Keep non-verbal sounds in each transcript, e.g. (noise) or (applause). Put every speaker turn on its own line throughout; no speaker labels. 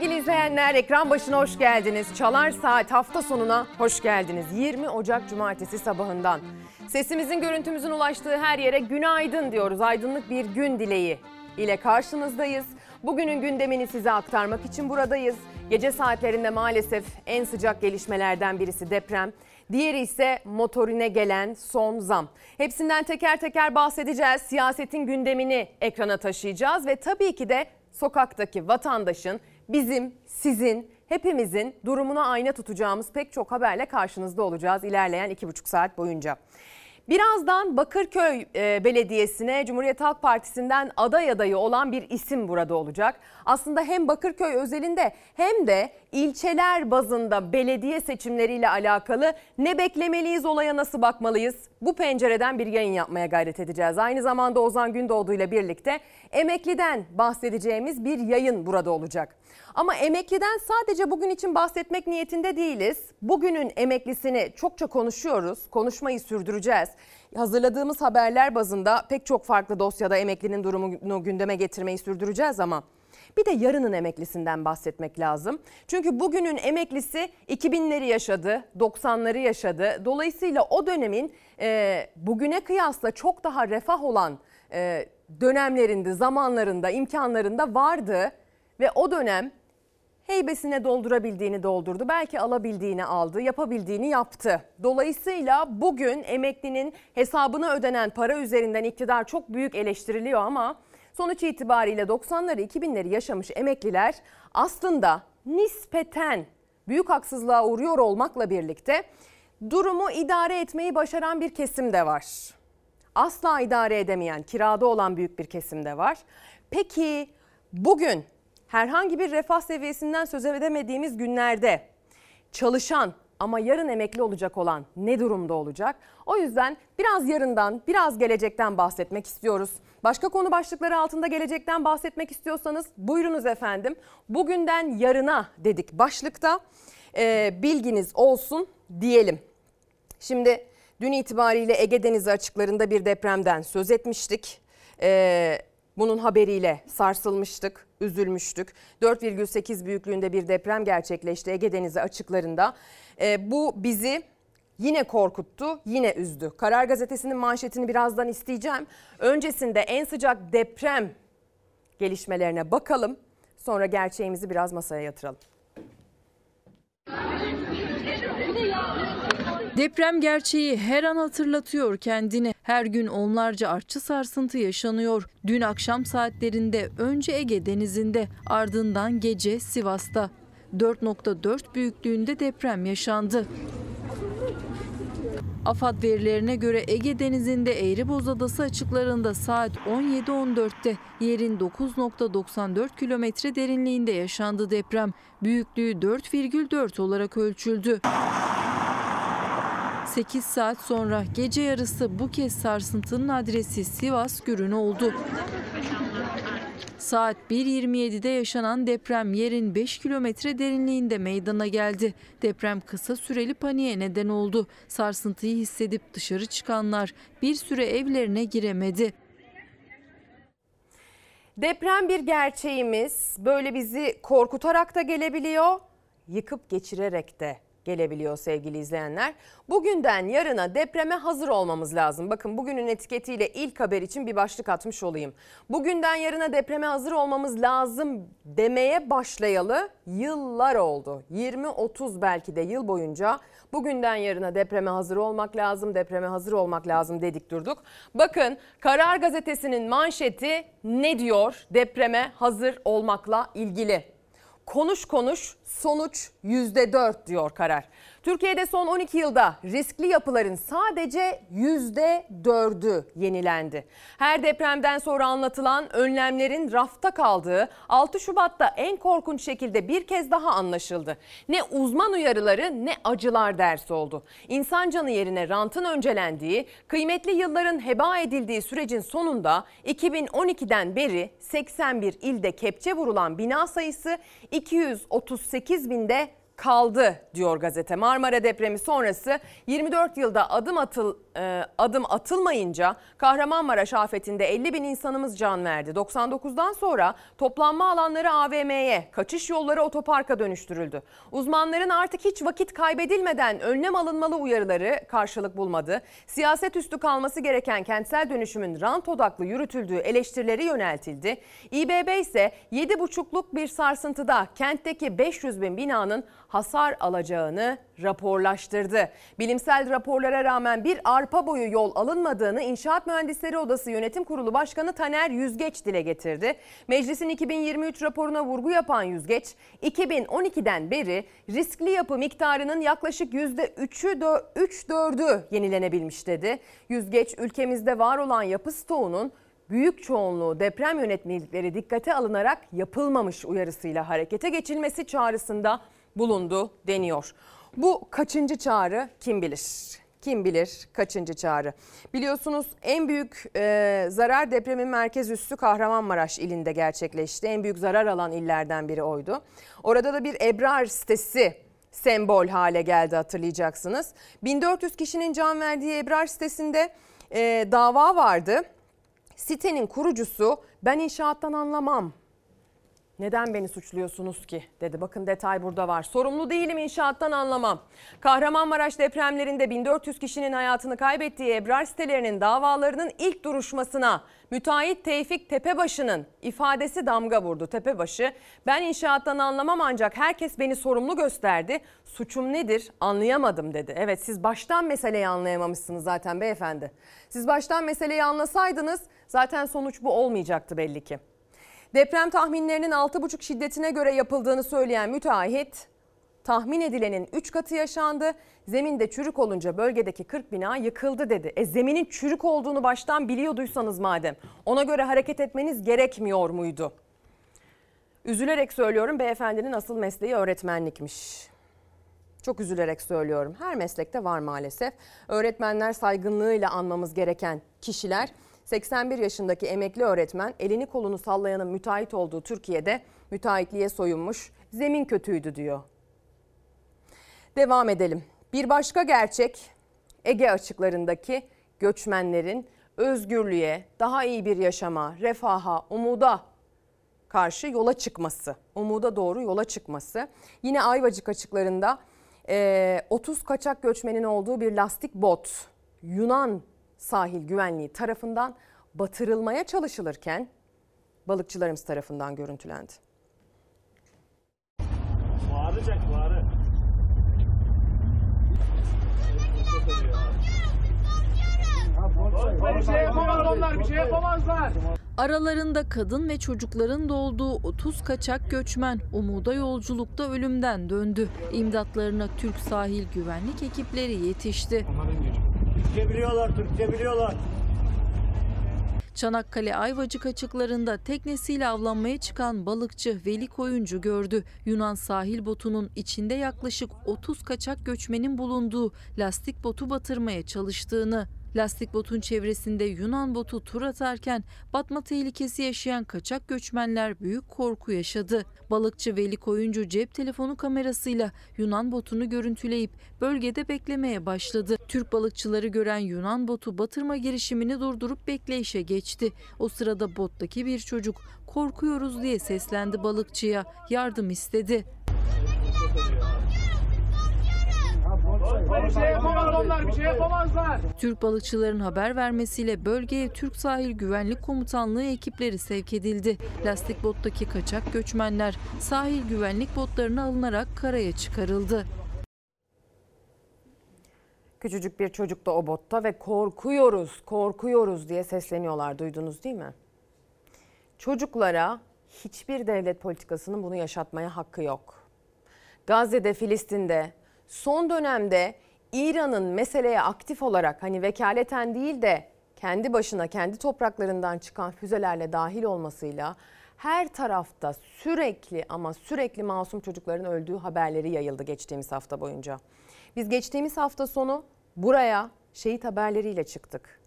Sevgili izleyenler. Ekran başına hoş geldiniz. Çalar Saat hafta sonuna hoş geldiniz. 20 Ocak Cumartesi sabahından. Sesimizin görüntümüzün ulaştığı her yere günaydın diyoruz. Aydınlık bir gün dileği ile karşınızdayız. Bugünün gündemini size aktarmak için buradayız. Gece saatlerinde maalesef en sıcak gelişmelerden birisi deprem. Diğeri ise motorine gelen son zam. Hepsinden teker teker bahsedeceğiz. Siyasetin gündemini ekrana taşıyacağız ve tabii ki de sokaktaki vatandaşın bizim, sizin, hepimizin durumuna ayna tutacağımız pek çok haberle karşınızda olacağız ilerleyen iki buçuk saat boyunca. Birazdan Bakırköy e, Belediyesi'ne Cumhuriyet Halk Partisi'nden aday adayı olan bir isim burada olacak. Aslında hem Bakırköy özelinde hem de ilçeler bazında belediye seçimleriyle alakalı ne beklemeliyiz olaya nasıl bakmalıyız? Bu pencereden bir yayın yapmaya gayret edeceğiz. Aynı zamanda Ozan Gündoğdu ile birlikte emekliden bahsedeceğimiz bir yayın burada olacak. Ama emekliden sadece bugün için bahsetmek niyetinde değiliz. Bugünün emeklisini çokça konuşuyoruz, konuşmayı sürdüreceğiz. Hazırladığımız haberler bazında pek çok farklı dosyada emeklinin durumunu gündeme getirmeyi sürdüreceğiz ama bir de yarının emeklisinden bahsetmek lazım. Çünkü bugünün emeklisi 2000'leri yaşadı, 90'ları yaşadı. Dolayısıyla o dönemin e, bugüne kıyasla çok daha refah olan e, dönemlerinde, zamanlarında, imkanlarında vardı. Ve o dönem heybesine doldurabildiğini doldurdu. Belki alabildiğini aldı, yapabildiğini yaptı. Dolayısıyla bugün emeklinin hesabına ödenen para üzerinden iktidar çok büyük eleştiriliyor ama sonuç itibariyle 90'ları 2000'leri yaşamış emekliler aslında nispeten büyük haksızlığa uğruyor olmakla birlikte durumu idare etmeyi başaran bir kesim de var. Asla idare edemeyen, kirada olan büyük bir kesim de var. Peki bugün herhangi bir refah seviyesinden söz edemediğimiz günlerde çalışan ama yarın emekli olacak olan ne durumda olacak? O yüzden biraz yarından, biraz gelecekten bahsetmek istiyoruz. Başka konu başlıkları altında gelecekten bahsetmek istiyorsanız buyurunuz efendim. Bugünden yarına dedik başlıkta. Ee, bilginiz olsun diyelim. Şimdi dün itibariyle Ege Denizi açıklarında bir depremden söz etmiştik. Ee, bunun haberiyle sarsılmıştık, üzülmüştük. 4,8 büyüklüğünde bir deprem gerçekleşti Ege Denizi açıklarında. E, bu bizi yine korkuttu, yine üzdü. Karar Gazetesi'nin manşetini birazdan isteyeceğim. Öncesinde en sıcak deprem gelişmelerine bakalım. Sonra gerçeğimizi biraz masaya yatıralım.
Deprem gerçeği her an hatırlatıyor kendini. Her gün onlarca artçı sarsıntı yaşanıyor. Dün akşam saatlerinde önce Ege Denizi'nde ardından gece Sivas'ta 4.4 büyüklüğünde deprem yaşandı. AFAD verilerine göre Ege Denizi'nde Eğriboz Adası açıklarında saat 17.14'te yerin 9.94 kilometre derinliğinde yaşandı deprem. Büyüklüğü 4,4 olarak ölçüldü. 8 saat sonra gece yarısı bu kez sarsıntının adresi Sivas Gürün oldu. Saat 1.27'de yaşanan deprem yerin 5 kilometre derinliğinde meydana geldi. Deprem kısa süreli paniğe neden oldu. Sarsıntıyı hissedip dışarı çıkanlar bir süre evlerine giremedi.
Deprem bir gerçeğimiz. Böyle bizi korkutarak da gelebiliyor, yıkıp geçirerek de gelebiliyor sevgili izleyenler. Bugünden yarına depreme hazır olmamız lazım. Bakın bugünün etiketiyle ilk haber için bir başlık atmış olayım. Bugünden yarına depreme hazır olmamız lazım demeye başlayalı yıllar oldu. 20-30 belki de yıl boyunca bugünden yarına depreme hazır olmak lazım, depreme hazır olmak lazım dedik durduk. Bakın Karar Gazetesi'nin manşeti ne diyor depreme hazır olmakla ilgili? Konuş konuş sonuç %4 diyor karar. Türkiye'de son 12 yılda riskli yapıların sadece %4'ü yenilendi. Her depremden sonra anlatılan önlemlerin rafta kaldığı 6 Şubat'ta en korkunç şekilde bir kez daha anlaşıldı. Ne uzman uyarıları ne acılar ders oldu. İnsan canı yerine rantın öncelendiği, kıymetli yılların heba edildiği sürecin sonunda 2012'den beri 81 ilde kepçe vurulan bina sayısı 238 binde kaldı diyor gazete. Marmara depremi sonrası 24 yılda adım atıl e, adım atılmayınca Kahramanmaraş afetinde 50 bin insanımız can verdi. 99'dan sonra toplanma alanları AVM'ye, kaçış yolları otoparka dönüştürüldü. Uzmanların artık hiç vakit kaybedilmeden önlem alınmalı uyarıları karşılık bulmadı. Siyaset üstü kalması gereken kentsel dönüşümün rant odaklı yürütüldüğü eleştirileri yöneltildi. İBB ise 7,5'luk bir sarsıntıda kentteki 500 bin binanın hasar alacağını raporlaştırdı. Bilimsel raporlara rağmen bir arpa boyu yol alınmadığını İnşaat Mühendisleri Odası Yönetim Kurulu Başkanı Taner Yüzgeç dile getirdi. Meclisin 2023 raporuna vurgu yapan Yüzgeç, 2012'den beri riskli yapı miktarının yaklaşık %3'ü 3-4'ü yenilenebilmiş dedi. Yüzgeç ülkemizde var olan yapı stoğunun büyük çoğunluğu deprem yönetmelikleri dikkate alınarak yapılmamış uyarısıyla harekete geçilmesi çağrısında bulundu deniyor. Bu kaçıncı çağrı kim bilir? Kim bilir kaçıncı çağrı? Biliyorsunuz en büyük e, zarar depremin merkez üssü Kahramanmaraş ilinde gerçekleşti. En büyük zarar alan illerden biri oydu. Orada da bir Ebrar sitesi sembol hale geldi hatırlayacaksınız. 1400 kişinin can verdiği Ebrar sitesinde e, dava vardı. Sitenin kurucusu ben inşaattan anlamam neden beni suçluyorsunuz ki dedi. Bakın detay burada var. Sorumlu değilim inşaattan anlamam. Kahramanmaraş depremlerinde 1400 kişinin hayatını kaybettiği Ebrar sitelerinin davalarının ilk duruşmasına müteahhit Tevfik Tepebaşı'nın ifadesi damga vurdu. Tepebaşı ben inşaattan anlamam ancak herkes beni sorumlu gösterdi. Suçum nedir anlayamadım dedi. Evet siz baştan meseleyi anlayamamışsınız zaten beyefendi. Siz baştan meseleyi anlasaydınız zaten sonuç bu olmayacaktı belli ki. Deprem tahminlerinin 6,5 şiddetine göre yapıldığını söyleyen müteahhit tahmin edilenin 3 katı yaşandı. Zeminde çürük olunca bölgedeki 40 bina yıkıldı dedi. E zeminin çürük olduğunu baştan biliyorduysanız madem ona göre hareket etmeniz gerekmiyor muydu? Üzülerek söylüyorum beyefendinin asıl mesleği öğretmenlikmiş. Çok üzülerek söylüyorum. Her meslekte var maalesef. Öğretmenler saygınlığıyla anmamız gereken kişiler. 81 yaşındaki emekli öğretmen elini kolunu sallayanın müteahhit olduğu Türkiye'de müteahhitliğe soyunmuş. Zemin kötüydü diyor. Devam edelim. Bir başka gerçek Ege açıklarındaki göçmenlerin özgürlüğe, daha iyi bir yaşama, refaha, umuda karşı yola çıkması. Umuda doğru yola çıkması. Yine Ayvacık açıklarında 30 kaçak göçmenin olduğu bir lastik bot Yunan sahil güvenliği tarafından batırılmaya çalışılırken balıkçılarımız tarafından görüntülendi.
Bağıracak bağırı. Bir şey yapamaz onlar, bir şey yapamazlar.
Aralarında kadın ve çocukların da olduğu 30 kaçak göçmen umuda yolculukta ölümden döndü. İmdatlarına Türk sahil güvenlik ekipleri yetişti.
Türkçe biliyorlar, Türkçe biliyorlar.
Çanakkale Ayvacık açıklarında teknesiyle avlanmaya çıkan balıkçı Veli Koyuncu gördü. Yunan sahil botunun içinde yaklaşık 30 kaçak göçmenin bulunduğu lastik botu batırmaya çalıştığını. Lastik botun çevresinde Yunan botu tur atarken batma tehlikesi yaşayan kaçak göçmenler büyük korku yaşadı. Balıkçı Veli Koyuncu cep telefonu kamerasıyla Yunan botunu görüntüleyip bölgede beklemeye başladı. Türk balıkçıları gören Yunan botu batırma girişimini durdurup bekleyişe geçti. O sırada bottaki bir çocuk korkuyoruz diye seslendi balıkçıya, yardım istedi.
Bir şey yapamaz onlar, bir şey yapamazlar.
Türk balıkçıların haber vermesiyle bölgeye Türk Sahil Güvenlik Komutanlığı ekipleri sevk edildi. Lastik bottaki kaçak göçmenler sahil güvenlik botlarına alınarak karaya çıkarıldı.
Küçücük bir çocuk da o botta ve korkuyoruz, korkuyoruz diye sesleniyorlar. Duydunuz değil mi? Çocuklara hiçbir devlet politikasının bunu yaşatmaya hakkı yok. Gazze'de, Filistin'de son dönemde İran'ın meseleye aktif olarak hani vekaleten değil de kendi başına kendi topraklarından çıkan füzelerle dahil olmasıyla her tarafta sürekli ama sürekli masum çocukların öldüğü haberleri yayıldı geçtiğimiz hafta boyunca. Biz geçtiğimiz hafta sonu buraya şehit haberleriyle çıktık.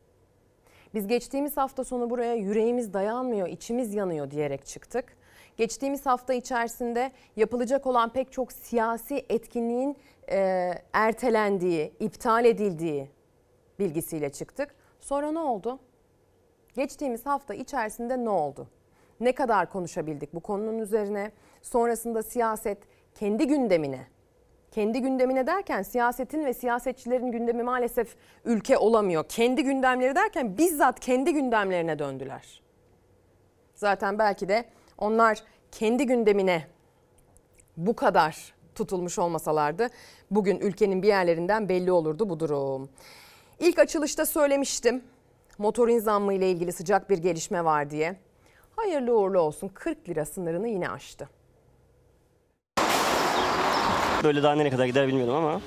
Biz geçtiğimiz hafta sonu buraya yüreğimiz dayanmıyor, içimiz yanıyor diyerek çıktık. geçtiğimiz hafta içerisinde yapılacak olan pek çok siyasi etkinliğin e, ertelendiği, iptal edildiği bilgisiyle çıktık. Sonra ne oldu? Geçtiğimiz hafta içerisinde ne oldu? Ne kadar konuşabildik bu konunun üzerine? Sonrasında siyaset kendi gündemine, kendi gündemine derken siyasetin ve siyasetçilerin gündemi maalesef ülke olamıyor. Kendi gündemleri derken bizzat kendi gündemlerine döndüler. Zaten belki de onlar kendi gündemine bu kadar tutulmuş olmasalardı bugün ülkenin bir yerlerinden belli olurdu bu durum. İlk açılışta söylemiştim motorin zammı ile ilgili sıcak bir gelişme var diye. Hayırlı uğurlu olsun 40 lira sınırını yine aştı.
Böyle daha nereye kadar gider bilmiyorum ama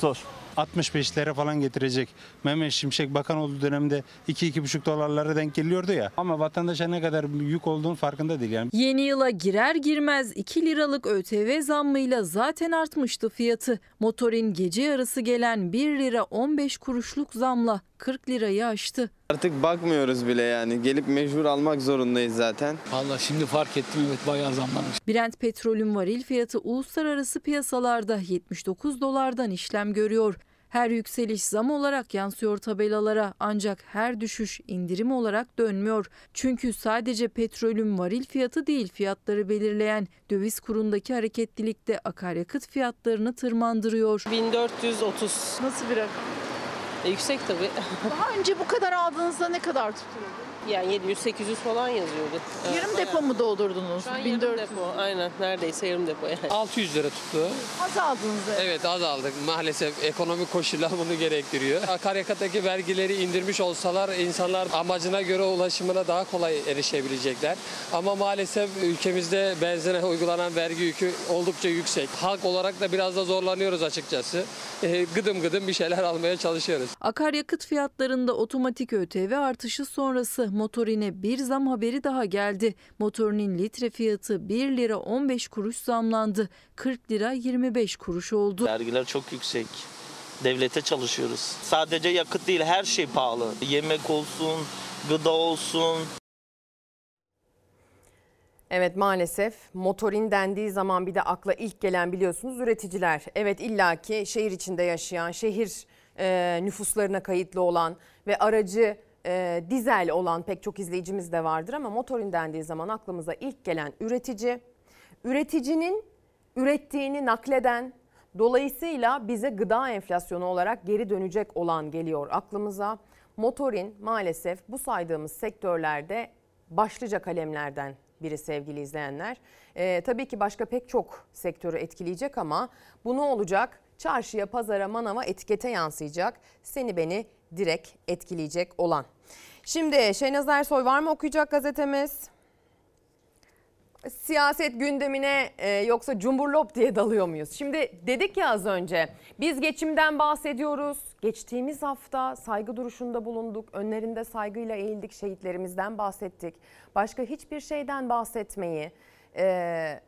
zor.
65 lira falan getirecek. Mehmet Şimşek bakan olduğu dönemde 2-2,5 dolarlara denk geliyordu ya. Ama vatandaşa ne kadar yük olduğunu farkında değil yani.
Yeni yıla girer girmez 2 liralık ÖTV zammıyla zaten artmıştı fiyatı. Motorin gece yarısı gelen 1 lira 15 kuruşluk zamla 40 lirayı aştı.
Artık bakmıyoruz bile yani. Gelip mecbur almak zorundayız zaten.
Valla şimdi fark ettim evet bayağı zamlanmış.
Brent petrolün varil fiyatı uluslararası piyasalarda 79 dolardan işlem görüyor. Her yükseliş zam olarak yansıyor tabelalara ancak her düşüş indirim olarak dönmüyor. Çünkü sadece petrolün varil fiyatı değil fiyatları belirleyen döviz kurundaki hareketlilik de akaryakıt fiyatlarını tırmandırıyor.
1430.
Nasıl bir rakam?
E, yüksek tabii.
Daha önce bu kadar aldığınızda ne kadar tutuluyordu?
Yani 700-800 falan yazıyordu. Evet,
Yarım depo mu doldurdunuz?
Şu an yarım
1400.
depo. Aynen. Neredeyse yarım depo yani.
600 lira tuttu.
Az aldığınızda.
Evet az aldık. Maalesef ekonomik koşullar (laughs) bunu gerektiriyor. Akaryakıttaki vergileri indirmiş olsalar insanlar amacına göre ulaşımına daha kolay erişebilecekler. Ama maalesef ülkemizde benzine uygulanan vergi yükü oldukça yüksek. Halk olarak da biraz da zorlanıyoruz açıkçası. Ee, gıdım gıdım bir şeyler almaya çalışıyoruz.
Akaryakıt fiyatlarında otomatik ÖTV artışı sonrası motorine bir zam haberi daha geldi. Motorinin litre fiyatı 1 lira 15 kuruş zamlandı. 40 lira 25 kuruş oldu.
Vergiler çok yüksek. Devlete çalışıyoruz. Sadece yakıt değil her şey pahalı. Yemek olsun, gıda olsun.
Evet maalesef motorin dendiği zaman bir de akla ilk gelen biliyorsunuz üreticiler. Evet illaki şehir içinde yaşayan, şehir e, nüfuslarına kayıtlı olan ve aracı e, dizel olan pek çok izleyicimiz de vardır ama motorin dendiği zaman aklımıza ilk gelen üretici. Üreticinin ürettiğini nakleden dolayısıyla bize gıda enflasyonu olarak geri dönecek olan geliyor aklımıza. Motorin maalesef bu saydığımız sektörlerde başlıca kalemlerden biri sevgili izleyenler. Ee, tabii ki başka pek çok sektörü etkileyecek ama bu ne olacak? Çarşıya, pazara, manava, etikete yansıyacak. Seni beni direkt etkileyecek olan. Şimdi Şehnaz Ersoy var mı okuyacak gazetemiz? siyaset gündemine e, yoksa cumburlop diye dalıyor muyuz? Şimdi dedik ya az önce biz geçimden bahsediyoruz. Geçtiğimiz hafta saygı duruşunda bulunduk. Önlerinde saygıyla eğildik. Şehitlerimizden bahsettik. Başka hiçbir şeyden bahsetmeyi e,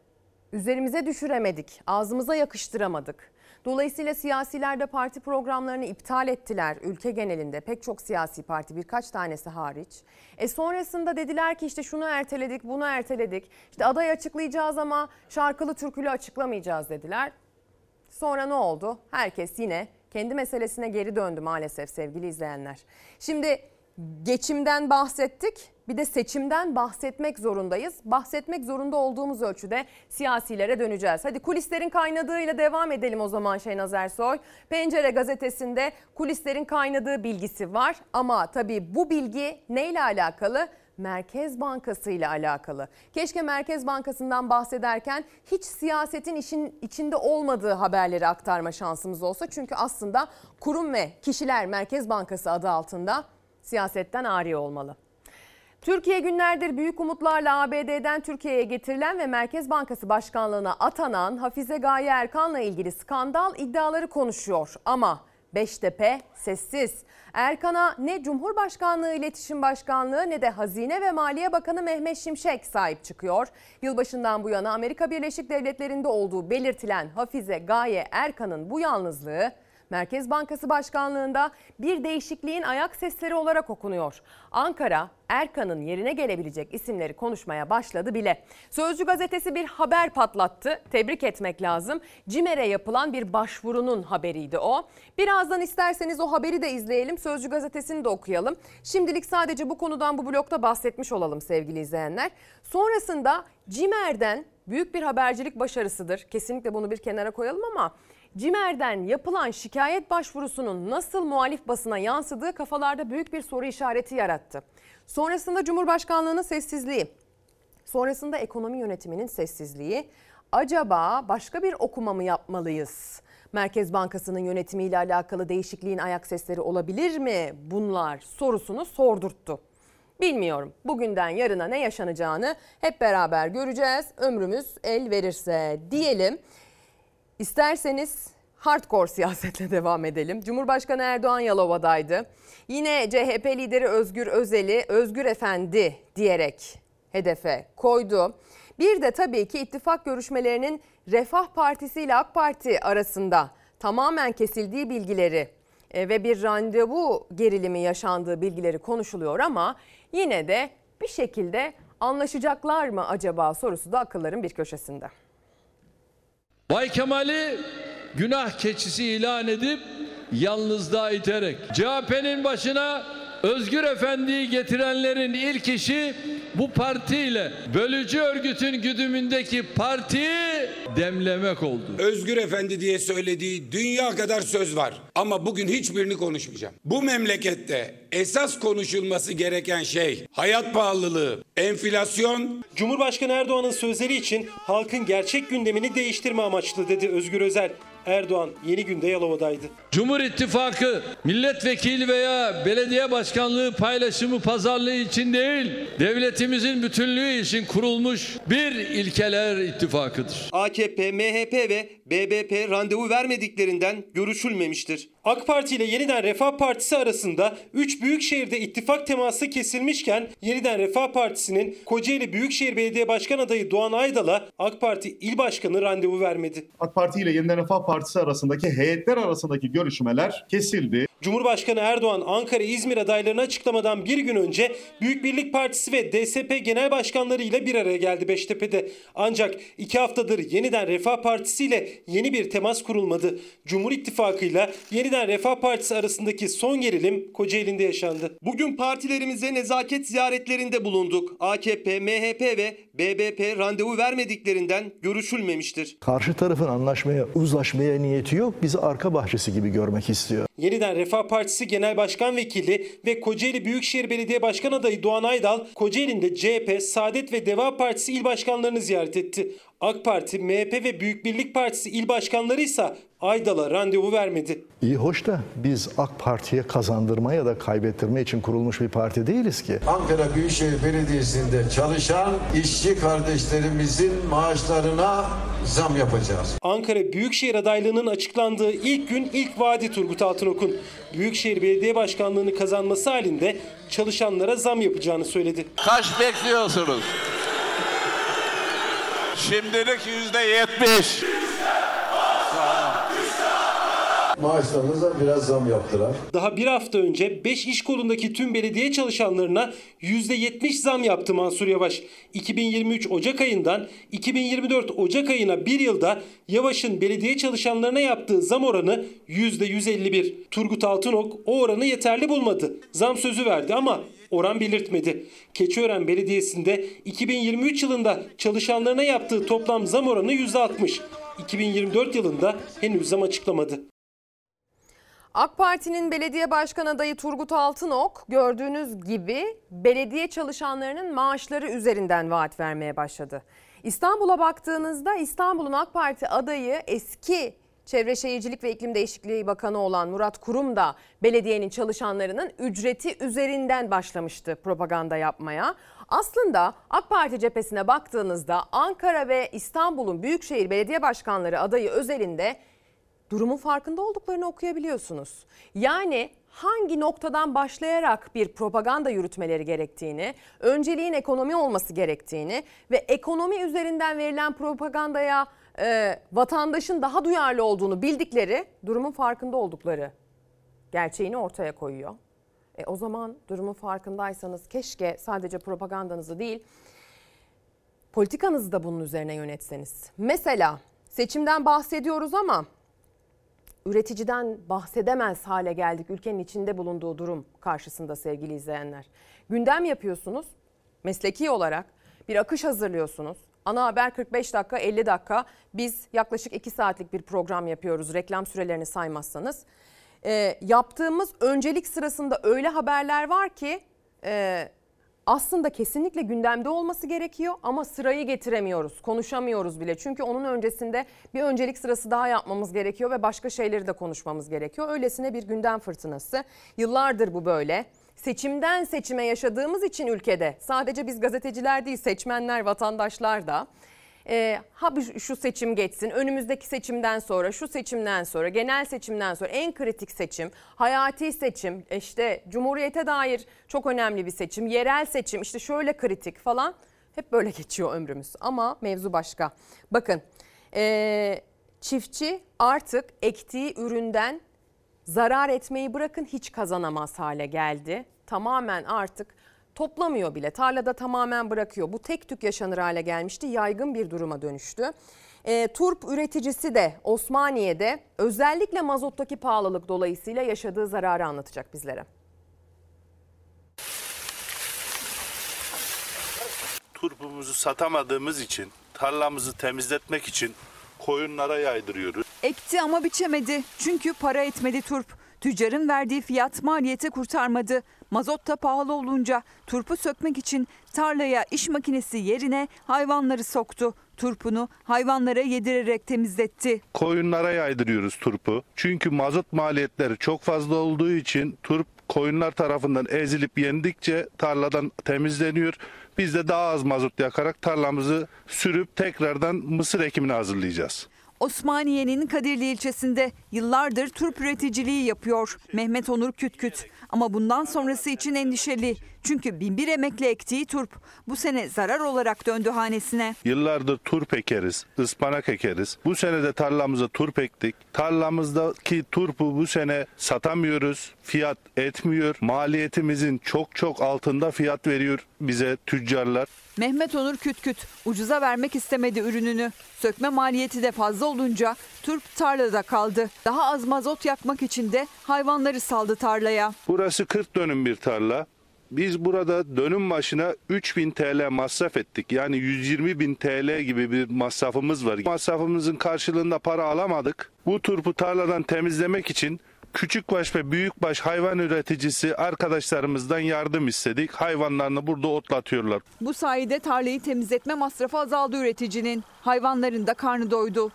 üzerimize düşüremedik. Ağzımıza yakıştıramadık. Dolayısıyla siyasiler de parti programlarını iptal ettiler ülke genelinde pek çok siyasi parti birkaç tanesi hariç. E sonrasında dediler ki işte şunu erteledik bunu erteledik işte aday açıklayacağız ama şarkılı türkülü açıklamayacağız dediler. Sonra ne oldu? Herkes yine kendi meselesine geri döndü maalesef sevgili izleyenler. Şimdi geçimden bahsettik. Bir de seçimden bahsetmek zorundayız. Bahsetmek zorunda olduğumuz ölçüde siyasilere döneceğiz. Hadi kulislerin kaynadığıyla devam edelim o zaman Şehnaz Ersoy. Pencere gazetesinde kulislerin kaynadığı bilgisi var. Ama tabii bu bilgi neyle alakalı? Merkez Bankası ile alakalı. Keşke Merkez Bankası'ndan bahsederken hiç siyasetin işin içinde olmadığı haberleri aktarma şansımız olsa. Çünkü aslında kurum ve kişiler Merkez Bankası adı altında siyasetten ari olmalı. Türkiye günlerdir büyük umutlarla ABD'den Türkiye'ye getirilen ve Merkez Bankası Başkanlığı'na atanan Hafize Gaye Erkan'la ilgili skandal iddiaları konuşuyor. Ama Beştepe sessiz. Erkan'a ne Cumhurbaşkanlığı İletişim Başkanlığı ne de Hazine ve Maliye Bakanı Mehmet Şimşek sahip çıkıyor. Yılbaşından bu yana Amerika Birleşik Devletleri'nde olduğu belirtilen Hafize Gaye Erkan'ın bu yalnızlığı Merkez Bankası Başkanlığında bir değişikliğin ayak sesleri olarak okunuyor. Ankara, Erkan'ın yerine gelebilecek isimleri konuşmaya başladı bile. Sözcü gazetesi bir haber patlattı. Tebrik etmek lazım. CİMER'e yapılan bir başvurunun haberiydi o. Birazdan isterseniz o haberi de izleyelim. Sözcü gazetesini de okuyalım. Şimdilik sadece bu konudan bu blokta bahsetmiş olalım sevgili izleyenler. Sonrasında CİMER'den büyük bir habercilik başarısıdır. Kesinlikle bunu bir kenara koyalım ama CİMER'den yapılan şikayet başvurusunun nasıl muhalif basına yansıdığı kafalarda büyük bir soru işareti yarattı. Sonrasında Cumhurbaşkanlığının sessizliği, sonrasında ekonomi yönetiminin sessizliği. Acaba başka bir okuma mı yapmalıyız? Merkez Bankası'nın yönetimiyle alakalı değişikliğin ayak sesleri olabilir mi? Bunlar sorusunu sordurttu. Bilmiyorum. Bugünden yarına ne yaşanacağını hep beraber göreceğiz. Ömrümüz el verirse diyelim. İsterseniz hardcore siyasetle (laughs) devam edelim. Cumhurbaşkanı Erdoğan Yalova'daydı. Yine CHP lideri Özgür Özel'i Özgür Efendi diyerek hedefe koydu. Bir de tabii ki ittifak görüşmelerinin Refah Partisi ile AK Parti arasında tamamen kesildiği bilgileri e, ve bir randevu gerilimi yaşandığı bilgileri konuşuluyor ama yine de bir şekilde anlaşacaklar mı acaba sorusu da akılların bir köşesinde.
Bay Kemal'i günah keçisi ilan edip yalnızlığa iterek. CHP'nin başına Özgür Efendi'yi getirenlerin ilk işi bu partiyle bölücü örgütün güdümündeki partiyi demlemek oldu.
Özgür Efendi diye söylediği dünya kadar söz var. Ama bugün hiçbirini konuşmayacağım. Bu memlekette esas konuşulması gereken şey hayat pahalılığı, enflasyon.
Cumhurbaşkanı Erdoğan'ın sözleri için halkın gerçek gündemini değiştirme amaçlı dedi Özgür Özel. Erdoğan yeni günde Yalova'daydı.
Cumhur İttifakı milletvekili veya belediye başkanlığı paylaşımı pazarlığı için değil, devletimizin bütünlüğü için kurulmuş bir ilkeler ittifakıdır.
AKP, MHP ve BBP randevu vermediklerinden görüşülmemiştir.
AK Parti ile Yeniden Refah Partisi arasında 3 büyük şehirde ittifak teması kesilmişken Yeniden Refah Partisi'nin Kocaeli Büyükşehir Belediye Başkan adayı Doğan Aydal'a AK Parti İl Başkanı randevu vermedi.
AK Parti ile Yeniden Refah Partisi arasındaki heyetler arasındaki görüşmeler kesildi.
Cumhurbaşkanı Erdoğan Ankara İzmir adaylarını açıklamadan bir gün önce Büyük Birlik Partisi ve DSP Genel Başkanları ile bir araya geldi Beştepe'de. Ancak iki haftadır Yeniden Refah Partisi ile yeni bir temas kurulmadı. Cumhur İttifakı ile Yeniden Refah Partisi arasındaki son gerilim Kocaeli'nde yaşandı.
Bugün partilerimize nezaket ziyaretlerinde bulunduk. AKP, MHP ve BBP randevu vermediklerinden görüşülmemiştir.
Karşı tarafın anlaşmaya, uzlaşmaya niyeti yok. Bizi arka bahçesi gibi görmek istiyor.
Yeniden Refah Partisi Genel Başkan Vekili ve Kocaeli Büyükşehir Belediye Başkan adayı Doğan Aydal, Kocaeli'nde CHP, Saadet ve Deva Partisi il başkanlarını ziyaret etti. AK Parti, MHP ve Büyük Birlik Partisi il başkanları ise Aydal'a randevu vermedi.
İyi hoş da biz AK Parti'ye kazandırma ya da kaybettirme için kurulmuş bir parti değiliz ki.
Ankara Büyükşehir Belediyesi'nde çalışan işçi kardeşlerimizin maaşlarına zam yapacağız.
Ankara Büyükşehir adaylığının açıklandığı ilk gün ilk vaadi Turgut Altınok'un. Büyükşehir Belediye Başkanlığını kazanması halinde çalışanlara zam yapacağını söyledi.
Kaç bekliyorsunuz? Şimdilik yüzde yetmiş.
Maaşlarınıza biraz zam yaptılar.
Daha bir hafta önce 5 iş kolundaki tüm belediye çalışanlarına %70 zam yaptı Mansur Yavaş. 2023 Ocak ayından 2024 Ocak ayına bir yılda Yavaş'ın belediye çalışanlarına yaptığı zam oranı %151. Turgut Altınok o oranı yeterli bulmadı. Zam sözü verdi ama oran belirtmedi. Keçiören Belediyesi'nde 2023 yılında çalışanlarına yaptığı toplam zam oranı %60. 2024 yılında henüz zam açıklamadı.
AK Parti'nin belediye başkan adayı Turgut Altınok gördüğünüz gibi belediye çalışanlarının maaşları üzerinden vaat vermeye başladı. İstanbul'a baktığınızda İstanbul'un AK Parti adayı eski Çevre Şehircilik ve İklim Değişikliği Bakanı olan Murat Kurum da belediyenin çalışanlarının ücreti üzerinden başlamıştı propaganda yapmaya. Aslında AK Parti cephesine baktığınızda Ankara ve İstanbul'un Büyükşehir Belediye Başkanları adayı özelinde durumun farkında olduklarını okuyabiliyorsunuz. Yani hangi noktadan başlayarak bir propaganda yürütmeleri gerektiğini, önceliğin ekonomi olması gerektiğini ve ekonomi üzerinden verilen propagandaya e, vatandaşın daha duyarlı olduğunu bildikleri durumun farkında oldukları gerçeğini ortaya koyuyor. E, o zaman durumun farkındaysanız keşke sadece propagandanızı değil politikanızı da bunun üzerine yönetseniz. Mesela seçimden bahsediyoruz ama üreticiden bahsedemez hale geldik ülkenin içinde bulunduğu durum karşısında sevgili izleyenler. Gündem yapıyorsunuz mesleki olarak bir akış hazırlıyorsunuz. Ana haber 45 dakika 50 dakika biz yaklaşık 2 saatlik bir program yapıyoruz reklam sürelerini saymazsanız. Ee, yaptığımız öncelik sırasında öyle haberler var ki e, aslında kesinlikle gündemde olması gerekiyor ama sırayı getiremiyoruz, konuşamıyoruz bile. Çünkü onun öncesinde bir öncelik sırası daha yapmamız gerekiyor ve başka şeyleri de konuşmamız gerekiyor. Öylesine bir gündem fırtınası. Yıllardır bu böyle. Seçimden seçime yaşadığımız için ülkede sadece biz gazeteciler değil seçmenler, vatandaşlar da e, ha şu seçim geçsin, önümüzdeki seçimden sonra, şu seçimden sonra, genel seçimden sonra en kritik seçim, hayati seçim, işte cumhuriyete dair çok önemli bir seçim, yerel seçim, işte şöyle kritik falan hep böyle geçiyor ömrümüz. Ama mevzu başka. Bakın e, çiftçi artık ektiği üründen zarar etmeyi bırakın hiç kazanamaz hale geldi. Tamamen artık toplamıyor bile. Tarlada tamamen bırakıyor. Bu tek tük yaşanır hale gelmişti. Yaygın bir duruma dönüştü. E, turp üreticisi de Osmaniye'de özellikle mazottaki pahalılık dolayısıyla yaşadığı zararı anlatacak bizlere.
Turpumuzu satamadığımız için tarlamızı temizletmek için koyunlara yaydırıyoruz.
Ekti ama biçemedi. Çünkü para etmedi turp. Tüccarın verdiği fiyat maliyeti kurtarmadı. Mazot da pahalı olunca turpu sökmek için tarlaya iş makinesi yerine hayvanları soktu. Turpunu hayvanlara yedirerek temizletti.
Koyunlara yaydırıyoruz turpu. Çünkü mazot maliyetleri çok fazla olduğu için turp koyunlar tarafından ezilip yendikçe tarladan temizleniyor. Biz de daha az mazot yakarak tarlamızı sürüp tekrardan mısır ekimine hazırlayacağız.
Osmaniye'nin Kadirli ilçesinde yıllardır turp üreticiliği yapıyor Mehmet Onur Kütküt. Ama bundan sonrası için endişeli. Çünkü binbir emekle ektiği turp bu sene zarar olarak döndü hanesine.
Yıllardır turp ekeriz, ıspanak ekeriz. Bu sene de tarlamıza turp ektik. Tarlamızdaki turpu bu sene satamıyoruz. Fiyat etmiyor. Maliyetimizin çok çok altında fiyat veriyor bize tüccarlar.
Mehmet Onur Kütküt ucuza vermek istemedi ürününü. Sökme maliyeti de fazla olunca turp tarlada kaldı. Daha az mazot yakmak için de hayvanları saldı tarlaya.
Burası 40 dönüm bir tarla. Biz burada dönüm başına 3000 TL masraf ettik. Yani 120 bin TL gibi bir masrafımız var. Masrafımızın karşılığında para alamadık. Bu turpu tarladan temizlemek için küçükbaş ve büyükbaş hayvan üreticisi arkadaşlarımızdan yardım istedik. Hayvanlarını burada otlatıyorlar.
Bu sayede tarlayı temizletme masrafı azaldı üreticinin. Hayvanların da karnı doydu.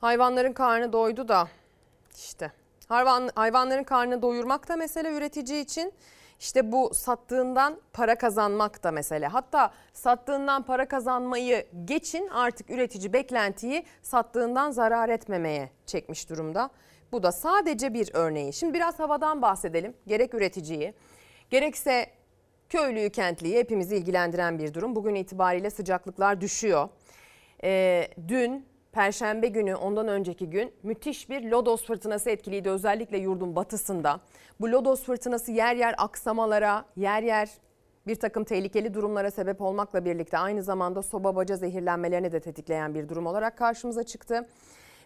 Hayvanların karnı doydu da işte hayvan, hayvanların karnını doyurmak da mesele üretici için. İşte bu sattığından para kazanmak da mesele. Hatta sattığından para kazanmayı geçin artık üretici beklentiyi sattığından zarar etmemeye çekmiş durumda. Bu da sadece bir örneği. Şimdi biraz havadan bahsedelim. Gerek üreticiyi gerekse köylüyü kentliyi hepimizi ilgilendiren bir durum. Bugün itibariyle sıcaklıklar düşüyor. Ee, dün Perşembe günü ondan önceki gün müthiş bir lodos fırtınası etkiliydi özellikle yurdun batısında. Bu lodos fırtınası yer yer aksamalara, yer yer bir takım tehlikeli durumlara sebep olmakla birlikte aynı zamanda soba baca zehirlenmelerini de tetikleyen bir durum olarak karşımıza çıktı.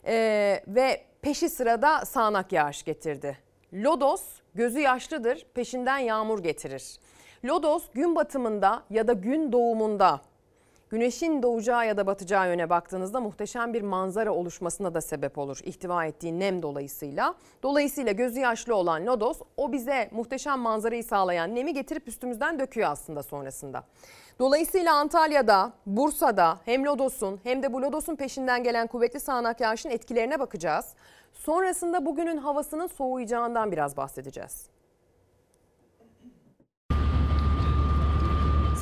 Ee, ve peşi sırada sağanak yağış getirdi. Lodos gözü yaşlıdır, peşinden yağmur getirir. Lodos gün batımında ya da gün doğumunda güneşin doğacağı ya da batacağı yöne baktığınızda muhteşem bir manzara oluşmasına da sebep olur. ihtiva ettiği nem dolayısıyla. Dolayısıyla gözü yaşlı olan lodos o bize muhteşem manzarayı sağlayan nemi getirip üstümüzden döküyor aslında sonrasında. Dolayısıyla Antalya'da, Bursa'da hem lodosun hem de bu lodosun peşinden gelen kuvvetli sağanak yağışın etkilerine bakacağız. Sonrasında bugünün havasının soğuyacağından biraz bahsedeceğiz.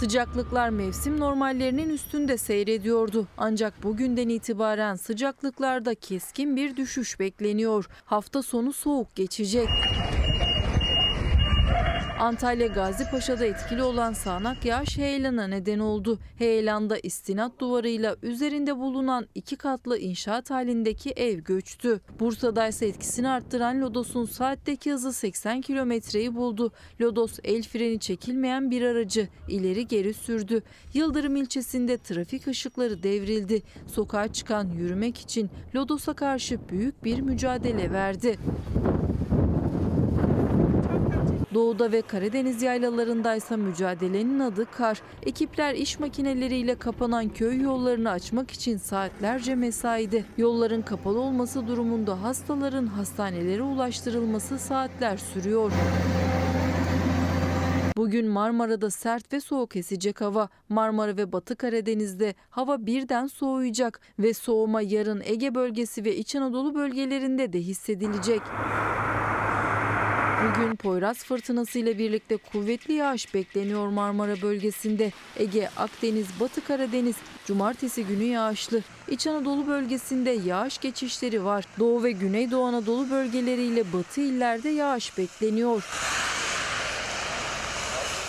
Sıcaklıklar mevsim normallerinin üstünde seyrediyordu. Ancak bugünden itibaren sıcaklıklarda keskin bir düşüş bekleniyor. Hafta sonu soğuk geçecek. Antalya Gazipaşa'da etkili olan sağanak yağış heyelana neden oldu. Heyelanda istinat duvarıyla üzerinde bulunan iki katlı inşaat halindeki ev göçtü. Bursa'da ise etkisini arttıran Lodos'un saatteki hızı 80 kilometreyi buldu. Lodos el freni çekilmeyen bir aracı ileri geri sürdü. Yıldırım ilçesinde trafik ışıkları devrildi. Sokağa çıkan yürümek için Lodos'a karşı büyük bir mücadele verdi. Doğuda ve Karadeniz yaylalarındaysa mücadelenin adı kar. Ekipler iş makineleriyle kapanan köy yollarını açmak için saatlerce mesaide. Yolların kapalı olması durumunda hastaların hastanelere ulaştırılması saatler sürüyor. Bugün Marmara'da sert ve soğuk esecek hava. Marmara ve Batı Karadeniz'de hava birden soğuyacak ve soğuma yarın Ege bölgesi ve İç Anadolu bölgelerinde de hissedilecek. Bugün Poyraz fırtınası ile birlikte kuvvetli yağış bekleniyor Marmara bölgesinde. Ege, Akdeniz, Batı Karadeniz cumartesi günü yağışlı. İç Anadolu bölgesinde yağış geçişleri var. Doğu ve Güneydoğu Anadolu bölgeleriyle batı illerde yağış bekleniyor.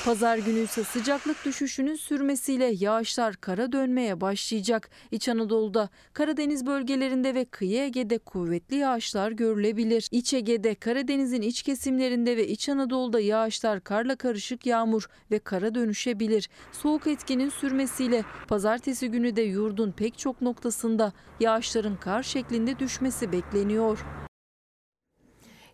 Pazar günü ise sıcaklık düşüşünün sürmesiyle yağışlar kara dönmeye başlayacak. İç Anadolu'da, Karadeniz bölgelerinde ve kıyı Ege'de kuvvetli yağışlar görülebilir. İç Ege'de, Karadeniz'in iç kesimlerinde ve İç Anadolu'da yağışlar karla karışık yağmur ve kara dönüşebilir. Soğuk etkinin sürmesiyle pazartesi günü de yurdun pek çok noktasında yağışların kar şeklinde düşmesi bekleniyor.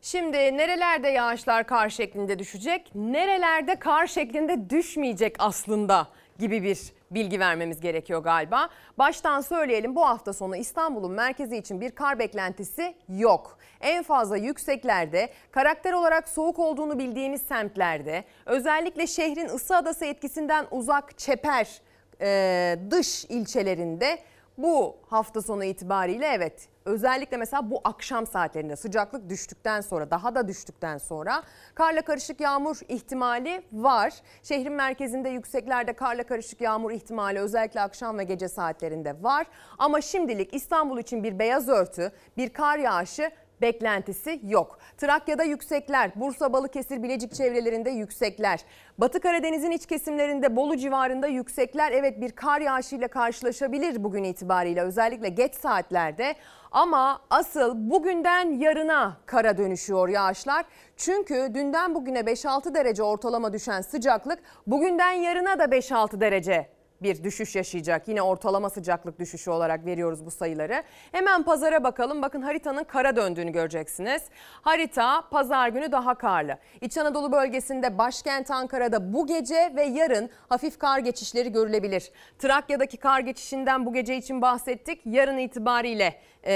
Şimdi nerelerde yağışlar kar şeklinde düşecek, nerelerde kar şeklinde düşmeyecek aslında gibi bir bilgi vermemiz gerekiyor galiba. Baştan söyleyelim bu hafta sonu İstanbul'un merkezi için bir kar beklentisi yok. En fazla yükseklerde, karakter olarak soğuk olduğunu bildiğimiz semtlerde, özellikle şehrin ısı adası etkisinden uzak çeper e, dış ilçelerinde bu hafta sonu itibariyle evet özellikle mesela bu akşam saatlerinde sıcaklık düştükten sonra daha da düştükten sonra karla karışık yağmur ihtimali var. Şehrin merkezinde yükseklerde karla karışık yağmur ihtimali özellikle akşam ve gece saatlerinde var. Ama şimdilik İstanbul için bir beyaz örtü, bir kar yağışı beklentisi yok. Trakya'da yüksekler, Bursa, Balıkesir, Bilecik çevrelerinde yüksekler. Batı Karadeniz'in iç kesimlerinde Bolu civarında yüksekler evet bir kar yağışıyla karşılaşabilir bugün itibariyle özellikle geç saatlerde. Ama asıl bugünden yarına kara dönüşüyor yağışlar. Çünkü dünden bugüne 5-6 derece ortalama düşen sıcaklık bugünden yarına da 5-6 derece bir düşüş yaşayacak. Yine ortalama sıcaklık düşüşü olarak veriyoruz bu sayıları. Hemen pazara bakalım. Bakın haritanın kara döndüğünü göreceksiniz. Harita pazar günü daha karlı. İç Anadolu bölgesinde başkent Ankara'da bu gece ve yarın hafif kar geçişleri görülebilir. Trakya'daki kar geçişinden bu gece için bahsettik. Yarın itibariyle e,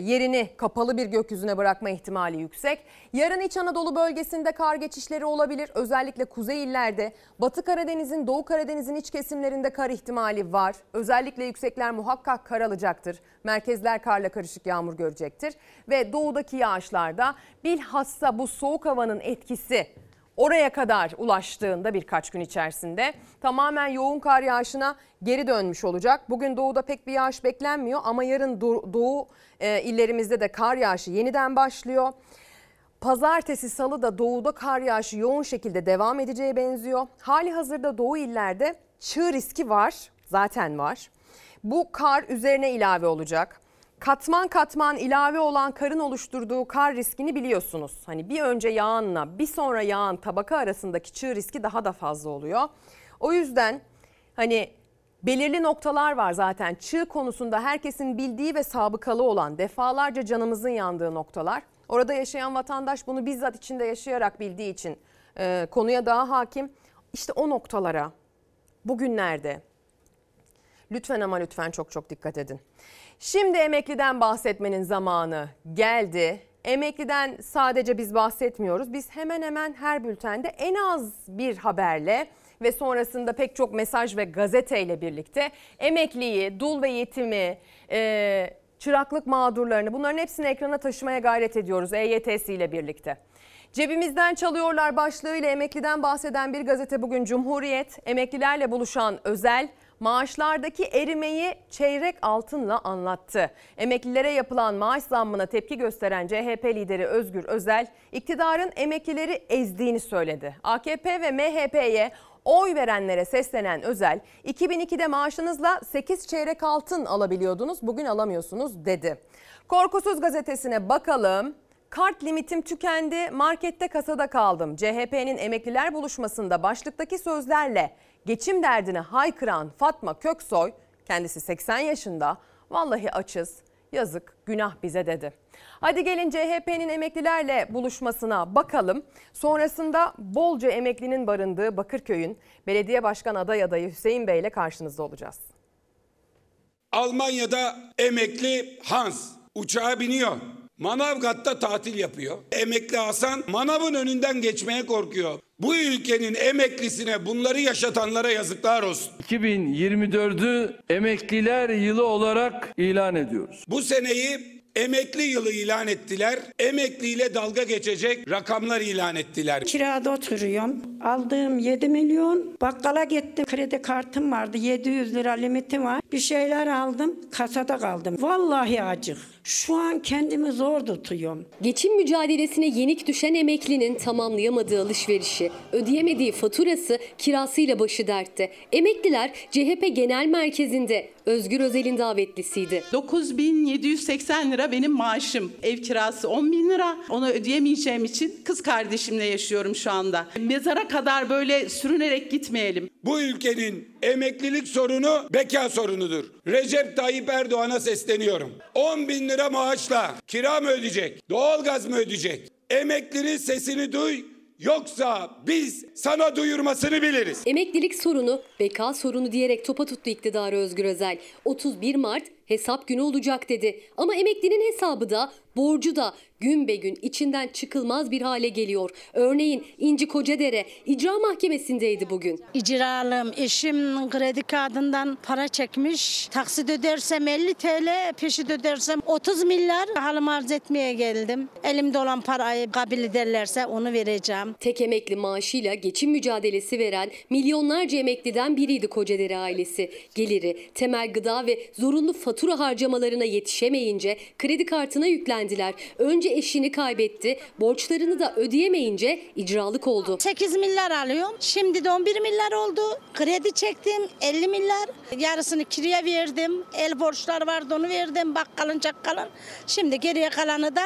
yerini kapalı bir gökyüzüne bırakma ihtimali yüksek. Yarın İç Anadolu bölgesinde kar geçişleri olabilir. Özellikle kuzey illerde, Batı Karadeniz'in, Doğu Karadeniz'in iç kesimlerinde kar ihtimali var. Özellikle yüksekler muhakkak kar alacaktır. Merkezler karla karışık yağmur görecektir. Ve doğudaki yağışlarda bilhassa bu soğuk havanın etkisi oraya kadar ulaştığında birkaç gün içerisinde tamamen yoğun kar yağışına geri dönmüş olacak. Bugün doğuda pek bir yağış beklenmiyor ama yarın doğu e, illerimizde de kar yağışı yeniden başlıyor. Pazartesi salı da doğuda kar yağışı yoğun şekilde devam edeceğe benziyor. Hali hazırda doğu illerde çığ riski var zaten var. Bu kar üzerine ilave olacak katman katman ilave olan karın oluşturduğu kar riskini biliyorsunuz. Hani bir önce yağanla bir sonra yağan tabaka arasındaki çığ riski daha da fazla oluyor. O yüzden hani belirli noktalar var zaten çığ konusunda herkesin bildiği ve sabıkalı olan defalarca canımızın yandığı noktalar. Orada yaşayan vatandaş bunu bizzat içinde yaşayarak bildiği için e, konuya daha hakim. İşte o noktalara bugünlerde lütfen ama lütfen çok çok dikkat edin. Şimdi emekliden bahsetmenin zamanı geldi. Emekliden sadece biz bahsetmiyoruz. Biz hemen hemen her bültende en az bir haberle ve sonrasında pek çok mesaj ve gazeteyle birlikte emekliyi, dul ve yetimi, e, çıraklık mağdurlarını bunların hepsini ekrana taşımaya gayret ediyoruz EYT'si ile birlikte. Cebimizden çalıyorlar başlığıyla emekliden bahseden bir gazete bugün Cumhuriyet. Emeklilerle buluşan özel maaşlardaki erimeyi çeyrek altınla anlattı. Emeklilere yapılan maaş zammına tepki gösteren CHP lideri Özgür Özel, iktidarın emeklileri ezdiğini söyledi. AKP ve MHP'ye oy verenlere seslenen Özel, 2002'de maaşınızla 8 çeyrek altın alabiliyordunuz, bugün alamıyorsunuz dedi. Korkusuz gazetesine bakalım. Kart limitim tükendi, markette kasada kaldım. CHP'nin emekliler buluşmasında başlıktaki sözlerle geçim derdini haykıran Fatma Köksoy, kendisi 80 yaşında, vallahi açız, yazık, günah bize dedi. Hadi gelin CHP'nin emeklilerle buluşmasına bakalım. Sonrasında bolca emeklinin barındığı Bakırköy'ün belediye başkan aday adayı Hüseyin Bey ile karşınızda olacağız.
Almanya'da emekli Hans uçağa biniyor. Manavgat'ta tatil yapıyor. Emekli Hasan manavın önünden geçmeye korkuyor. Bu ülkenin emeklisine bunları yaşatanlara yazıklar olsun.
2024'ü emekliler yılı olarak ilan ediyoruz.
Bu seneyi emekli yılı ilan ettiler. Emekliyle dalga geçecek rakamlar ilan ettiler.
Kirada oturuyorum. Aldığım 7 milyon. Bakkala gittim. Kredi kartım vardı. 700 lira limitim var. Bir şeyler aldım. Kasada kaldım. Vallahi acık. Şu an kendimi zor tutuyorum.
Geçim mücadelesine yenik düşen emeklinin tamamlayamadığı alışverişi, ödeyemediği faturası, kirasıyla başı dertte. Emekliler CHP Genel Merkezi'nde Özgür Özel'in davetlisiydi.
9780 lira benim maaşım. Ev kirası 10 bin lira. Onu ödeyemeyeceğim için kız kardeşimle yaşıyorum şu anda. Mezara kadar böyle sürünerek gitmeyelim.
Bu ülkenin emeklilik sorunu beka sorunudur. Recep Tayyip Erdoğan'a sesleniyorum. 10 bin lira maaşla kira mı ödeyecek? Doğalgaz mı ödeyecek? Emeklinin sesini duy. Yoksa biz sana duyurmasını biliriz.
Emeklilik sorunu, beka sorunu diyerek topa tuttu iktidarı Özgür Özel. 31 Mart hesap günü olacak dedi. Ama emeklinin hesabı da, borcu da gün be gün içinden çıkılmaz bir hale geliyor. Örneğin İnci Kocadere icra mahkemesindeydi bugün.
İcralım eşim kredi kartından para çekmiş. Taksit ödersem 50 TL, peşit ödersem 30 milyar. Halim arz etmeye geldim. Elimde olan parayı kabul ederlerse onu vereceğim.
Tek emekli maaşıyla geçim mücadelesi veren milyonlarca emekliden biriydi Kocadere ailesi. Geliri, temel gıda ve zorunlu fatura harcamalarına yetişemeyince kredi kartına yüklendiler. Önce eşini kaybetti, borçlarını da ödeyemeyince icralık oldu.
8 milyar alıyorum. Şimdi de 11 milyar oldu. Kredi çektim 50 milyar. Yarısını kiraya verdim. El borçlar vardı onu verdim. Bakkalın çakkalın. Şimdi geriye kalanı da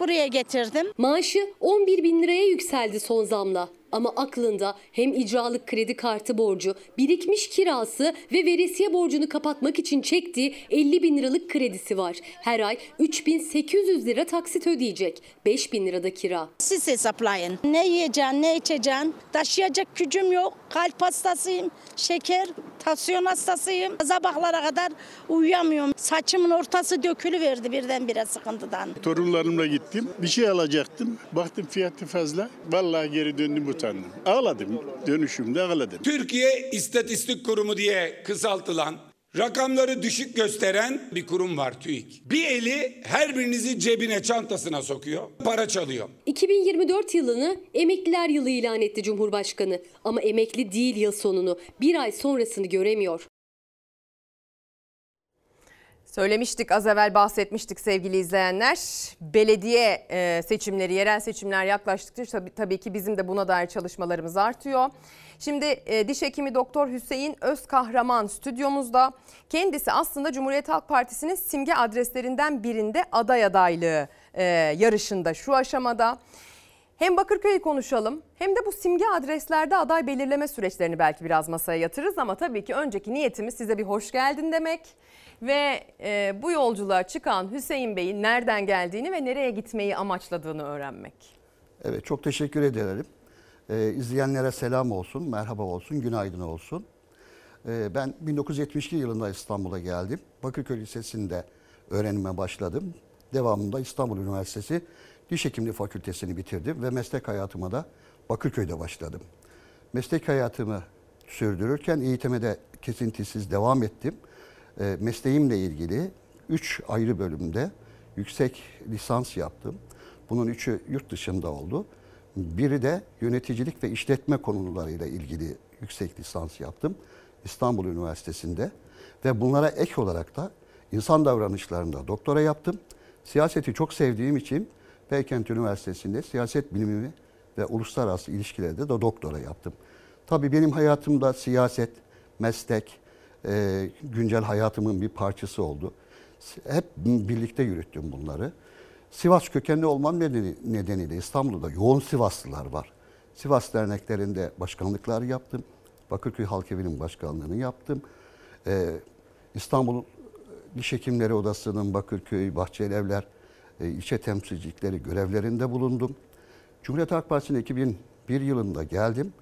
buraya getirdim.
Maaşı 11 bin liraya yükseldi son zamla. Ama aklında hem icralık kredi kartı borcu, birikmiş kirası ve veresiye borcunu kapatmak için çektiği 50 bin liralık kredisi var. Her ay 3800 lira taksit ödeyecek. 5 bin lirada kira.
Siz hesaplayın. Ne yiyeceksin, ne içeceksin? Taşıyacak gücüm yok. Kalp hastasıyım, şeker, tansiyon hastasıyım. Sabahlara kadar uyuyamıyorum. Saçımın ortası dökülüverdi birdenbire sıkıntıdan.
Torunlarımla gittim. Bir şey alacaktım. Baktım fiyatı fazla. Vallahi geri döndüm utandım. Ağladım. Dönüşümde ağladım.
Türkiye İstatistik Kurumu diye kısaltılan rakamları düşük gösteren bir kurum var TÜİK. Bir eli her birinizi cebine çantasına sokuyor, para çalıyor.
2024 yılını emekliler yılı ilan etti Cumhurbaşkanı. Ama emekli değil yıl sonunu. Bir ay sonrasını göremiyor.
Söylemiştik az evvel bahsetmiştik sevgili izleyenler. Belediye e, seçimleri, yerel seçimler yaklaştıkça tabii, tabii ki bizim de buna dair çalışmalarımız artıyor. Şimdi e, diş hekimi Doktor Hüseyin Özkahraman stüdyomuzda. Kendisi aslında Cumhuriyet Halk Partisi'nin simge adreslerinden birinde aday adaylığı e, yarışında şu aşamada. Hem Bakırköy'ü konuşalım hem de bu simge adreslerde aday belirleme süreçlerini belki biraz masaya yatırırız ama tabii ki önceki niyetimiz size bir hoş geldin demek ve e, bu yolculuğa çıkan Hüseyin Bey'in nereden geldiğini ve nereye gitmeyi amaçladığını öğrenmek.
Evet çok teşekkür ederim. Ee, izleyenlere selam olsun, merhaba olsun, günaydın olsun. Ee, ben 1972 yılında İstanbul'a geldim. Bakırköy Lisesi'nde öğrenime başladım. Devamında İstanbul Üniversitesi Diş Hekimliği Fakültesini bitirdim ve meslek hayatıma da Bakırköy'de başladım. Meslek hayatımı sürdürürken eğitime de kesintisiz devam ettim. E, mesleğimle ilgili 3 ayrı bölümde yüksek lisans yaptım. Bunun üçü yurt dışında oldu. Biri de yöneticilik ve işletme konularıyla ilgili yüksek lisans yaptım. İstanbul Üniversitesi'nde ve bunlara ek olarak da insan davranışlarında doktora yaptım. Siyaseti çok sevdiğim için Beykent Üniversitesi'nde siyaset bilimi ve uluslararası ilişkilerde de doktora yaptım. Tabii benim hayatımda siyaset, meslek, e, güncel hayatımın bir parçası oldu. Hep birlikte yürüttüm bunları. Sivas kökenli olmam nedeni, nedeniyle İstanbul'da yoğun Sivaslılar var. Sivas derneklerinde başkanlıklar yaptım. Bakırköy Halk Evi'nin başkanlığını yaptım. Ee, İstanbul Diş Hekimleri Odası'nın Bakırköy, Bahçeli Evler e, ilçe temsilcilikleri görevlerinde bulundum. Cumhuriyet Halk Partisi'ne 2001 yılında geldim.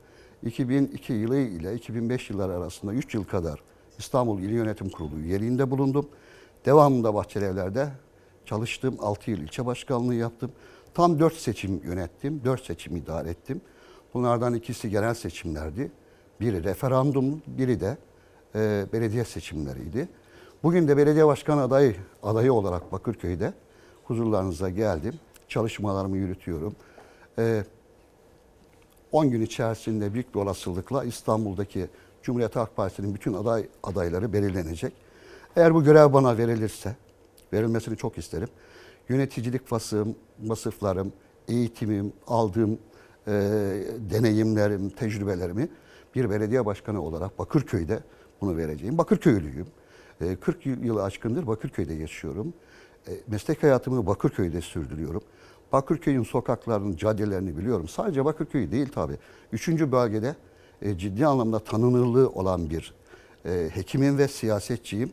2002 yılı ile 2005 yılları arasında 3 yıl kadar İstanbul İl Yönetim Kurulu üyeliğinde bulundum. Devamında Bahçeli Evler'de çalıştım. 6 yıl ilçe başkanlığı yaptım. Tam 4 seçim yönettim. 4 seçim idare ettim. Bunlardan ikisi genel seçimlerdi. Biri referandum, biri de e, belediye seçimleriydi. Bugün de belediye başkanı adayı, adayı olarak Bakırköy'de huzurlarınıza geldim. Çalışmalarımı yürütüyorum. E, 10 gün içerisinde büyük bir olasılıkla İstanbul'daki Cumhuriyet Halk Partisi'nin bütün aday adayları belirlenecek. Eğer bu görev bana verilirse, verilmesini çok isterim. Yöneticilik vasıfım, vasıflarım, eğitimim, aldığım e, deneyimlerim, tecrübelerimi bir belediye başkanı olarak Bakırköy'de bunu vereceğim. Bakırköylüyüm. E, 40 yılı aşkındır Bakırköy'de yaşıyorum. E, meslek hayatımı Bakırköy'de sürdürüyorum. Bakırköy'ün sokaklarının, caddelerini biliyorum. Sadece Bakırköy değil tabii. Üçüncü bölgede e, ciddi anlamda tanınırlığı olan bir e, hekimim ve siyasetçiyim.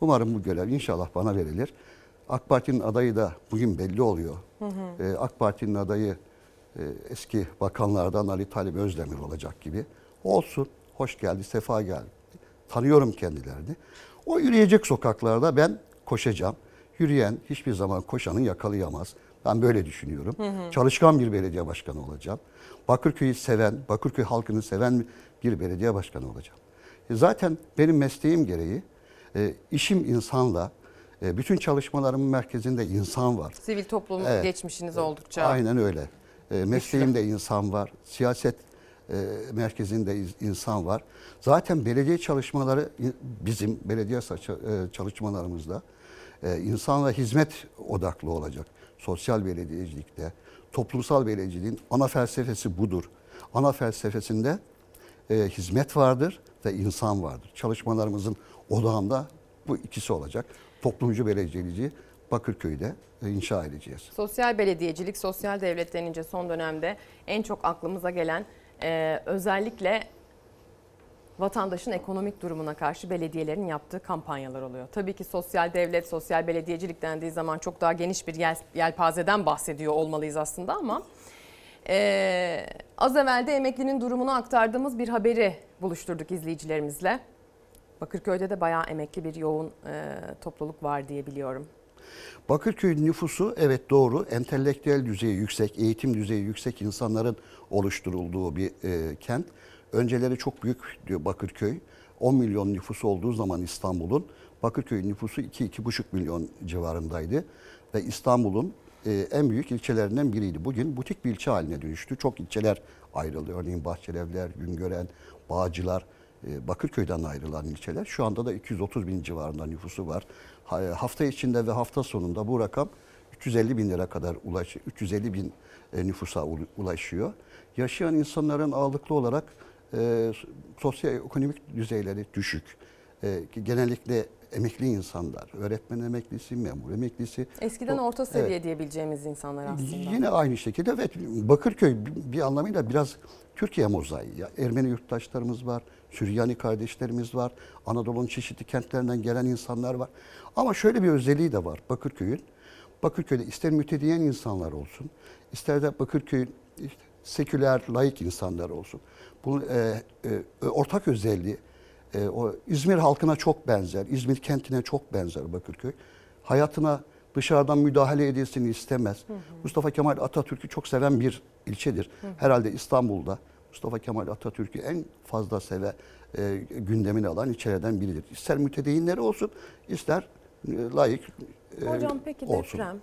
Umarım bu görev inşallah bana verilir. AK Parti'nin adayı da bugün belli oluyor.
Hı hı.
E, AK Parti'nin adayı e, eski bakanlardan Ali Talip Özdemir olacak gibi. Olsun, hoş geldi, sefa geldi. Tanıyorum kendilerini. O yürüyecek sokaklarda ben koşacağım. Yürüyen hiçbir zaman koşanı yakalayamaz. Ben böyle düşünüyorum.
Hı hı.
Çalışkan bir belediye başkanı olacağım. Bakırköy'ü seven, Bakırköy halkını seven bir belediye başkanı olacağım. E zaten benim mesleğim gereği e, işim insanla, e, bütün çalışmalarımın merkezinde insan var.
Sivil toplum
Evet.
geçmişiniz oldukça.
Aynen öyle. E, mesleğimde insan var. Siyaset e, merkezinde insan var. Zaten belediye çalışmaları bizim belediye çalışmalarımızda e, insan ve hizmet odaklı olacak. Sosyal belediyecilikte, toplumsal belediyeciliğin ana felsefesi budur. Ana felsefesinde e, hizmet vardır ve insan vardır. Çalışmalarımızın odağında bu ikisi olacak. Toplumcu belediyeciliği Bakırköy'de e, inşa edeceğiz.
Sosyal belediyecilik, sosyal devlet denince son dönemde en çok aklımıza gelen e, özellikle vatandaşın ekonomik durumuna karşı belediyelerin yaptığı kampanyalar oluyor. Tabii ki sosyal devlet, sosyal belediyecilik dendiği zaman çok daha geniş bir yel, yelpazeden bahsediyor olmalıyız aslında ama e, az evvel de emeklinin durumunu aktardığımız bir haberi buluşturduk izleyicilerimizle. Bakırköy'de de bayağı emekli bir yoğun e, topluluk var diye biliyorum.
Bakırköy nüfusu evet doğru entelektüel düzeyi yüksek, eğitim düzeyi yüksek insanların oluşturulduğu bir e, kent. Önceleri çok büyük diyor Bakırköy. 10 milyon nüfusu olduğu zaman İstanbul'un Bakırköy nüfusu 2-2,5 milyon civarındaydı. Ve İstanbul'un e, en büyük ilçelerinden biriydi. Bugün butik bir ilçe haline dönüştü. Çok ilçeler ayrıldı. Örneğin Bahçelievler, Güngören, Bağcılar, e, Bakırköy'den ayrılan ilçeler. Şu anda da 230 bin civarında nüfusu var. Ha- e, Hafta içinde ve hafta sonunda bu rakam 350 bin lira kadar ulaş, 350 bin e, nüfusa ul- ulaşıyor. Yaşayan insanların ağırlıklı olarak e, sosyoekonomik düzeyleri düşük. E, genellikle emekli insanlar, öğretmen emeklisi, memur emeklisi.
Eskiden
O-
orta seviye
Evet.
diyebileceğimiz insanlar aslında.
Yine aynı şekilde evet Bakırköy bir- anlamıyla biraz Türkiye mozaiği. Ya. Ermeni yurttaşlarımız var, Süryani kardeşlerimiz var, Anadolu'nun çeşitli kentlerinden gelen insanlar var. Ama şöyle bir özelliği de var Bakırköy'ün. Bakırköy'de ister mütediyen insanlar olsun, ister de Bakırköy'ün işte seküler, laik insanlar olsun. Bu e, e, ortak özelliği e, o İzmir halkına çok benzer, İzmir kentine çok benzer Bakırköy. Hayatına dışarıdan müdahale edilsin istemez. Mustafa Kemal Atatürk'ü çok seven bir ilçedir.
Hı hı.
Herhalde İstanbul'da Mustafa Kemal Atatürk'ü en fazla seve e, gündemine alan ilçelerden biridir. İster mütedeyinleri olsun, ister e, layık e,
Hocam peki
olsun.
deprem?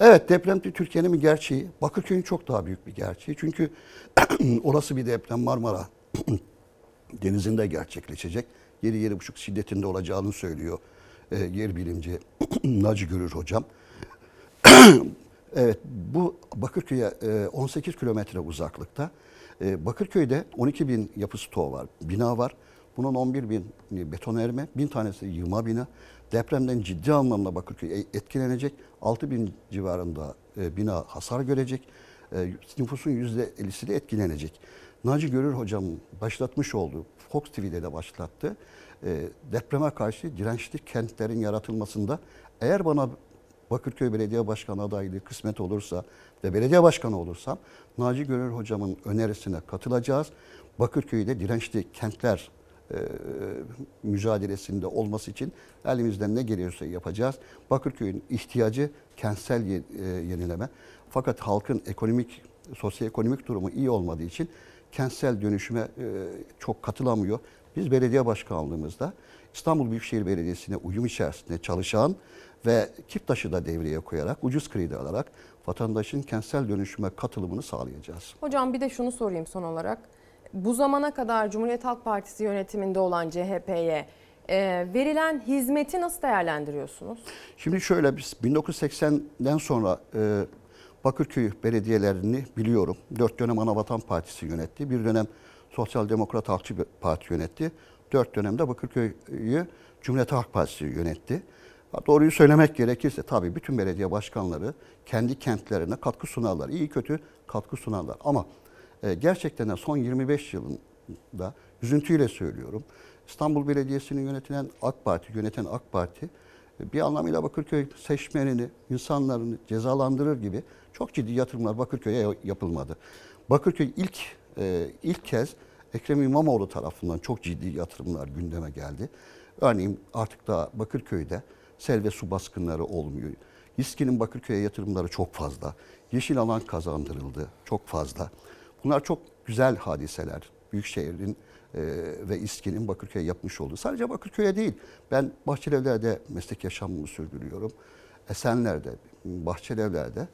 Evet deprem de Türkiye'nin bir gerçeği. Bakırköy'ün çok daha büyük bir gerçeği. Çünkü (clears throat) olası bir deprem Marmara (clears throat) denizinde gerçekleşecek. 7-7,5 şiddetinde olacağını söylüyor e, yer bilimci (clears throat) Naci Görür hocam. evet bu Bakırköy'e e, 18 kilometre uzaklıkta. E, Bakırköy'de 12 bin yapı stoğu var, bina var. Bunun 11 bin beton erme, bin tanesi yığma bina. Depremden ciddi anlamda Bakırköy e- etkilenecek. 6 bin civarında e, bina hasar görecek. E, nüfusun %50'si de etkilenecek. Naci Görür hocam başlatmış olduğu, Fox TV'de de başlattı. E, depreme karşı dirençli kentlerin yaratılmasında eğer bana Bakırköy Belediye Başkanı adaylığı kısmet olursa ve belediye başkanı olursam Naci Görür hocamın önerisine katılacağız. Bakırköy'de dirençli kentler e, mücadelesinde olması için elimizden ne geliyorsa yapacağız. Bakırköy'ün ihtiyacı kentsel e, yenileme. Fakat halkın ekonomik, sosyoekonomik durumu iyi olmadığı için kentsel dönüşüme e, çok katılamıyor. Biz belediye başkanlığımızda İstanbul Büyükşehir Belediyesi'ne uyum içerisinde çalışan ve Kiptaş'ı da devreye koyarak ucuz kredi alarak vatandaşın kentsel dönüşüme katılımını sağlayacağız.
Hocam bir de şunu sorayım son olarak. Bu zamana kadar Cumhuriyet Halk Partisi yönetiminde olan CHP'ye e, verilen hizmeti nasıl değerlendiriyorsunuz?
Şimdi şöyle biz 1980'den sonra e, Bakırköy belediyelerini biliyorum. Dört dönem Anavatan Partisi yönetti. Bir dönem Sosyal Demokrat Halkçı Parti yönetti. Dört dönemde Bakırköy'ü Cumhuriyet Halk Partisi yönetti. Doğruyu söylemek gerekirse tabii bütün belediye başkanları kendi kentlerine katkı sunarlar. İyi kötü katkı sunarlar. Ama gerçekten de son 25 yılında üzüntüyle söylüyorum. İstanbul Belediyesi'ni yönetilen AK Parti, yöneten AK Parti e, bir anlamıyla Bakırköy seçmenini, insanlarını cezalandırır gibi çok ciddi yatırımlar Bakırköy'e yapılmadı. Bakırköy ilk e, ilk kez Ekrem İmamoğlu tarafından çok ciddi yatırımlar gündeme geldi. Örneğin artık da Bakırköy'de sel ve su baskınları olmuyor. İSKİ'nin Bakırköy'e yatırımları çok fazla. Yeşil alan kazandırıldı çok fazla. Bunlar çok güzel hadiseler. Büyükşehir'in e, ve İSKİ'nin Bakırköy'e yapmış olduğu. Sadece Bakırköy'e değil. Ben Bahçelievler'de meslek yaşamımı sürdürüyorum. Esenler'de, Bahçelievler'de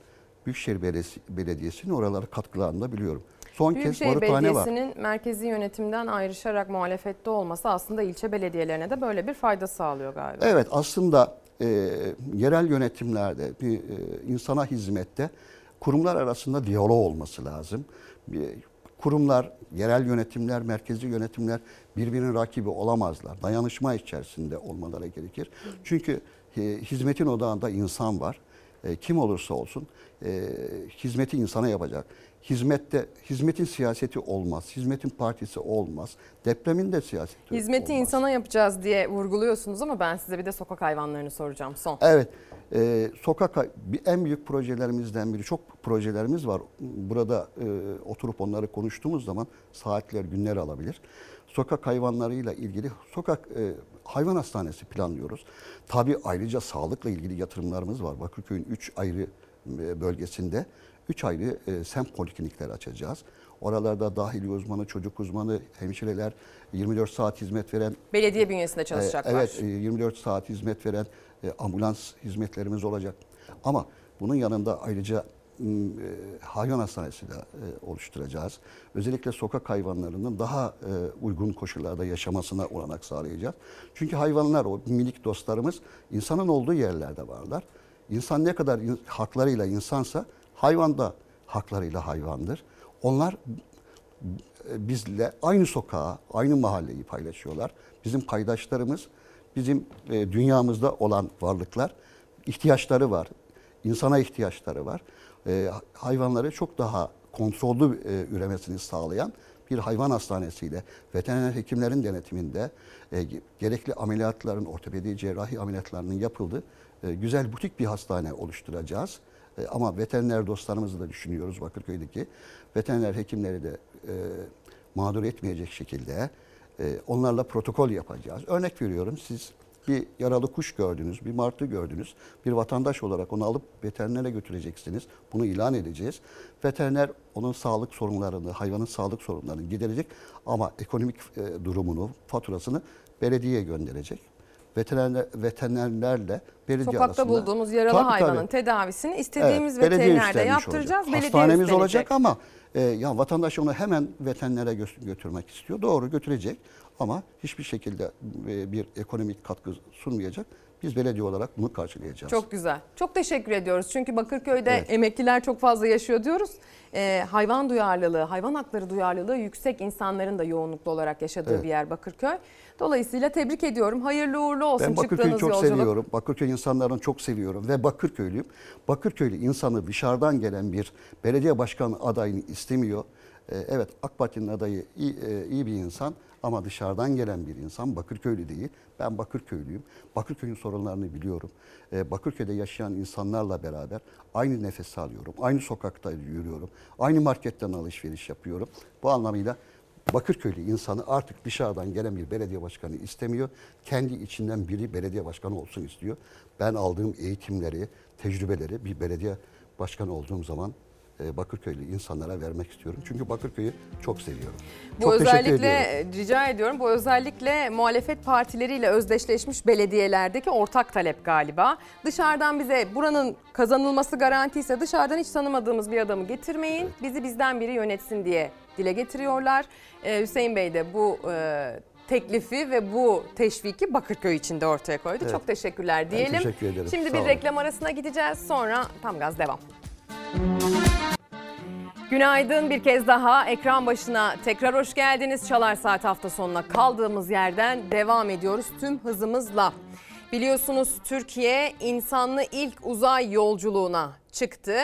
Büyükşehir Belediyesi- Belediyesi'nin oralara katkılarını da biliyorum. Son kez
Büyükşehir
var.
Belediyesi'nin merkezi yönetimden ayrışarak muhalefette olması aslında ilçe belediyelerine de böyle bir fayda sağlıyor galiba.
Evet aslında e, yerel yönetimlerde bir e, insana hizmette kurumlar arasında diyalog olması lazım. Bir, kurumlar, yerel yönetimler, merkezi yönetimler birbirinin rakibi olamazlar. Dayanışma içerisinde olmaları gerekir. Çünkü e, hizmetin odağında insan var. E, kim olursa olsun e, hizmeti insana yapacak. Hizmette hizmetin siyaseti olmaz. Hizmetin partisi olmaz. Depremin de siyaseti
Hizmeti insana yapacağız diye vurguluyorsunuz ama ben size bir de sokak hayvanlarını soracağım son.
Evet. E, sokak en büyük projelerimizden biri. Çok projelerimiz var. Burada e, oturup onları konuştuğumuz zaman saatler, günler alabilir. Sokak hayvanlarıyla ilgili sokak e, hayvan hastanesi planlıyoruz. Tabii ayrıca sağlıkla ilgili yatırımlarımız var. Bakırköy'ün 3 ayrı e, bölgesinde 3 ayrı e, semt poliklinikler açacağız. Oralarda dahili uzmanı, çocuk uzmanı, hemşireler, 24 saat hizmet veren
Belediye bünyesinde çalışacaklar.
ee, Evet, e, 24 saat hizmet veren e, ambulans hizmetlerimiz olacak. Ama bunun yanında ayrıca e, hayvan hastanesi de e, oluşturacağız. Özellikle sokak hayvanlarının daha e, uygun koşullarda yaşamasına olanak sağlayacağız. Çünkü hayvanlar, o minik dostlarımız insanın olduğu yerlerde varlar. İnsan ne kadar in- haklarıyla insansa hayvan da haklarıyla hayvandır. Onlar bizle aynı sokağı, aynı mahalleyi paylaşıyorlar. Bizim paydaşlarımız, bizim e, dünyamızda olan varlıklar, ihtiyaçları var. İnsana ihtiyaçları var. E, hayvanları çok daha kontrollü e, üremesini sağlayan bir hayvan hastanesiyle veteriner hekimlerin denetiminde e, gerekli ameliyatların, ortopedi cerrahi ameliyatlarının yapıldığı e, güzel butik bir hastane oluşturacağız. E, ama veteriner dostlarımızı da düşünüyoruz Bakırköy'deki. Veteriner hekimleri de e, mağdur etmeyecek şekilde onlarla protokol yapacağız. Örnek veriyorum siz bir yaralı kuş gördünüz, bir martı gördünüz. Bir vatandaş olarak onu alıp veterinere götüreceksiniz. Bunu ilan edeceğiz. Veteriner onun sağlık sorunlarını, hayvanın sağlık sorunlarını giderecek ama ekonomik e, durumunu, faturasını belediyeye gönderecek. Veteriner, veterinerlerle belediye
Sokakta
arasında.
bulduğumuz yaralı
Tabii,
hayvanın
tabii.
tedavisini istediğimiz
Evet,
veterinerde yaptıracağız.
olacak. Hastanemiz olacak ama e, ya vatandaş onu hemen veterinere gö- götürmek istiyor. Doğru götürecek ama hiçbir şekilde e, bir ekonomik katkı sunmayacak. Biz belediye olarak bunu karşılayacağız.
Çok güzel. Çok teşekkür ediyoruz. Çünkü Bakırköy'de
Evet.
emekliler çok fazla yaşıyor diyoruz. Ee, hayvan duyarlılığı, hayvan hakları duyarlılığı yüksek insanların da yoğunluklu olarak yaşadığı
Evet.
bir yer Bakırköy. Dolayısıyla tebrik ediyorum. Hayırlı uğurlu olsun
Ben Bakırköy'ü çok
yolculuk.
seviyorum. Bakırköy insanlarını çok seviyorum ve Bakırköylüyüm. Bakırköylü insanı dışarıdan gelen bir belediye başkanı adayını istemiyor. Ee, evet AK Parti'nin adayı iyi, e, iyi bir insan ama dışarıdan gelen bir insan Bakırköylü değil. Ben Bakırköylüyüm. Bakırköy'ün sorunlarını biliyorum. Ee, Bakırköy'de yaşayan insanlarla beraber aynı nefes alıyorum. Aynı sokakta yürüyorum. Aynı marketten alışveriş yapıyorum. Bu anlamıyla Bakırköylü insanı artık dışarıdan gelen bir belediye başkanı istemiyor. Kendi içinden biri belediye başkanı olsun istiyor. Ben aldığım eğitimleri, tecrübeleri bir belediye başkanı olduğum zaman Bakırköylü insanlara vermek istiyorum. Çünkü Bakırköy'ü çok seviyorum.
Bu
çok
özellikle rica ediyorum. Bu özellikle muhalefet partileriyle özdeşleşmiş belediyelerdeki ortak talep galiba. Dışarıdan bize buranın kazanılması garantiyse dışarıdan hiç tanımadığımız bir adamı getirmeyin. Bizi bizden biri yönetsin diye dile getiriyorlar. Ee, Hüseyin Bey de bu e, teklifi ve bu teşviki Bakırköy için de ortaya koydu.
Evet.
Çok teşekkürler
Ben
diyelim.
teşekkür ederim.
Şimdi
Sağ
bir
olun.
reklam arasına gideceğiz. Sonra tam gaz devam. Günaydın bir kez daha ekran başına tekrar hoş geldiniz. Çalar Saat hafta sonuna kaldığımız yerden devam ediyoruz tüm hızımızla. Biliyorsunuz Türkiye insanlı ilk uzay yolculuğuna çıktı.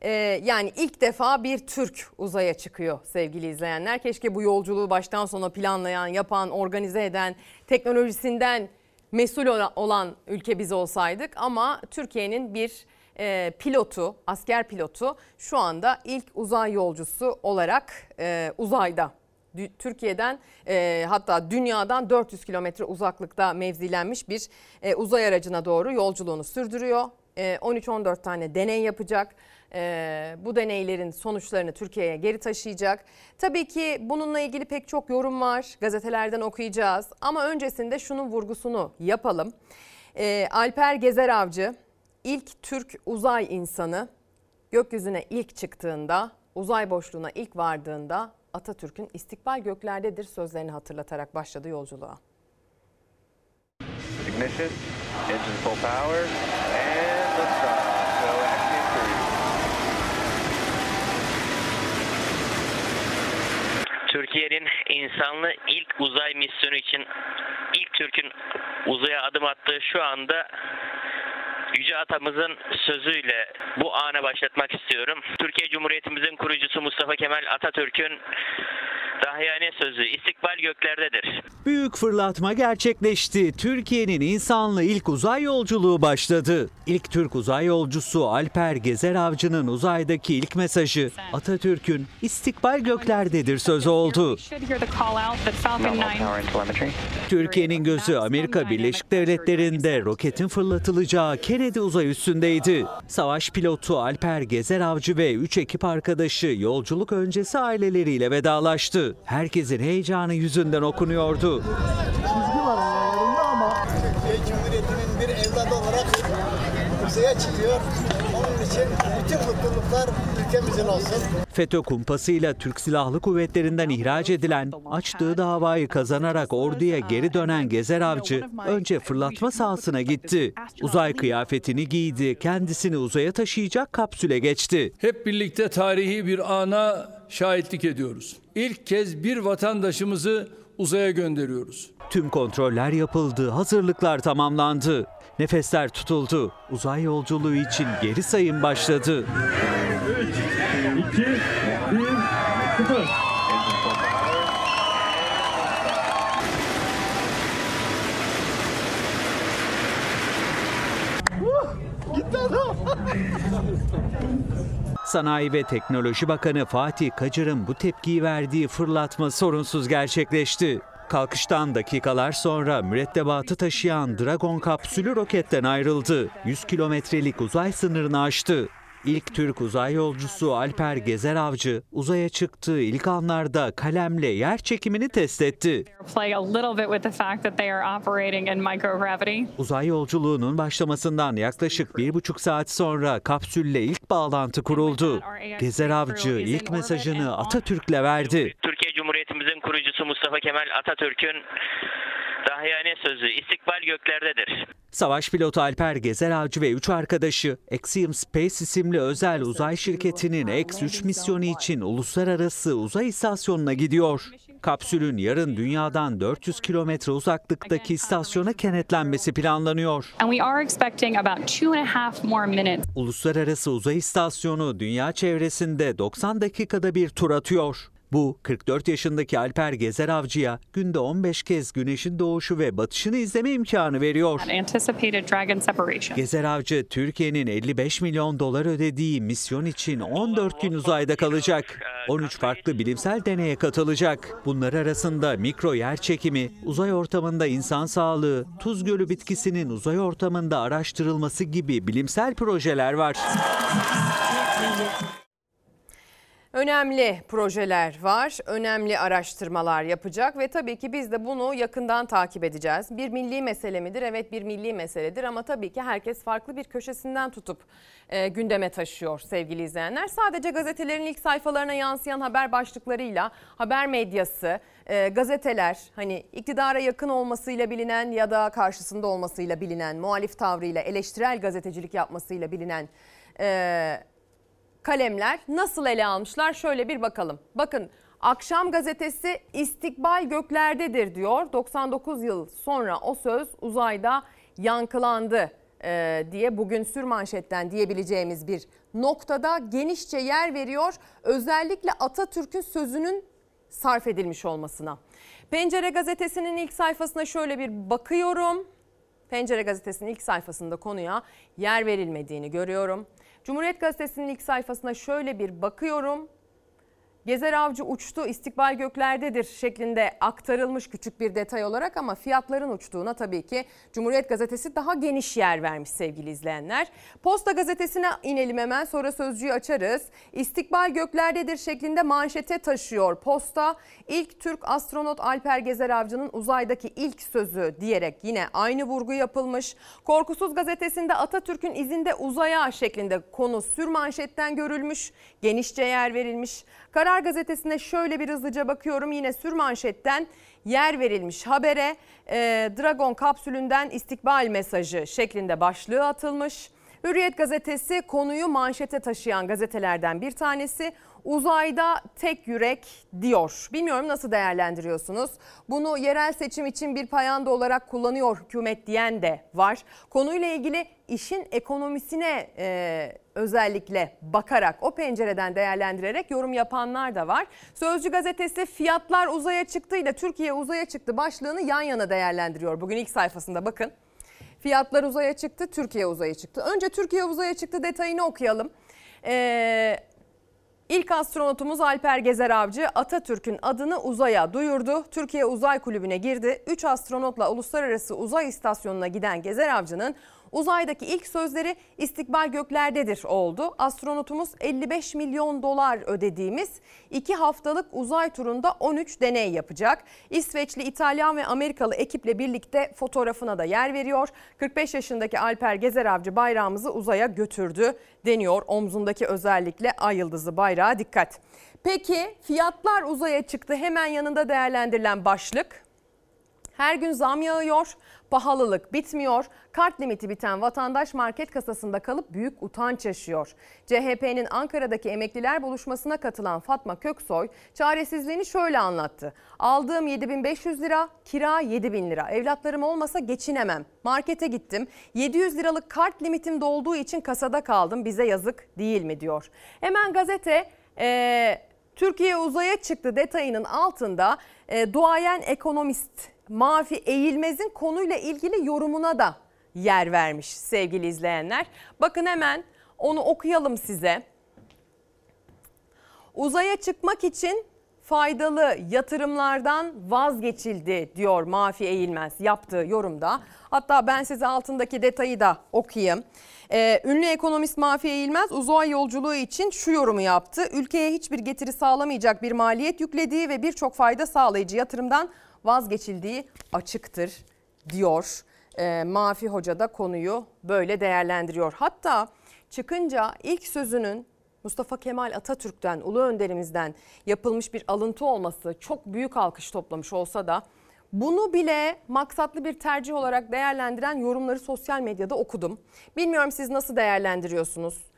Ee, yani ilk defa bir Türk uzaya çıkıyor sevgili izleyenler. Keşke bu yolculuğu baştan sona planlayan, yapan, organize eden, teknolojisinden mesul ola- olan ülke biz olsaydık. Ama Türkiye'nin bir e, pilotu, asker pilotu şu anda ilk uzay yolcusu olarak e, uzayda. Türkiye'den e, hatta dünyadan 400 kilometre uzaklıkta mevzilenmiş bir e, uzay aracına doğru yolculuğunu sürdürüyor. E, 13-14 tane deney yapacak. E, bu deneylerin sonuçlarını Türkiye'ye geri taşıyacak. Tabii ki bununla ilgili pek çok yorum var. Gazetelerden okuyacağız. Ama öncesinde şunun vurgusunu yapalım. E, Alper Gezer Avcı ilk Türk uzay insanı gökyüzüne ilk çıktığında, uzay boşluğuna ilk vardığında Atatürk'ün istikbal göklerdedir sözlerini hatırlatarak başladı yolculuğa.
Ignition, engine full power, and liftoff.
Türkiye'nin insanlı ilk uzay misyonu için ilk Türk'ün uzaya adım attığı şu anda Yüce Atamızın sözüyle bu ana başlatmak istiyorum. Türkiye Cumhuriyetimizin kurucusu Mustafa Kemal Atatürk'ün dahiyane sözü istikbal göklerdedir.
Büyük fırlatma gerçekleşti. Türkiye'nin insanlı ilk uzay yolculuğu başladı. İlk Türk uzay yolcusu Alper Gezer Avcı'nın uzaydaki ilk mesajı Atatürk'ün istikbal göklerdedir sözü oldu. Türkiye'nin gözü Amerika Birleşik Devletleri'nde roketin fırlatılacağı Kennedy uzay üstündeydi. Savaş pilotu Alper Gezer Avcı ve 3 ekip arkadaşı yolculuk öncesi aileleriyle vedalaştı. Herkesin heyecanı yüzünden okunuyordu.
Çizgi var aralarında ama Cumhuriyeti'nin bir evladı olarak uzaya çıkıyor. Onun için bütün mutluluklar ülkemizin olsun.
FETÖ kumpasıyla Türk Silahlı Kuvvetleri'nden ihraç edilen, açtığı davayı kazanarak orduya geri dönen Gezer Avcı önce fırlatma sahasına gitti. Uzay kıyafetini giydi, kendisini uzaya taşıyacak kapsüle geçti.
Hep birlikte tarihi bir ana şahitlik ediyoruz. İlk kez bir vatandaşımızı uzaya gönderiyoruz.
Tüm kontroller yapıldı, hazırlıklar tamamlandı. Nefesler tutuldu. Uzay yolculuğu için geri sayım başladı.
2, 1, 0.
Sanayi ve Teknoloji Bakanı Fatih Kacır'ın bu tepkiyi verdiği fırlatma sorunsuz gerçekleşti. Kalkıştan dakikalar sonra mürettebatı taşıyan Dragon kapsülü roketten ayrıldı. 100 kilometrelik uzay sınırını aştı. İlk Türk uzay yolcusu Alper Gezer Avcı uzaya çıktığı ilk anlarda kalemle yer çekimini test etti. Uzay yolculuğunun başlamasından yaklaşık bir buçuk saat sonra kapsülle ilk bağlantı kuruldu. Gezer Avcı ilk mesajını Atatürk'le verdi.
Türkiye Cumhuriyetimizin kurucusu Mustafa Kemal Atatürk'ün dahiyane sözü istikbal göklerdedir.
Savaş pilotu Alper Gezer Avcı ve 3 arkadaşı Axiom Space isimli özel uzay şirketinin X-3 misyonu için uluslararası uzay istasyonuna gidiyor. Kapsülün yarın dünyadan 400 kilometre uzaklıktaki istasyona kenetlenmesi planlanıyor.
And we are expecting about two and a half more minutes.
Uluslararası Uzay İstasyonu dünya çevresinde 90 dakikada bir tur atıyor. Bu 44 yaşındaki Alper Gezer Avcı'ya günde 15 kez güneşin doğuşu ve batışını izleme imkanı veriyor. Gezer Avcı Türkiye'nin 55 milyon dolar ödediği misyon için 14 gün uzayda kalacak. 13 farklı bilimsel deneye katılacak. Bunlar arasında mikro yer çekimi, uzay ortamında insan sağlığı, tuz gölü bitkisinin uzay ortamında araştırılması gibi bilimsel projeler var.
Önemli projeler var, önemli araştırmalar yapacak ve tabii ki biz de bunu yakından takip edeceğiz. Bir milli mesele midir? Evet bir milli meseledir ama tabii ki herkes farklı bir köşesinden tutup e, gündeme taşıyor sevgili izleyenler. Sadece gazetelerin ilk sayfalarına yansıyan haber başlıklarıyla haber medyası, e, gazeteler hani iktidara yakın olmasıyla bilinen ya da karşısında olmasıyla bilinen, muhalif tavrıyla, eleştirel gazetecilik yapmasıyla bilinen... E, kalemler nasıl ele almışlar şöyle bir bakalım. Bakın Akşam gazetesi istikbal göklerdedir diyor. 99 yıl sonra o söz uzayda yankılandı e, diye bugün sürmanşetten diyebileceğimiz bir noktada genişçe yer veriyor. Özellikle Atatürk'ün sözünün sarf edilmiş olmasına. Pencere gazetesinin ilk sayfasına şöyle bir bakıyorum. Pencere gazetesinin ilk sayfasında konuya yer verilmediğini görüyorum. Cumhuriyet Gazetesi'nin ilk sayfasına şöyle bir bakıyorum. Gezer Avcı uçtu, istikbal göklerdedir şeklinde aktarılmış küçük bir detay olarak ama fiyatların uçtuğuna tabii ki Cumhuriyet Gazetesi daha geniş yer vermiş sevgili izleyenler. Posta Gazetesi'ne inelim hemen sonra sözcüğü açarız. İstikbal göklerdedir şeklinde manşete taşıyor. Posta ilk Türk astronot Alper Gezer Avcı'nın uzaydaki ilk sözü diyerek yine aynı vurgu yapılmış. Korkusuz Gazetesi'nde Atatürk'ün izinde uzaya şeklinde konu sür manşetten görülmüş. Genişçe yer verilmiş. Karar Gazetesi'ne şöyle bir hızlıca bakıyorum. Yine sür manşetten yer verilmiş habere e, Dragon kapsülünden istikbal mesajı şeklinde başlığı atılmış. Hürriyet gazetesi konuyu manşete taşıyan gazetelerden bir tanesi. Uzayda tek yürek diyor. Bilmiyorum nasıl değerlendiriyorsunuz? Bunu yerel seçim için bir payanda olarak kullanıyor hükümet diyen de var. Konuyla ilgili işin ekonomisine e, özellikle bakarak o pencereden değerlendirerek yorum yapanlar da var. Sözcü gazetesi fiyatlar uzaya çıktı ile Türkiye uzaya çıktı başlığını yan yana değerlendiriyor. Bugün ilk sayfasında bakın. Fiyatlar uzaya çıktı, Türkiye uzaya çıktı. Önce Türkiye uzaya çıktı detayını okuyalım. Ee, İlk astronotumuz Alper Gezer Avcı Atatürk'ün adını uzaya duyurdu. Türkiye Uzay Kulübü'ne girdi. 3 astronotla Uluslararası Uzay İstasyonu'na giden Gezer Avcı'nın uzaydaki ilk sözleri istikbal göklerdedir oldu. Astronotumuz 55 milyon dolar ödediğimiz 2 haftalık uzay turunda 13 deney yapacak. İsveçli, İtalyan ve Amerikalı ekiple birlikte fotoğrafına da yer veriyor. 45 yaşındaki Alper Gezer Avcı bayrağımızı uzaya götürdü deniyor. Omzundaki özellikle ay yıldızı bayrağı dikkat. Peki fiyatlar uzaya çıktı hemen yanında değerlendirilen başlık. Her gün zam yağıyor, pahalılık bitmiyor. Kart limiti biten vatandaş market kasasında kalıp büyük utanç yaşıyor. CHP'nin Ankara'daki emekliler buluşmasına katılan Fatma Köksoy çaresizliğini şöyle anlattı. Aldığım 7500 lira, kira 7000 lira. Evlatlarım olmasa geçinemem. Markete gittim. 700 liralık kart limitim dolduğu için kasada kaldım. Bize yazık değil mi diyor. Hemen gazete ee, Türkiye uzaya çıktı detayının altında e, duayen ekonomist Mafi Eğilmez'in konuyla ilgili yorumuna da yer vermiş sevgili izleyenler. Bakın hemen onu okuyalım size. Uzaya çıkmak için faydalı yatırımlardan vazgeçildi diyor Mafi Eğilmez yaptığı yorumda. Hatta ben size altındaki detayı da okuyayım. Ee, ünlü ekonomist Mafi Eğilmez uzay yolculuğu için şu yorumu yaptı. Ülkeye hiçbir getiri sağlamayacak bir maliyet yüklediği ve birçok fayda sağlayıcı yatırımdan vazgeçildiği açıktır diyor. Ee, Mafi Hoca da konuyu böyle değerlendiriyor. Hatta çıkınca ilk sözünün Mustafa Kemal Atatürk'ten, ulu önderimizden yapılmış bir alıntı olması çok büyük alkış toplamış olsa da bunu bile maksatlı bir tercih olarak değerlendiren yorumları sosyal medyada okudum. Bilmiyorum siz nasıl değerlendiriyorsunuz?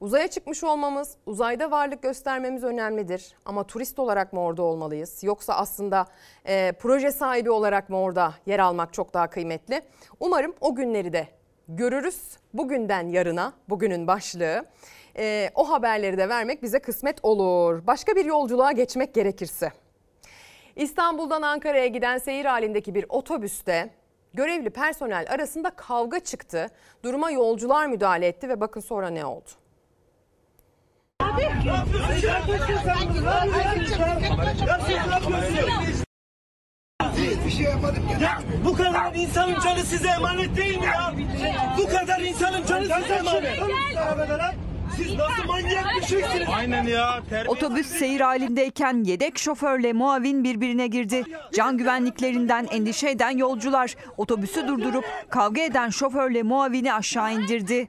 Uzaya çıkmış olmamız, uzayda varlık göstermemiz önemlidir. Ama turist olarak mı orada olmalıyız? Yoksa aslında e, proje sahibi olarak mı orada yer almak çok daha kıymetli? Umarım o günleri de görürüz. Bugünden yarına, bugünün başlığı. E, o haberleri de vermek bize kısmet olur. Başka bir yolculuğa geçmek gerekirse. İstanbul'dan Ankara'ya giden seyir halindeki bir otobüste görevli personel arasında kavga çıktı. Duruma yolcular müdahale etti ve bakın sonra ne oldu?
Hiçbir şey yapmadık ya. Bu kadar insanın canı size emanet değil mi ya? Bu kadar insanın canı size emanet. Siz nasıl manyak bir şeysiniz? Aynen ya.
Otobüs seyir halindeyken yedek şoförle muavin birbirine girdi. Can güvenliklerinden endişe eden yolcular otobüsü durdurup kavga eden şoförle muavini aşağı indirdi.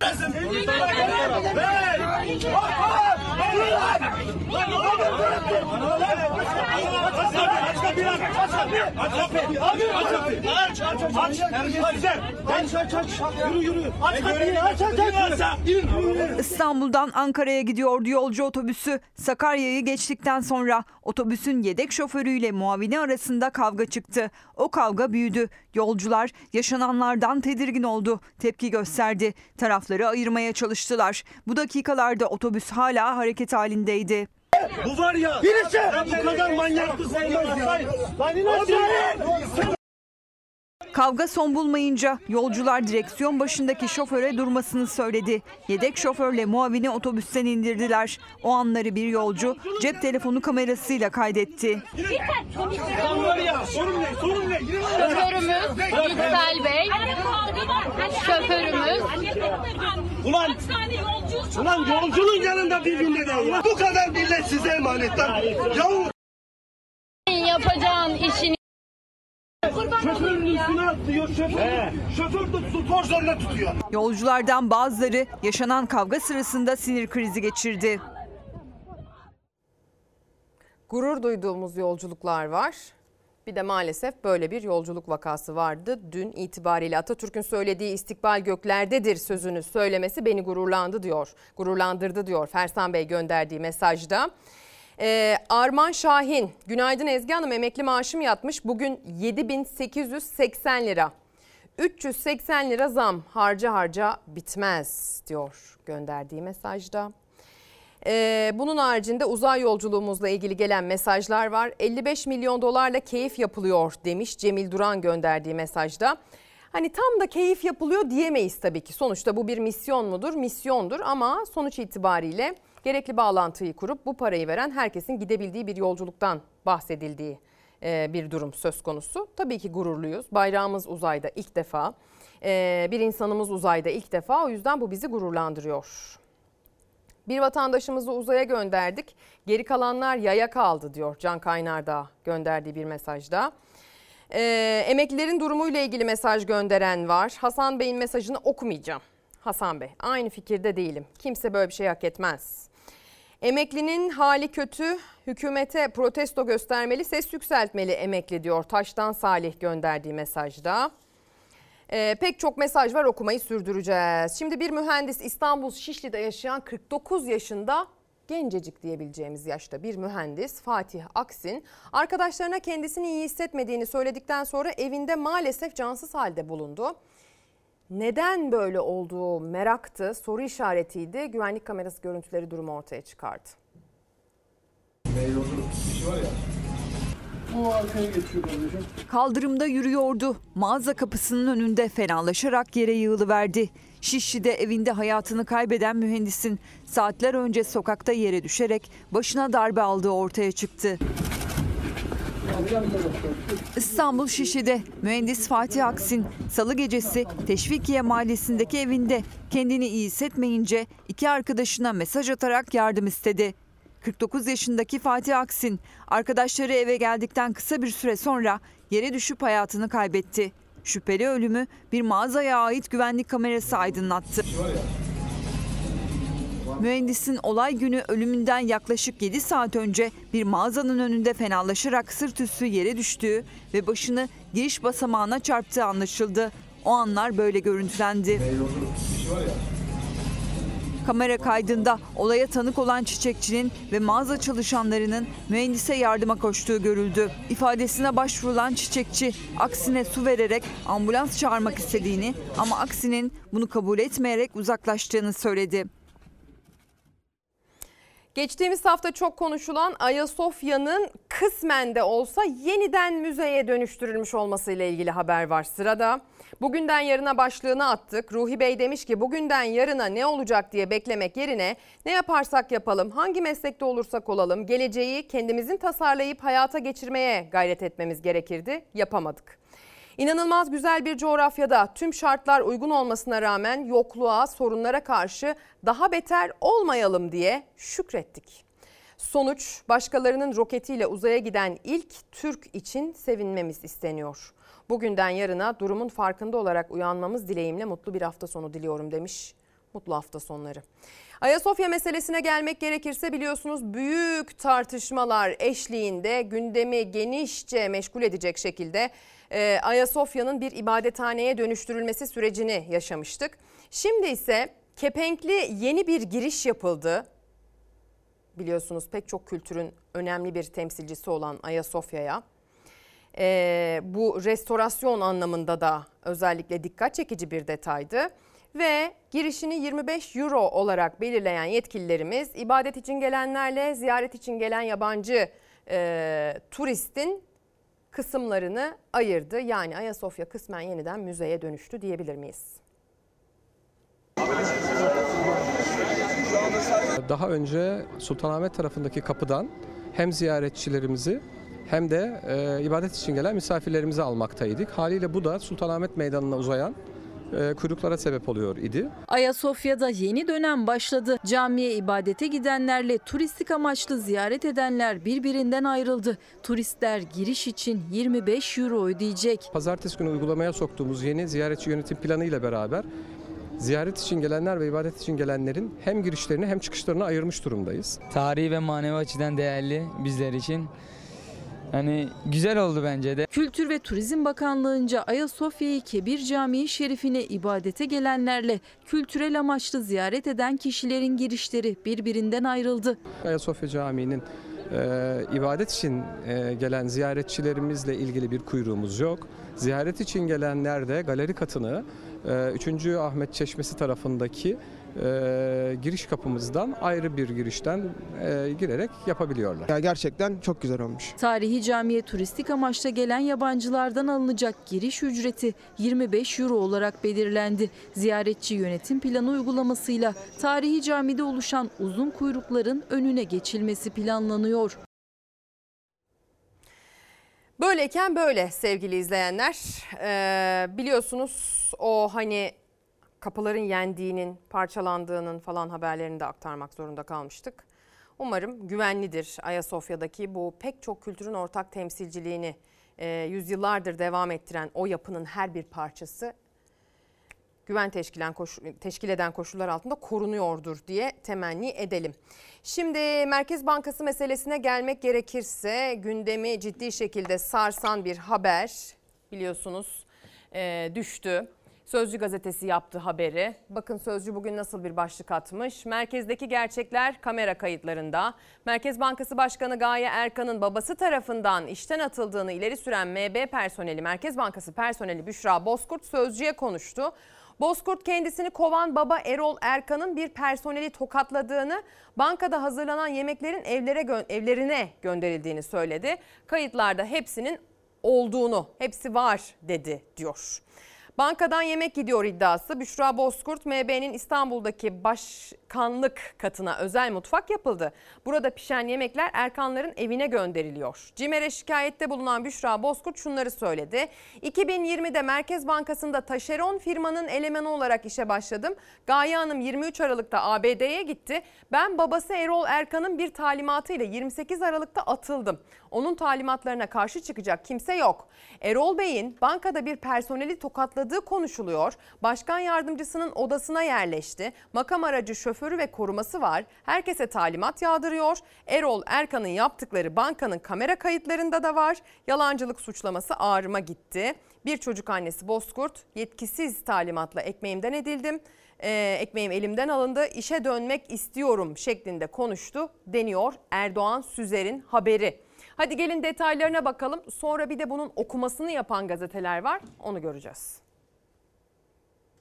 İstanbul'dan Ankara'ya gidiyordu yolcu otobüsü. Sakarya'yı geçtikten sonra otobüsün yedek şoförüyle muavini arasında kavga çıktı. O kavga büyüdü. Yolcular yaşananlardan tedirgin oldu. Tepki gösterdi. Tarafları ayırmaya çalıştılar. Bu dakikalarda otobüs hala hareket halindeydi.
Bu var ya. Birisi. Bu kadar manyaklık olmaz ya. Lan in aşağıya.
Kavga son bulmayınca yolcular direksiyon başındaki şoföre durmasını söyledi. Yedek şoförle muavini otobüsten indirdiler. O anları bir yolcu cep telefonu kamerasıyla kaydetti.
Şoförümüz Yüksel Bey. Şoförümüz.
Ulan, ulan yolcunun yanında birbirine de ulan. Bu kadar millet size emanet lan. Yahu
Yapacağın işini
şoförün üstüne atlıyor şoför. Şoför de tutor zorla tutuyor.
Yolculardan bazıları yaşanan kavga sırasında sinir krizi geçirdi.
Gurur duyduğumuz yolculuklar var. Bir de maalesef böyle bir yolculuk vakası vardı. Dün itibariyle Atatürk'ün söylediği istikbal göklerdedir sözünü söylemesi beni gururlandı diyor. Gururlandırdı diyor Fersan Bey gönderdiği mesajda. Ee, Arman Şahin, günaydın Ezgi Hanım emekli maaşım yatmış. Bugün 7880 lira. 380 lira zam harca harca bitmez diyor gönderdiği mesajda. Ee, bunun haricinde uzay yolculuğumuzla ilgili gelen mesajlar var. 55 milyon dolarla keyif yapılıyor demiş Cemil Duran gönderdiği mesajda. Hani tam da keyif yapılıyor diyemeyiz tabii ki. Sonuçta bu bir misyon mudur? Misyondur ama sonuç itibariyle gerekli bağlantıyı kurup bu parayı veren herkesin gidebildiği bir yolculuktan bahsedildiği e, bir durum söz konusu. Tabii ki gururluyuz. Bayrağımız uzayda ilk defa. E, bir insanımız uzayda ilk defa. O yüzden bu bizi gururlandırıyor. Bir vatandaşımızı uzaya gönderdik. Geri kalanlar yaya kaldı diyor Can Kaynardağ gönderdiği bir mesajda. Ee, emeklilerin durumuyla ilgili mesaj gönderen var. Hasan Bey'in mesajını okumayacağım. Hasan Bey aynı fikirde değilim. Kimse böyle bir şey hak etmez. Emeklinin hali kötü, hükümete protesto göstermeli, ses yükseltmeli emekli diyor Taştan Salih gönderdiği mesajda. Ee, pek çok mesaj var okumayı sürdüreceğiz. Şimdi bir mühendis İstanbul Şişli'de yaşayan 49 yaşında gencecik diyebileceğimiz yaşta bir mühendis Fatih Aksin arkadaşlarına kendisini iyi hissetmediğini söyledikten sonra evinde maalesef cansız halde bulundu. Neden böyle olduğu meraktı, soru işaretiydi. Güvenlik kamerası görüntüleri durumu ortaya çıkardı.
Bu arkaya geçiyor kardeşim.
Kaldırımda yürüyordu. Mağaza kapısının önünde fenalaşarak yere yığılıverdi. Şişli'de evinde hayatını kaybeden mühendisin saatler önce sokakta yere düşerek başına darbe aldığı ortaya çıktı. İstanbul Şişli'de mühendis Fatih Aksin salı gecesi Teşvikiye mahallesindeki evinde kendini iyi hissetmeyince iki arkadaşına mesaj atarak yardım istedi. 49 yaşındaki Fatih Aksin arkadaşları eve geldikten kısa bir süre sonra yere düşüp hayatını kaybetti. Şüpheli ölümü bir mağazaya ait güvenlik kamerası aydınlattı. Mühendisin olay günü ölümünden yaklaşık 7 saat önce bir mağazanın önünde fenalaşarak sırt üstü yere düştüğü ve başını giriş basamağına çarptığı anlaşıldı. O anlar böyle görüntülendi. Kamera kaydında olaya tanık olan çiçekçinin ve mağaza çalışanlarının mühendise yardıma koştuğu görüldü. İfadesine başvurulan çiçekçi aksine su vererek ambulans çağırmak istediğini ama aksinin bunu kabul etmeyerek uzaklaştığını söyledi.
Geçtiğimiz hafta çok konuşulan Ayasofya'nın kısmen de olsa yeniden müzeye dönüştürülmüş olmasıyla ilgili haber var sırada. Bugünden yarına başlığını attık. Ruhi Bey demiş ki bugünden yarına ne olacak diye beklemek yerine ne yaparsak yapalım, hangi meslekte olursak olalım geleceği kendimizin tasarlayıp hayata geçirmeye gayret etmemiz gerekirdi. Yapamadık. İnanılmaz güzel bir coğrafyada tüm şartlar uygun olmasına rağmen yokluğa, sorunlara karşı daha beter olmayalım diye şükrettik. Sonuç başkalarının roketiyle uzaya giden ilk Türk için sevinmemiz isteniyor. Bugünden yarına durumun farkında olarak uyanmamız dileğimle mutlu bir hafta sonu diliyorum demiş. Mutlu hafta sonları. Ayasofya meselesine gelmek gerekirse biliyorsunuz büyük tartışmalar eşliğinde gündemi genişçe meşgul edecek şekilde e, Ayasofya'nın bir ibadethaneye dönüştürülmesi sürecini yaşamıştık. Şimdi ise kepenkli yeni bir giriş yapıldı. Biliyorsunuz pek çok kültürün önemli bir temsilcisi olan Ayasofya'ya. E, bu restorasyon anlamında da özellikle dikkat çekici bir detaydı. Ve girişini 25 euro olarak belirleyen yetkililerimiz ibadet için gelenlerle ziyaret için gelen yabancı e, turistin kısımlarını ayırdı. Yani Ayasofya kısmen yeniden müzeye dönüştü diyebilir miyiz?
Daha önce Sultanahmet tarafındaki kapıdan hem ziyaretçilerimizi hem de e, ibadet için gelen misafirlerimizi almaktaydık. Haliyle bu da Sultanahmet Meydanı'na uzayan e, kuyruklara sebep oluyor idi.
Ayasofya'da yeni dönem başladı. Camiye ibadete gidenlerle turistik amaçlı ziyaret edenler birbirinden ayrıldı. Turistler giriş için 25 euro ödeyecek.
Pazartesi günü uygulamaya soktuğumuz yeni ziyaretçi yönetim planı ile beraber ziyaret için gelenler ve ibadet için gelenlerin hem girişlerini hem çıkışlarını ayırmış durumdayız.
Tarihi ve manevi açıdan değerli bizler için. Yani güzel oldu bence de.
Kültür ve Turizm Bakanlığı'nca Ayasofya'yı Kebir Camii Şerifine ibadete gelenlerle kültürel amaçlı ziyaret eden kişilerin girişleri birbirinden ayrıldı.
Ayasofya Camii'nin e, ibadet için e, gelen ziyaretçilerimizle ilgili bir kuyruğumuz yok. Ziyaret için gelenler de galeri katını e, 3. Ahmet Çeşmesi tarafındaki e, giriş kapımızdan ayrı bir girişten e, girerek yapabiliyorlar.
Ya gerçekten çok güzel olmuş.
Tarihi camiye turistik amaçla gelen yabancılardan alınacak giriş ücreti 25 euro olarak belirlendi. Ziyaretçi yönetim planı uygulamasıyla tarihi camide oluşan uzun kuyrukların önüne geçilmesi planlanıyor.
Böyleyken böyle sevgili izleyenler. Ee, biliyorsunuz o hani kapıların yendiğinin, parçalandığının falan haberlerini de aktarmak zorunda kalmıştık. Umarım güvenlidir Ayasofya'daki bu pek çok kültürün ortak temsilciliğini e, yüzyıllardır devam ettiren o yapının her bir parçası güven teşkilen koşu, teşkil eden koşullar altında korunuyordur diye temenni edelim. Şimdi Merkez Bankası meselesine gelmek gerekirse gündemi ciddi şekilde sarsan bir haber biliyorsunuz e, düştü. Sözcü gazetesi yaptı haberi. Bakın Sözcü bugün nasıl bir başlık atmış. Merkezdeki gerçekler kamera kayıtlarında. Merkez Bankası Başkanı Gaye Erkan'ın babası tarafından işten atıldığını ileri süren MB personeli, Merkez Bankası personeli Büşra Bozkurt Sözcü'ye konuştu. Bozkurt kendisini kovan baba Erol Erkan'ın bir personeli tokatladığını, bankada hazırlanan yemeklerin evlere gö- evlerine gönderildiğini söyledi. Kayıtlarda hepsinin olduğunu, hepsi var dedi diyor. Bankadan yemek gidiyor iddiası. Büşra Bozkurt MB'nin İstanbul'daki başkanlık katına özel mutfak yapıldı. Burada pişen yemekler Erkanların evine gönderiliyor. CİMER'e şikayette bulunan Büşra Bozkurt şunları söyledi. 2020'de Merkez Bankası'nda taşeron firmanın elemanı olarak işe başladım. Gaye Hanım 23 Aralık'ta ABD'ye gitti. Ben babası Erol Erkan'ın bir talimatıyla 28 Aralık'ta atıldım. Onun talimatlarına karşı çıkacak kimse yok. Erol Bey'in bankada bir personeli tokatladığı konuşuluyor. Başkan yardımcısının odasına yerleşti. Makam aracı şoförü ve koruması var. Herkese talimat yağdırıyor. Erol Erkan'ın yaptıkları bankanın kamera kayıtlarında da var. Yalancılık suçlaması ağrıma gitti. Bir çocuk annesi Bozkurt yetkisiz talimatla ekmeğimden edildim. Ee, ekmeğim elimden alındı. İşe dönmek istiyorum şeklinde konuştu deniyor Erdoğan Süzer'in haberi. Hadi gelin detaylarına bakalım. Sonra bir de bunun okumasını yapan gazeteler var. Onu göreceğiz.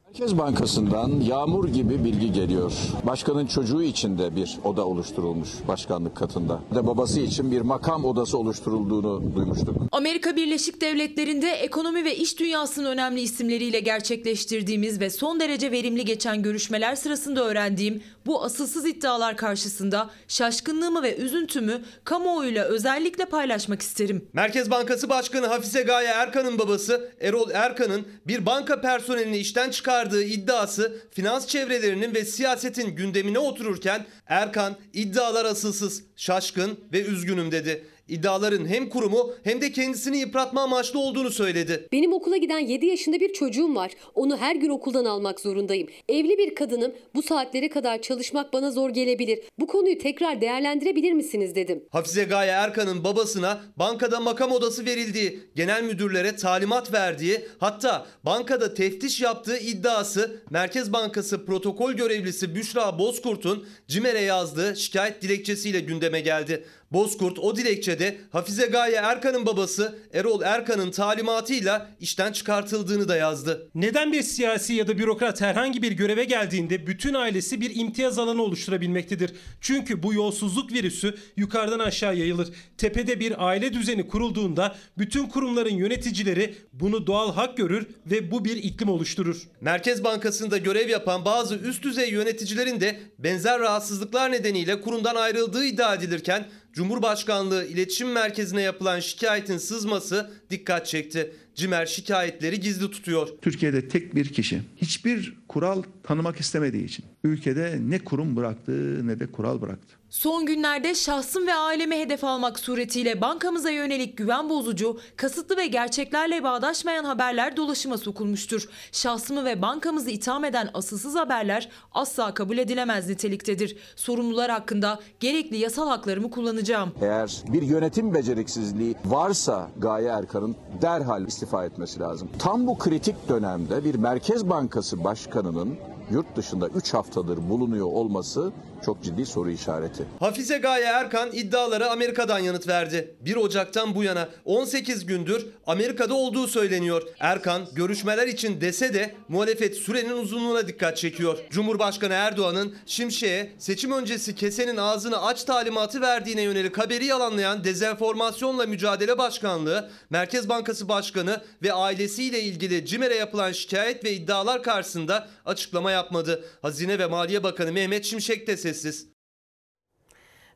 Merkez Bankası'ndan yağmur gibi bilgi geliyor. Başkanın çocuğu için de bir oda oluşturulmuş başkanlık katında. De babası için bir makam odası oluşturulduğunu duymuştuk.
Amerika Birleşik Devletleri'nde ekonomi ve iş dünyasının önemli isimleriyle gerçekleştirdiğimiz ve son derece verimli geçen görüşmeler sırasında öğrendiğim bu asılsız iddialar karşısında şaşkınlığımı ve üzüntümü kamuoyuyla özellikle paylaşmak isterim.
Merkez Bankası Başkanı Hafize Gaye Erkan'ın babası Erol Erkan'ın bir banka personelini işten çıkardığı iddiası finans çevrelerinin ve siyasetin gündemine otururken Erkan iddialar asılsız, şaşkın ve üzgünüm dedi. İddiaların hem kurumu hem de kendisini yıpratma amaçlı olduğunu söyledi.
Benim okula giden 7 yaşında bir çocuğum var. Onu her gün okuldan almak zorundayım. Evli bir kadınım. Bu saatlere kadar çalışmak bana zor gelebilir. Bu konuyu tekrar değerlendirebilir misiniz dedim.
Hafize Gaye Erkan'ın babasına bankada makam odası verildiği, genel müdürlere talimat verdiği, hatta bankada teftiş yaptığı iddiası Merkez Bankası protokol görevlisi Büşra Bozkurt'un CİMER'e yazdığı şikayet dilekçesiyle gündeme geldi. Bozkurt o dilekçede Hafize Gaye Erkan'ın babası Erol Erkan'ın talimatıyla işten çıkartıldığını da yazdı.
Neden bir siyasi ya da bürokrat herhangi bir göreve geldiğinde bütün ailesi bir imtiyaz alanı oluşturabilmektedir? Çünkü bu yolsuzluk virüsü yukarıdan aşağı yayılır. Tepede bir aile düzeni kurulduğunda bütün kurumların yöneticileri bunu doğal hak görür ve bu bir iklim oluşturur.
Merkez Bankası'nda görev yapan bazı üst düzey yöneticilerin de benzer rahatsızlıklar nedeniyle kurumdan ayrıldığı iddia edilirken Cumhurbaşkanlığı İletişim Merkezi'ne yapılan şikayetin sızması dikkat çekti. Cimer şikayetleri gizli tutuyor.
Türkiye'de tek bir kişi hiçbir kural tanımak istemediği için ülkede ne kurum bıraktı ne de kural bıraktı.
Son günlerde şahsım ve aileme hedef almak suretiyle bankamıza yönelik güven bozucu, kasıtlı ve gerçeklerle bağdaşmayan haberler dolaşıma sokulmuştur. Şahsımı ve bankamızı itham eden asılsız haberler asla kabul edilemez niteliktedir. Sorumlular hakkında gerekli yasal haklarımı kullanacağım.
Eğer bir yönetim beceriksizliği varsa Gaye Erkan'ın derhal istifa etmesi lazım. Tam bu kritik dönemde bir Merkez Bankası Başkanı'nın yurt dışında 3 haftadır bulunuyor olması çok ciddi soru işareti.
Hafize Gaye Erkan iddialara Amerika'dan yanıt verdi. 1 Ocak'tan bu yana 18 gündür Amerika'da olduğu söyleniyor. Erkan görüşmeler için dese de muhalefet sürenin uzunluğuna dikkat çekiyor. Cumhurbaşkanı Erdoğan'ın Şimşek'e seçim öncesi kesenin ağzını aç talimatı verdiğine yönelik haberi yalanlayan Dezenformasyonla Mücadele Başkanlığı, Merkez Bankası Başkanı ve ailesiyle ilgili CİMER'e yapılan şikayet ve iddialar karşısında açıklama yapmadı. Hazine ve Maliye Bakanı Mehmet Şimşek de sessiz.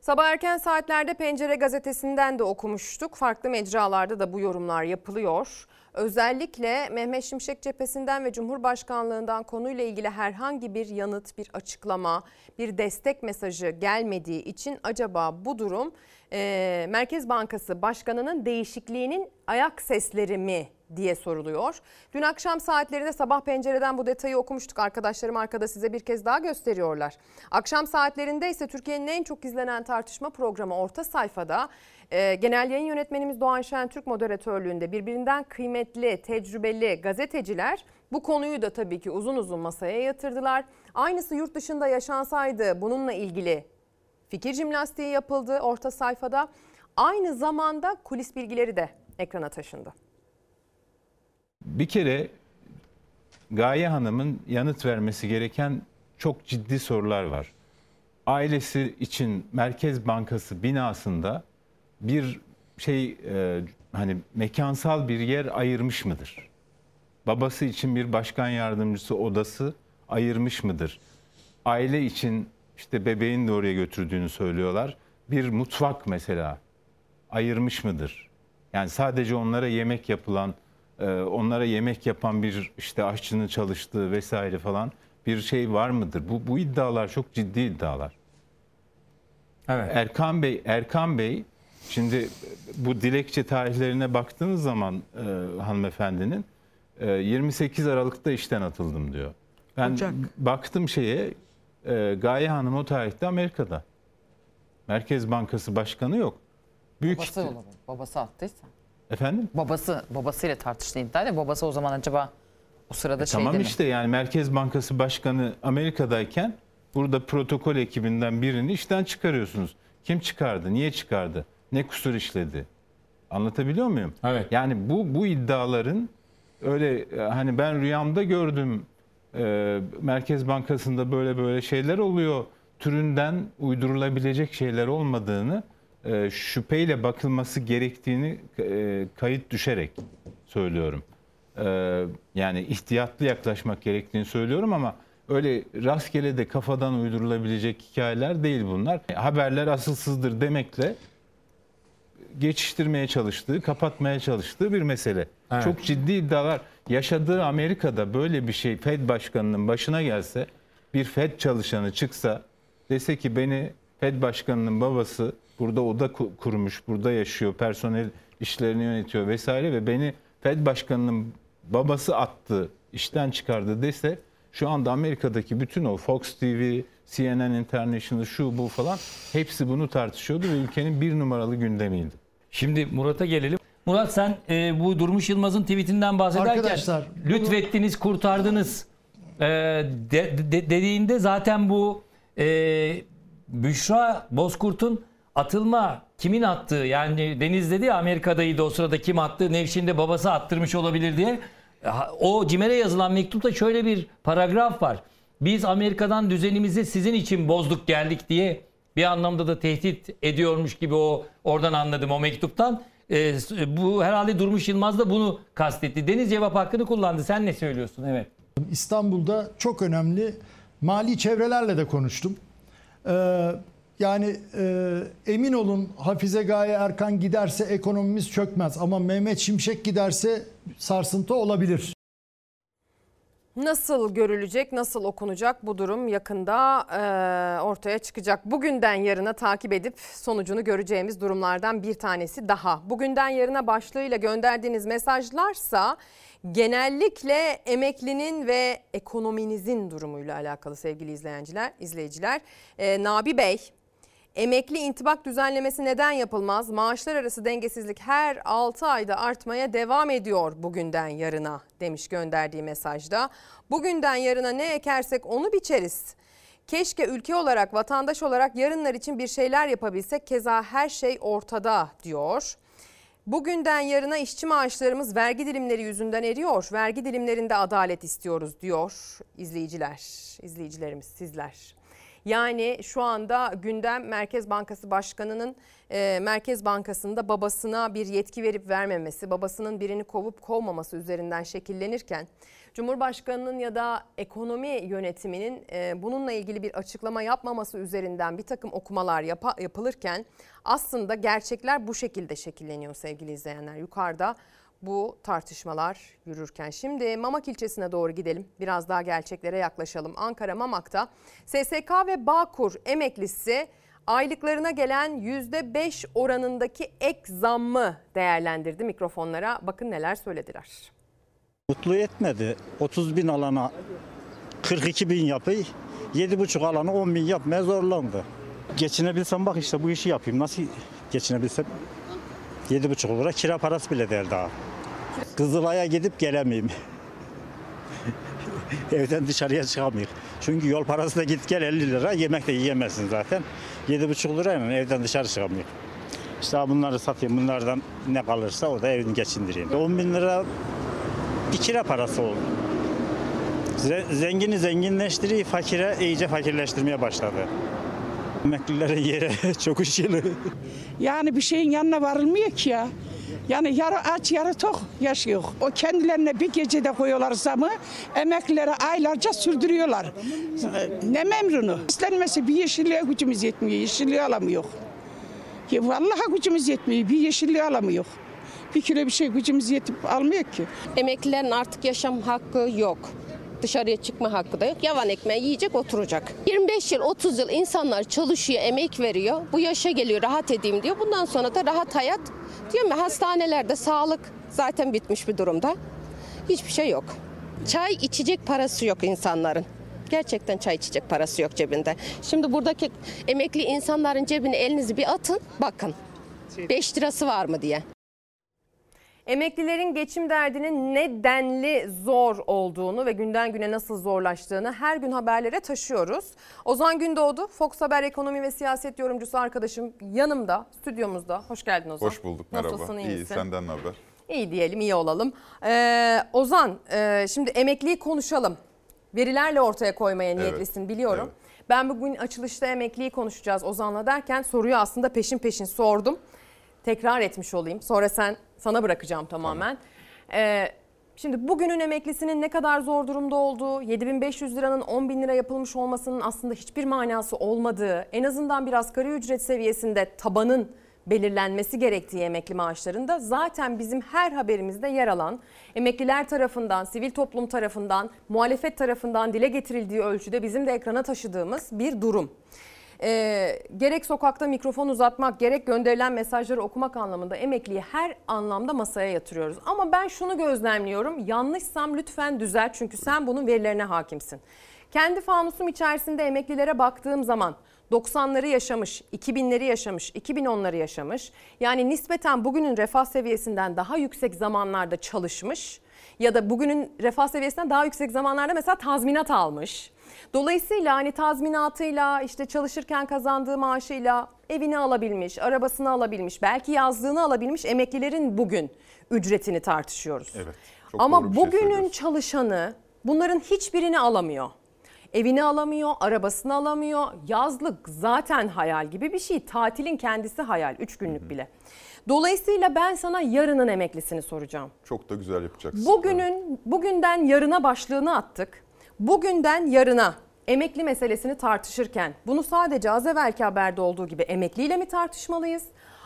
Sabah erken saatlerde Pencere gazetesinden de okumuştuk. Farklı mecralarda da bu yorumlar yapılıyor. Özellikle Mehmet Şimşek cephesinden ve Cumhurbaşkanlığından konuyla ilgili herhangi bir yanıt, bir açıklama, bir destek mesajı gelmediği için acaba bu durum e, Merkez Bankası Başkanı'nın değişikliğinin ayak sesleri mi diye soruluyor. Dün akşam saatlerinde sabah pencereden bu detayı okumuştuk. Arkadaşlarım arkada size bir kez daha gösteriyorlar. Akşam saatlerinde ise Türkiye'nin en çok izlenen tartışma programı Orta Sayfa'da e, Genel Yayın Yönetmenimiz Doğan Şentürk moderatörlüğünde birbirinden kıymetli, tecrübeli gazeteciler bu konuyu da tabii ki uzun uzun masaya yatırdılar. Aynısı yurt dışında yaşansaydı bununla ilgili fikir jimnastiği yapıldı orta sayfada. Aynı zamanda kulis bilgileri de ekrana taşındı.
Bir kere Gaye Hanım'ın yanıt vermesi gereken çok ciddi sorular var. Ailesi için Merkez Bankası binasında bir şey e, hani mekansal bir yer ayırmış mıdır? babası için bir başkan yardımcısı odası ayırmış mıdır? Aile için işte bebeğin de oraya götürdüğünü söylüyorlar. Bir mutfak mesela ayırmış mıdır? Yani sadece onlara yemek yapılan, onlara yemek yapan bir işte aşçının çalıştığı vesaire falan bir şey var mıdır? Bu, bu iddialar çok ciddi iddialar.
Evet.
Erkan Bey, Erkan Bey şimdi bu dilekçe tarihlerine baktığınız zaman e, hanımefendinin e, 28 Aralık'ta işten atıldım diyor. Ben
Ocak.
baktım şeye e, Gaye Hanım o tarihte Amerika'da. Merkez Bankası Başkanı yok. Büyük
Babası
ihti-
olabilir. Babası attıysa.
Efendim?
Babası, babasıyla tartıştığı iddia da babası o zaman acaba o sırada
E
şeyde
tamam
mi?
işte yani Merkez Bankası Başkanı Amerika'dayken burada protokol ekibinden birini işten çıkarıyorsunuz. Kim çıkardı? Niye çıkardı? Ne kusur işledi? Anlatabiliyor muyum?
Evet.
Yani bu bu iddiaların öyle e, hani ben rüyamda gördüm e, Merkez Bankası'nda böyle böyle şeyler oluyor türünden uydurulabilecek şeyler olmadığını e, şüpheyle bakılması gerektiğini e, kayıt düşerek söylüyorum. E, yani ihtiyatlı yaklaşmak gerektiğini söylüyorum ama öyle rastgele de kafadan uydurulabilecek hikayeler değil bunlar. Haberler asılsızdır demekle geçiştirmeye çalıştığı, kapatmaya çalıştığı bir mesele.
Evet.
Çok ciddi iddialar. Yaşadığı Amerika'da böyle bir şey Fed başkanının başına gelse, bir Fed çalışanı çıksa dese ki beni Fed başkanının babası burada oda ku- kurmuş, burada yaşıyor, personel işlerini yönetiyor vesaire ve beni Fed başkanının babası attı, işten çıkardı dese şu anda Amerika'daki bütün o Fox TV, CNN International şu bu falan hepsi bunu tartışıyordu ve ülkenin bir numaralı gündemiydi.
Şimdi Murat'a gelelim. Murat sen e, bu Durmuş Yılmaz'ın tweetinden bahsederken
Arkadaşlar, bunu-
lütfettiniz, kurtardınız e, de- de- dediğinde zaten bu e, Büşra Bozkurt'un atılma kimin attığı yani Deniz dedi ya Amerika'daydı o sırada kim attı Nevşin de babası attırmış olabilir diye. O Cimer'e yazılan mektupta şöyle bir paragraf var. Biz Amerika'dan düzenimizi sizin için bozduk geldik diye bir anlamda da tehdit ediyormuş gibi o oradan anladım o mektuptan. Ee, bu herhalde Durmuş Yılmaz da bunu kastetti. Deniz cevap hakkını kullandı. Sen ne söylüyorsun? Evet.
İstanbul'da çok önemli mali çevrelerle de konuştum. Ee, yani e, emin olun Hafize Gaye Erkan giderse ekonomimiz çökmez ama Mehmet Şimşek giderse sarsıntı olabilir.
Nasıl görülecek, nasıl okunacak bu durum yakında e, ortaya çıkacak. Bugünden yarına takip edip sonucunu göreceğimiz durumlardan bir tanesi daha. Bugünden yarına başlığıyla gönderdiğiniz mesajlarsa genellikle emeklinin ve ekonominizin durumuyla alakalı sevgili izleyiciler. izleyiciler. E, Nabi Bey, Emekli intibak düzenlemesi neden yapılmaz? Maaşlar arası dengesizlik her 6 ayda artmaya devam ediyor bugünden yarına demiş gönderdiği mesajda. Bugünden yarına ne ekersek onu biçeriz. Keşke ülke olarak, vatandaş olarak yarınlar için bir şeyler yapabilsek. Keza her şey ortada diyor. Bugünden yarına işçi maaşlarımız vergi dilimleri yüzünden eriyor. Vergi dilimlerinde adalet istiyoruz diyor izleyiciler, izleyicilerimiz sizler. Yani şu anda gündem Merkez Bankası Başkanı'nın e, Merkez Bankası'nda babasına bir yetki verip vermemesi, babasının birini kovup kovmaması üzerinden şekillenirken Cumhurbaşkanı'nın ya da ekonomi yönetiminin e, bununla ilgili bir açıklama yapmaması üzerinden bir takım okumalar yapa- yapılırken aslında gerçekler bu şekilde şekilleniyor sevgili izleyenler. Yukarıda bu tartışmalar yürürken. Şimdi Mamak ilçesine doğru gidelim. Biraz daha gerçeklere yaklaşalım. Ankara Mamak'ta SSK ve Bağkur emeklisi aylıklarına gelen %5 oranındaki ek zammı değerlendirdi mikrofonlara. Bakın neler söylediler.
Mutlu etmedi. 30 bin alana 42 bin yapı, 7,5 alana 10 bin yapmaya zorlandı. Geçinebilsem bak işte bu işi yapayım. Nasıl geçinebilsem? 7,5 lira kira parası bile der daha. Kızılay'a gidip gelemeyeyim. (laughs) Evden dışarıya çıkamıyor. Çünkü yol parası da git gel 50 lira, yemek de yiyemezsin zaten. 7,5 lirayla evden dışarı çıkamıyor. İşte bunları satayım, bunlardan ne kalırsa o da evini geçindireyim. 10 bin lira bir kira parası oldu. Ze- Zengini zenginleştiriyor, fakire iyice fakirleştirmeye başladı. Emeklilerin yeri (laughs) çok ışılı.
Yani bir şeyin yanına varılmıyor ki ya.
Yani yarı aç yarı tok yaşıyor. O kendilerine bir gecede koyuyorlarsa mı emeklilere aylarca sürdürüyorlar. Ne memnunu. İstenmesi bir yeşilliğe gücümüz yetmiyor. Yeşilliği alamıyor. Ya vallahi gücümüz yetmiyor. Bir yeşilliği alamıyor. Bir kilo bir şey gücümüz yetip almıyor ki.
Emeklilerin artık yaşam hakkı yok. Dışarıya çıkma hakkı da yok. Yavan ekmeği yiyecek oturacak. 25 yıl 30 yıl insanlar çalışıyor, emek veriyor. Bu yaşa geliyor rahat edeyim diyor. Bundan sonra da rahat hayat. Diyorum ya hastanelerde sağlık zaten bitmiş bir durumda. Hiçbir şey yok. Çay içecek parası yok insanların. Gerçekten çay içecek parası yok cebinde. Şimdi buradaki emekli insanların cebine elinizi bir atın bakın. 5 lirası var mı diye.
Emeklilerin geçim derdinin nedenli zor olduğunu ve günden güne nasıl zorlaştığını her gün haberlere taşıyoruz. Ozan Gündoğdu, Fox Haber ekonomi ve siyaset yorumcusu arkadaşım yanımda, stüdyomuzda. Hoş geldin Ozan.
Hoş bulduk merhaba.
Nasılsın, iyi misin?
senden ne haber?
İyi diyelim, iyi olalım. Ee, Ozan, e, şimdi emekliyi konuşalım. Verilerle ortaya koymaya
Evet,
niyetlisin biliyorum. Ben bugün açılışta emekliyi konuşacağız Ozan'la derken soruyu aslında peşin peşin sordum. Tekrar etmiş olayım. Sonra sen sana bırakacağım tamamen. Ee, şimdi bugünün emeklisinin ne kadar zor durumda olduğu, 7500 liranın 10 bin lira yapılmış olmasının aslında hiçbir manası olmadığı, en azından bir asgari ücret seviyesinde tabanın belirlenmesi gerektiği emekli maaşlarında zaten bizim her haberimizde yer alan emekliler tarafından, sivil toplum tarafından, muhalefet tarafından dile getirildiği ölçüde bizim de ekrana taşıdığımız bir durum. Ee, gerek sokakta mikrofon uzatmak, gerek gönderilen mesajları okumak anlamında emekliyi her anlamda masaya yatırıyoruz. Ama ben şunu gözlemliyorum, yanlışsam lütfen düzelt çünkü sen bunun verilerine hakimsin. Kendi fanusum içerisinde emeklilere baktığım zaman 90'ları yaşamış, 2000'leri yaşamış, 2010'ları yaşamış. Yani nispeten bugünün refah seviyesinden daha yüksek zamanlarda çalışmış ya da bugünün refah seviyesinden daha yüksek zamanlarda mesela tazminat almış. Dolayısıyla hani tazminatıyla işte çalışırken kazandığı maaşıyla evini alabilmiş, arabasını alabilmiş, belki yazlığını alabilmiş emeklilerin bugün ücretini tartışıyoruz.
Evet. çok
Ama
şey
bugünün
söylüyorsun.
çalışanı bunların hiçbirini alamıyor. Evini alamıyor, arabasını alamıyor. Yazlık zaten hayal gibi bir şey. Tatilin kendisi hayal, 3 günlük bile. Dolayısıyla ben sana yarının emeklisini soracağım.
Çok da güzel yapacaksın.
Bugünün bugünden yarına başlığını attık. Bugünden yarına emekli meselesini tartışırken bunu sadece az evvelki haberde olduğu gibi emekliyle mi tartışmalıyız?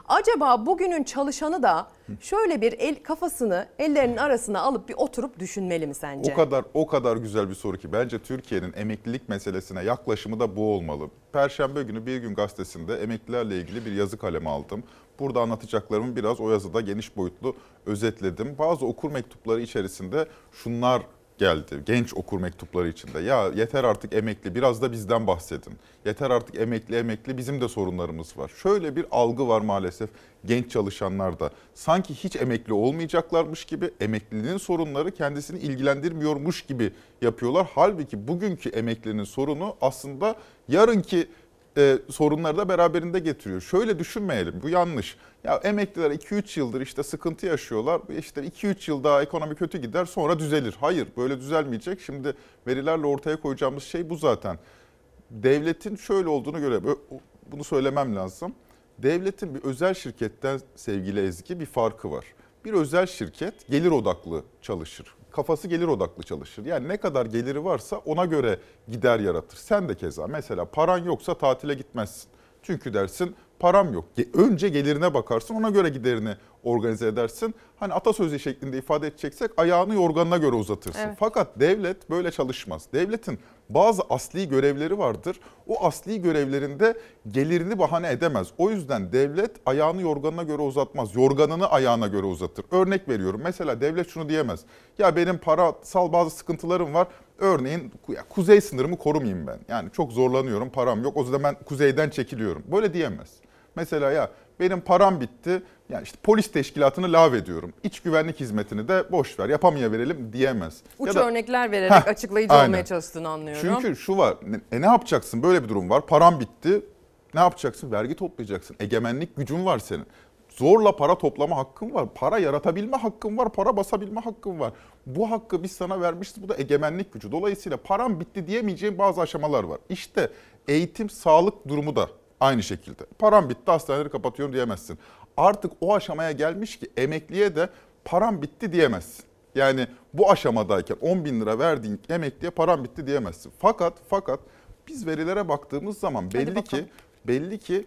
Acaba bugünün çalışanı da şöyle bir el kafasını ellerinin arasına alıp bir oturup düşünmeli mi sence?
O kadar o kadar güzel bir soru ki bence Türkiye'nin emeklilik meselesine yaklaşımı da bu olmalı. Perşembe günü Bir Gün gazetesinde emeklilerle ilgili bir yazı kalemi aldım. Burada anlatacaklarımı biraz o yazıda geniş boyutlu özetledim. Bazı okur mektupları içerisinde şunlar geldi. Genç okur mektupları içinde. Ya yeter artık emekli biraz da bizden bahsedin. Yeter artık emekli emekli bizim de sorunlarımız var. Şöyle bir algı var maalesef genç çalışanlarda. Sanki hiç emekli olmayacaklarmış gibi emekliliğin sorunları kendisini ilgilendirmiyormuş gibi yapıyorlar. Halbuki bugünkü emeklinin sorunu aslında yarınki e, sorunları da beraberinde getiriyor. Şöyle düşünmeyelim bu yanlış. Ya emekliler 2-3 yıldır işte sıkıntı yaşıyorlar. İşte 2-3 yıl daha ekonomi kötü gider sonra düzelir. Hayır böyle düzelmeyecek. Şimdi verilerle ortaya koyacağımız şey bu zaten. Devletin şöyle olduğunu göre bunu söylemem lazım. Devletin bir özel şirketten sevgili Ezgi bir farkı var. Bir özel şirket gelir odaklı çalışır. Kafası gelir odaklı çalışır. Yani ne kadar geliri varsa ona göre gider yaratır. Sen de keza mesela paran yoksa tatile gitmezsin. Çünkü dersin param yok. Önce gelirine bakarsın ona göre giderini organize edersin. Hani atasözü şeklinde ifade edeceksek ayağını yorganına göre uzatırsın.
Evet.
Fakat devlet böyle çalışmaz. Devletin bazı asli görevleri vardır. O asli görevlerinde gelirini bahane edemez. O yüzden devlet ayağını yorganına göre uzatmaz. Yorganını ayağına göre uzatır. Örnek veriyorum. Mesela devlet şunu diyemez. Ya benim parasal bazı sıkıntılarım var. Örneğin kuzey sınırımı korumayayım ben. Yani çok zorlanıyorum, param yok. O yüzden ben kuzeyden çekiliyorum. Böyle diyemez. Mesela ya benim param bitti. Yani işte polis teşkilatını lav ediyorum. İç güvenlik hizmetini de boş ver, yapamaya verelim diyemez.
Uç
Ya da-
örnekler vererek
Heh,
açıklayıcı
aynen.
olmaya çalıştığını anlıyorum.
Çünkü şu var. E ne yapacaksın? Böyle bir durum var. Param bitti. Ne yapacaksın? Vergi toplayacaksın. Egemenlik gücün var senin. Zorla para toplama hakkın var. Para yaratabilme hakkın var. Para basabilme hakkın var. Bu hakkı biz sana vermişiz. Bu da egemenlik gücü. Dolayısıyla param bitti diyemeyeceğin bazı aşamalar var. İşte eğitim, sağlık durumu da aynı şekilde. Param bitti hastaneleri kapatıyorum diyemezsin. Artık o aşamaya gelmiş ki emekliye de param bitti diyemezsin. Yani bu aşamadayken 10 bin lira verdiğin emekliye param bitti diyemezsin. Fakat fakat biz verilere baktığımız zaman belli ki belli ki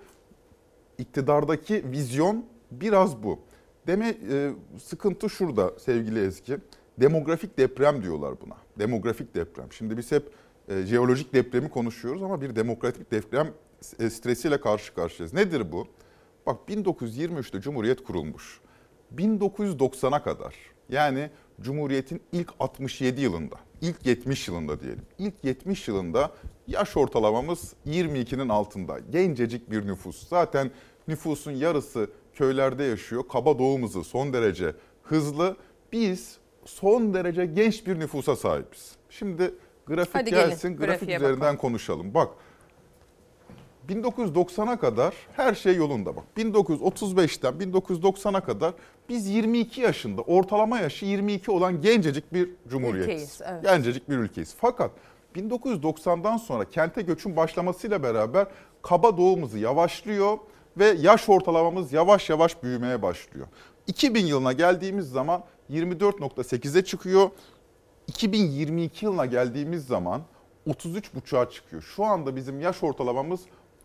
iktidardaki vizyon biraz bu. Deme e, sıkıntı şurada sevgili Ezgi. Demografik deprem diyorlar buna. Demografik deprem. Şimdi biz hep e, jeolojik depremi konuşuyoruz ama bir demokratik deprem stresiyle karşı karşıyayız. Nedir bu? Bak 1923'te Cumhuriyet kurulmuş. 1990'a kadar yani Cumhuriyet'in ilk 67 yılında, ilk 70 yılında diyelim. İlk 70 yılında yaş ortalamamız 22'nin altında. Gencecik bir nüfus. Zaten nüfusun yarısı köylerde yaşıyor. Kaba doğum hızı son derece hızlı. Biz son derece genç bir nüfusa sahibiz. Şimdi grafik
Hadi gelin,
gelsin, grafik
grafiğe
üzerinden
bakalım.
konuşalım. Bak 1990'a kadar her şey yolunda bak. 1935'ten 1990'a kadar biz 22 yaşında ortalama yaşı 22 olan gencecik bir cumhuriyetiz.
Ülkeyiz, evet.
Gencecik bir ülkeyiz. Fakat 1990'dan sonra kente göçün başlamasıyla beraber kaba doğum hızı yavaşlıyor ve yaş ortalamamız yavaş yavaş büyümeye başlıyor. 2000 yılına geldiğimiz zaman 24.8'e çıkıyor. 2022 yılına geldiğimiz zaman 33,5'a çıkıyor. Şu anda bizim yaş ortalamamız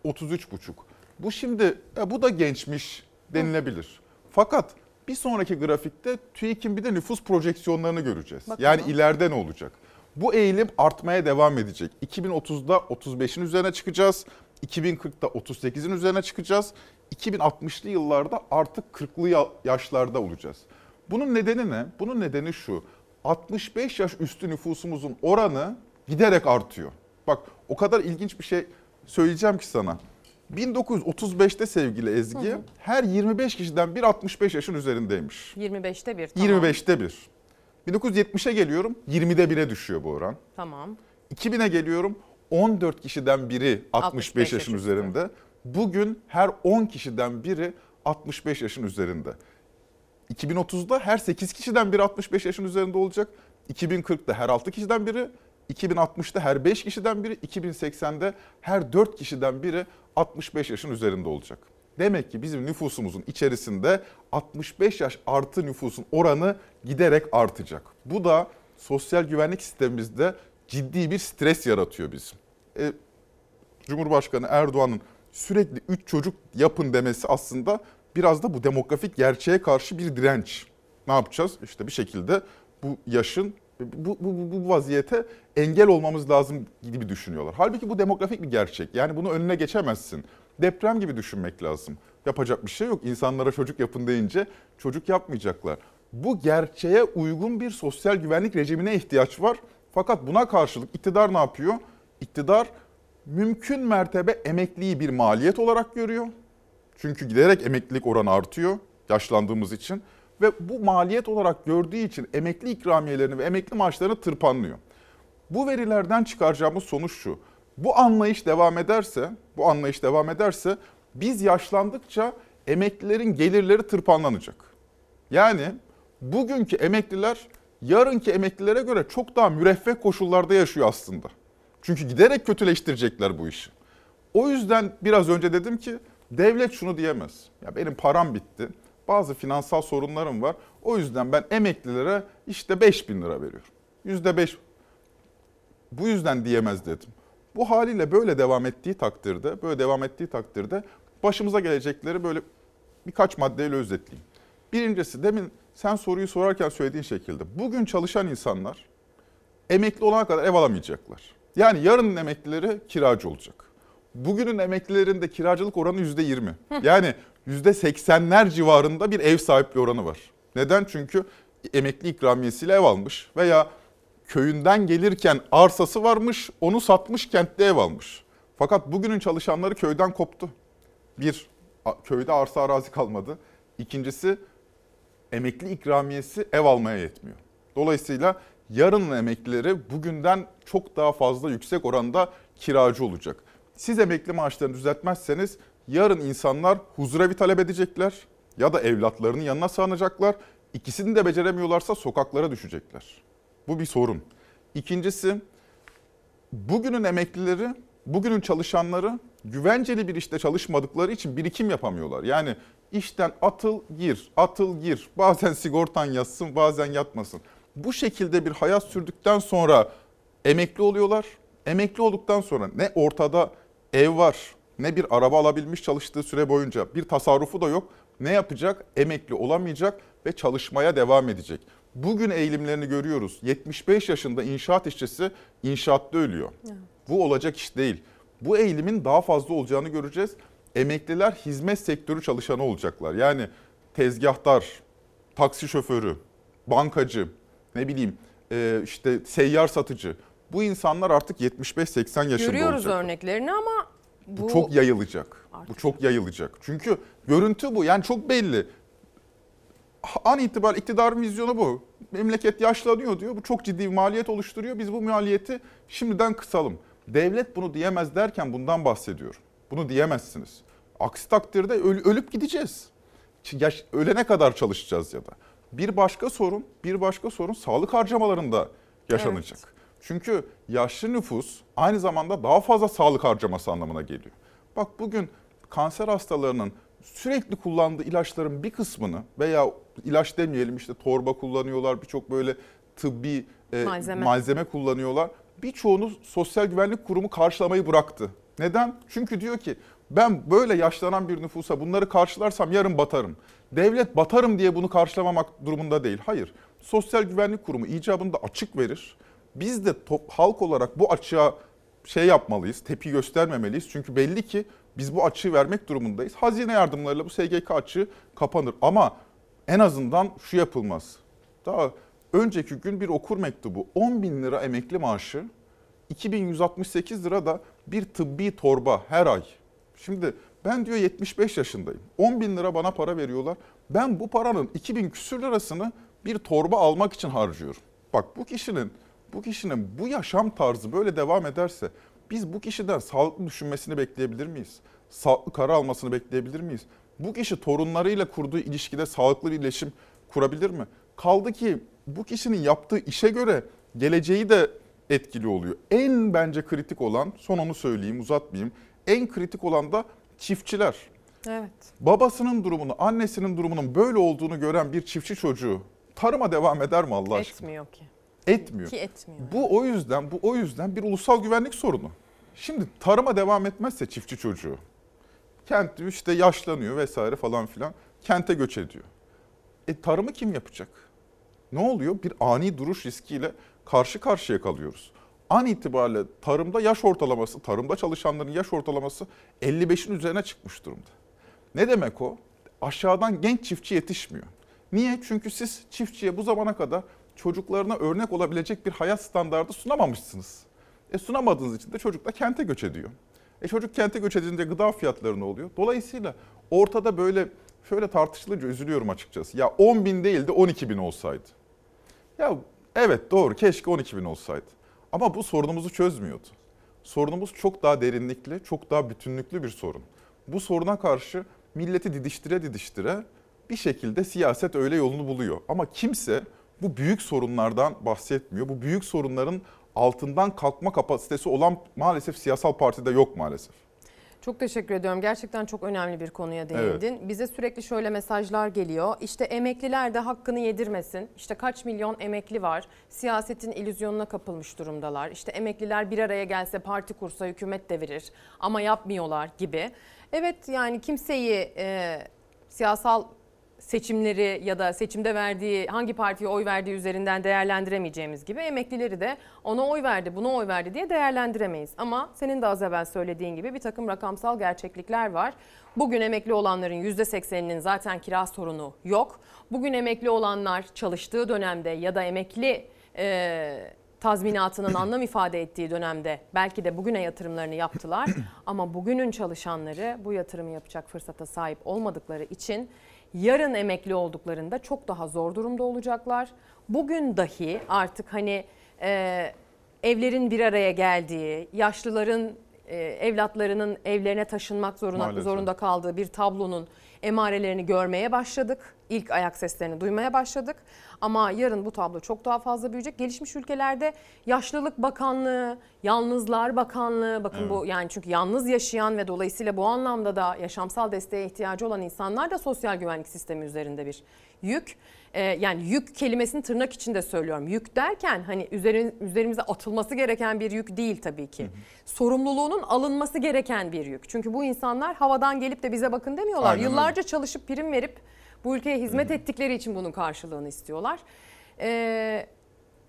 33,5. Bu şimdi e, bu da gençmiş denilebilir. Fakat bir sonraki grafikte TÜİK'in bir de nüfus projeksiyonlarını göreceğiz.
Bakalım.
Yani ileride ne olacak? Bu eğilim artmaya devam edecek. 2030'da 35'in üzerine çıkacağız. 2040'da 38'in üzerine çıkacağız. 2060'lı yıllarda artık 40'lı ya- yaşlarda olacağız. Bunun nedeni ne? Bunun nedeni şu. 65 yaş üstü nüfusumuzun oranı giderek artıyor. Bak o kadar ilginç bir şey söyleyeceğim ki sana. 1935'te sevgili Ezgi
Hı hı.
her 25 kişiden bir 65 yaşın üzerindeymiş.
25'te bir. Tamam.
25'te bir. 1970'e geliyorum 20'de 1'e düşüyor bu oran.
Tamam.
2000'e geliyorum 14 kişiden biri 65,
65
yaşın
yaş üstü.
üzerinde. Bugün her 10 kişiden biri 65 yaşın üzerinde. 2030'da her 8 kişiden biri 65 yaşın üzerinde olacak. 2040'da her 6 kişiden biri, 2060'da her 5 kişiden biri, 2080'de her 4 kişiden biri 65 yaşın üzerinde olacak. Demek ki bizim nüfusumuzun içerisinde 65 yaş artı nüfusun oranı giderek artacak. Bu da sosyal güvenlik sistemimizde ciddi bir stres yaratıyor bizim. E, Cumhurbaşkanı Erdoğan'ın sürekli 3 çocuk yapın demesi aslında biraz da bu demografik gerçeğe karşı bir direnç. Ne yapacağız? İşte bir şekilde bu yaşın bu, bu, bu, vaziyete engel olmamız lazım gibi düşünüyorlar. Halbuki bu demografik bir gerçek. Yani bunu önüne geçemezsin. Deprem gibi düşünmek lazım. Yapacak bir şey yok. İnsanlara çocuk yapın deyince çocuk yapmayacaklar. Bu gerçeğe uygun bir sosyal güvenlik rejimine ihtiyaç var. Fakat buna karşılık iktidar ne yapıyor? İktidar mümkün mertebe emekliyi bir maliyet olarak görüyor. Çünkü giderek emeklilik oranı artıyor yaşlandığımız için ve bu maliyet olarak gördüğü için emekli ikramiyelerini ve emekli maaşlarını tırpanlıyor. Bu verilerden çıkaracağımız sonuç şu. Bu anlayış devam ederse, bu anlayış devam ederse biz yaşlandıkça emeklilerin gelirleri tırpanlanacak. Yani bugünkü emekliler yarınki emeklilere göre çok daha müreffeh koşullarda yaşıyor aslında. Çünkü giderek kötüleştirecekler bu işi. O yüzden biraz önce dedim ki devlet şunu diyemez. Ya benim param bitti. Bazı finansal sorunlarım var. O yüzden ben emeklilere işte 5 bin lira veriyorum. Yüzde 5. Bu yüzden diyemez dedim. Bu haliyle böyle devam ettiği takdirde, böyle devam ettiği takdirde başımıza gelecekleri böyle birkaç maddeyle özetleyeyim. Birincisi demin sen soruyu sorarken söylediğin şekilde bugün çalışan insanlar emekli olana kadar ev alamayacaklar. Yani yarının emeklileri kiracı olacak. Bugünün emeklilerinde kiracılık oranı yüzde yirmi. Yani yüzde seksenler civarında bir ev sahipliği oranı var. Neden? Çünkü emekli ikramiyesiyle ev almış veya köyünden gelirken arsası varmış, onu satmış, kentte ev almış. Fakat bugünün çalışanları köyden koptu. Bir, köyde arsa arazi kalmadı. İkincisi, emekli ikramiyesi ev almaya yetmiyor. Dolayısıyla yarının emeklileri bugünden çok daha fazla yüksek oranda kiracı olacak. Siz emekli maaşlarını düzeltmezseniz yarın insanlar huzurevi talep edecekler ya da evlatlarının yanına sığınacaklar. İkisini de beceremiyorlarsa sokaklara düşecekler. Bu bir sorun. İkincisi bugünün emeklileri, bugünün çalışanları güvenceli bir işte çalışmadıkları için birikim yapamıyorlar. Yani işten atıl gir, atıl gir. Bazen sigortan yatsın, bazen yatmasın. Bu şekilde bir hayat sürdükten sonra emekli oluyorlar. Emekli olduktan sonra ne ortada ev var, ne bir araba alabilmiş çalıştığı süre boyunca bir tasarrufu da yok. Ne yapacak? Emekli olamayacak ve çalışmaya devam edecek. Bugün eğilimlerini görüyoruz. 75 yaşında inşaat işçisi inşaatta ölüyor. Bu olacak iş değil. Bu eğilimin daha fazla olacağını göreceğiz. Emekliler hizmet sektörü çalışanı olacaklar. Yani tezgahtar, taksi şoförü, bankacı, ne bileyim e, işte seyyar satıcı. Bu insanlar artık 75-80 yaşında
Görüyoruz
olacak.
örneklerini ama bu,
Bu çok yayılacak. Bu çok yayılacak. Çünkü görüntü bu. Yani çok belli. An itibar iktidarın vizyonu bu. Memleket yaşlanıyor diyor. Bu çok ciddi bir maliyet oluşturuyor. Biz bu maliyeti şimdiden kısalım. Devlet bunu diyemez derken bundan bahsediyor. Bunu diyemezsiniz. Aksi takdirde öl- ölüp gideceğiz. Yaş, ölene kadar çalışacağız ya da. Bir başka sorun, bir başka sorun sağlık harcamalarında yaşanacak. Çünkü yaşlı nüfus aynı zamanda daha fazla sağlık harcaması anlamına geliyor. Bak bugün kanser hastalarının sürekli kullandığı ilaçların bir kısmını veya ilaç demeyelim işte torba kullanıyorlar, birçok böyle tıbbi e,
Malzeme.
malzeme kullanıyorlar. Birçoğunu Sosyal Güvenlik Kurumu karşılamayı bıraktı. Neden? Çünkü diyor ki ben böyle yaşlanan bir nüfusa bunları karşılarsam yarın batarım. Devlet batarım diye bunu karşılamamak durumunda değil. Hayır. Sosyal Güvenlik Kurumu icabında açık verir. Biz de top, halk olarak bu açığa şey yapmalıyız, tepki göstermemeliyiz. Çünkü belli ki biz bu açığı vermek durumundayız. Hazine yardımlarıyla bu SGK açığı kapanır. Ama en azından şu yapılmaz. Daha önceki gün bir okur mektubu 10 bin lira emekli maaşı 2168 lira da bir tıbbi torba her ay. Şimdi ben diyor 75 yaşındayım. 10 bin lira bana para veriyorlar. Ben bu paranın 2000 küsür lirasını bir torba almak için harcıyorum. Bak bu kişinin bu kişinin bu yaşam tarzı böyle devam ederse biz bu kişiden sağlıklı düşünmesini bekleyebilir miyiz? Sağlıklı karar almasını bekleyebilir miyiz? Bu kişi torunlarıyla kurduğu ilişkide sağlıklı bir iletişim kurabilir mi? Kaldı ki bu kişinin yaptığı işe göre geleceği de etkili oluyor. En bence kritik olan, son onu söyleyeyim uzatmayayım. En kritik olan da çiftçiler.
Evet.
Babasının durumunu, annesinin durumunun böyle olduğunu gören bir çiftçi çocuğu tarıma devam eder mi Allah aşkına?
Etmiyor ki.
Etmiyor.
Ki etmiyor.
Bu o yüzden bu o yüzden bir ulusal güvenlik sorunu. Şimdi tarıma devam etmezse çiftçi çocuğu kent işte yaşlanıyor vesaire falan filan kente göç ediyor. E tarımı kim yapacak? Ne oluyor? Bir ani duruş riskiyle karşı karşıya kalıyoruz. An itibariyle tarımda yaş ortalaması, tarımda çalışanların yaş ortalaması 55'in üzerine çıkmış durumda. Ne demek o? Aşağıdan genç çiftçi yetişmiyor. Niye? Çünkü siz çiftçiye bu zamana kadar çocuklarına örnek olabilecek bir hayat standardı sunamamışsınız. E sunamadığınız için de çocuk da kente göç ediyor. E çocuk kente göç edince gıda fiyatları ne oluyor? Dolayısıyla ortada böyle şöyle tartışılınca üzülüyorum açıkçası. Ya 10 bin değil de 12 bin olsaydı. Ya evet doğru keşke 12 bin olsaydı. Ama bu sorunumuzu çözmüyordu. Sorunumuz çok daha derinlikli, çok daha bütünlüklü bir sorun. Bu soruna karşı milleti didiştire didiştire bir şekilde siyaset öyle yolunu buluyor. Ama kimse bu büyük sorunlardan bahsetmiyor. Bu büyük sorunların altından kalkma kapasitesi olan maalesef siyasal partide yok maalesef.
Çok teşekkür ediyorum. Gerçekten çok önemli bir konuya değindin. Bize sürekli şöyle mesajlar geliyor. İşte emekliler de hakkını yedirmesin. İşte kaç milyon emekli var. Siyasetin illüzyonuna kapılmış durumdalar. İşte emekliler bir araya gelse parti kursa hükümet devirir ama yapmıyorlar gibi. Evet yani kimseyi e, siyasal seçimleri ya da seçimde verdiği hangi partiye oy verdiği üzerinden değerlendiremeyeceğimiz gibi emeklileri de ona oy verdi buna oy verdi diye değerlendiremeyiz. Ama senin de az evvel söylediğin gibi bir takım rakamsal gerçeklikler var. Bugün emekli olanların %80'inin zaten kira sorunu yok. Bugün emekli olanlar çalıştığı dönemde ya da emekli e, tazminatının anlam ifade ettiği dönemde belki de bugüne yatırımlarını yaptılar. Ama bugünün çalışanları bu yatırımı yapacak fırsata sahip olmadıkları için yarın emekli olduklarında çok daha zor durumda olacaklar. Bugün dahi artık hani e, evlerin bir araya geldiği, yaşlıların e, evlatlarının evlerine taşınmak zorunda,
Maalesef.
zorunda kaldığı bir tablonun emarelerini görmeye başladık. ilk ayak seslerini duymaya başladık. Ama yarın bu tablo çok daha fazla büyüyecek. Gelişmiş ülkelerde Yaşlılık Bakanlığı, Yalnızlar Bakanlığı bakın
Evet.
bu yani çünkü yalnız yaşayan ve dolayısıyla bu anlamda da yaşamsal desteğe ihtiyacı olan insanlar da sosyal güvenlik sistemi üzerinde bir yük. Ee, yani yük kelimesini tırnak içinde söylüyorum. Yük derken hani üzerin, üzerimize atılması gereken bir yük değil tabii ki. Sorumluluğunun alınması gereken bir yük. Çünkü bu insanlar havadan gelip de bize bakın demiyorlar.
Aynen öyle.
Yıllarca çalışıp prim verip bu ülkeye hizmet ettikleri için bunun karşılığını istiyorlar. Ee,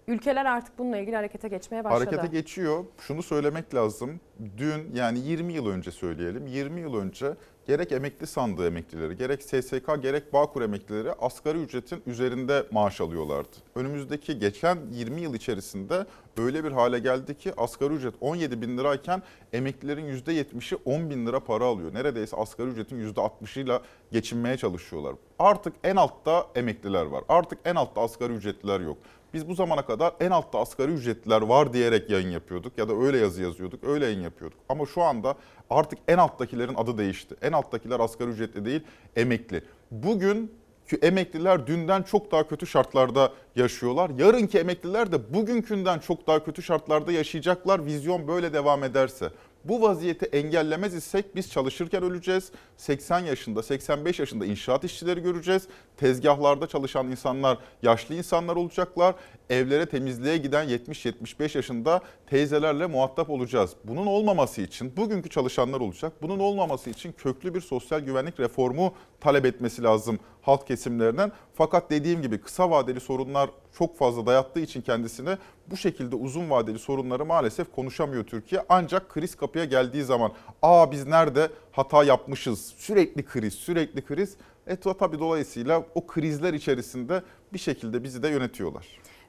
ülkeler artık bununla ilgili harekete geçmeye başladı.
Harekete geçiyor. Şunu söylemek lazım. Dün yani 20 yıl önce söyleyelim. 20 yıl önce gerek emekli sandığı emeklileri, gerek SSK, gerek Bağkur emeklileri asgari ücretin üzerinde maaş alıyorlardı. Önümüzdeki geçen 20 yıl içerisinde öyle bir hale geldi ki asgari ücret 17 bin lirayken emeklilerin %70'i 10 bin lira para alıyor. Neredeyse asgari ücretin %60'ıyla geçinmeye çalışıyorlar. Artık en altta emekliler var. Artık en altta asgari ücretliler yok. Biz bu zamana kadar en altta asgari ücretliler var diyerek yayın yapıyorduk ya da öyle yazı yazıyorduk, öyle yayın yapıyorduk. Ama şu anda artık en alttakilerin adı değişti. En alttakiler asgari ücretli değil, emekli. Bugün ki emekliler dünden çok daha kötü şartlarda yaşıyorlar. Yarınki emekliler de bugünkünden çok daha kötü şartlarda yaşayacaklar. Vizyon böyle devam ederse. Bu vaziyeti engellemez isek biz çalışırken öleceğiz. 80 yaşında, 85 yaşında inşaat işçileri göreceğiz. Tezgahlarda çalışan insanlar yaşlı insanlar olacaklar. Evlere temizliğe giden 70-75 yaşında teyzelerle muhatap olacağız. Bunun olmaması için bugünkü çalışanlar olacak. Bunun olmaması için köklü bir sosyal güvenlik reformu talep etmesi lazım halk kesimlerinden. Fakat dediğim gibi kısa vadeli sorunlar çok fazla dayattığı için kendisine bu şekilde uzun vadeli sorunları maalesef konuşamıyor Türkiye. Ancak kriz kapıya geldiği zaman aa biz nerede hata yapmışız sürekli kriz sürekli kriz. E tabii dolayısıyla o krizler içerisinde bir şekilde bizi de yönetiyorlar.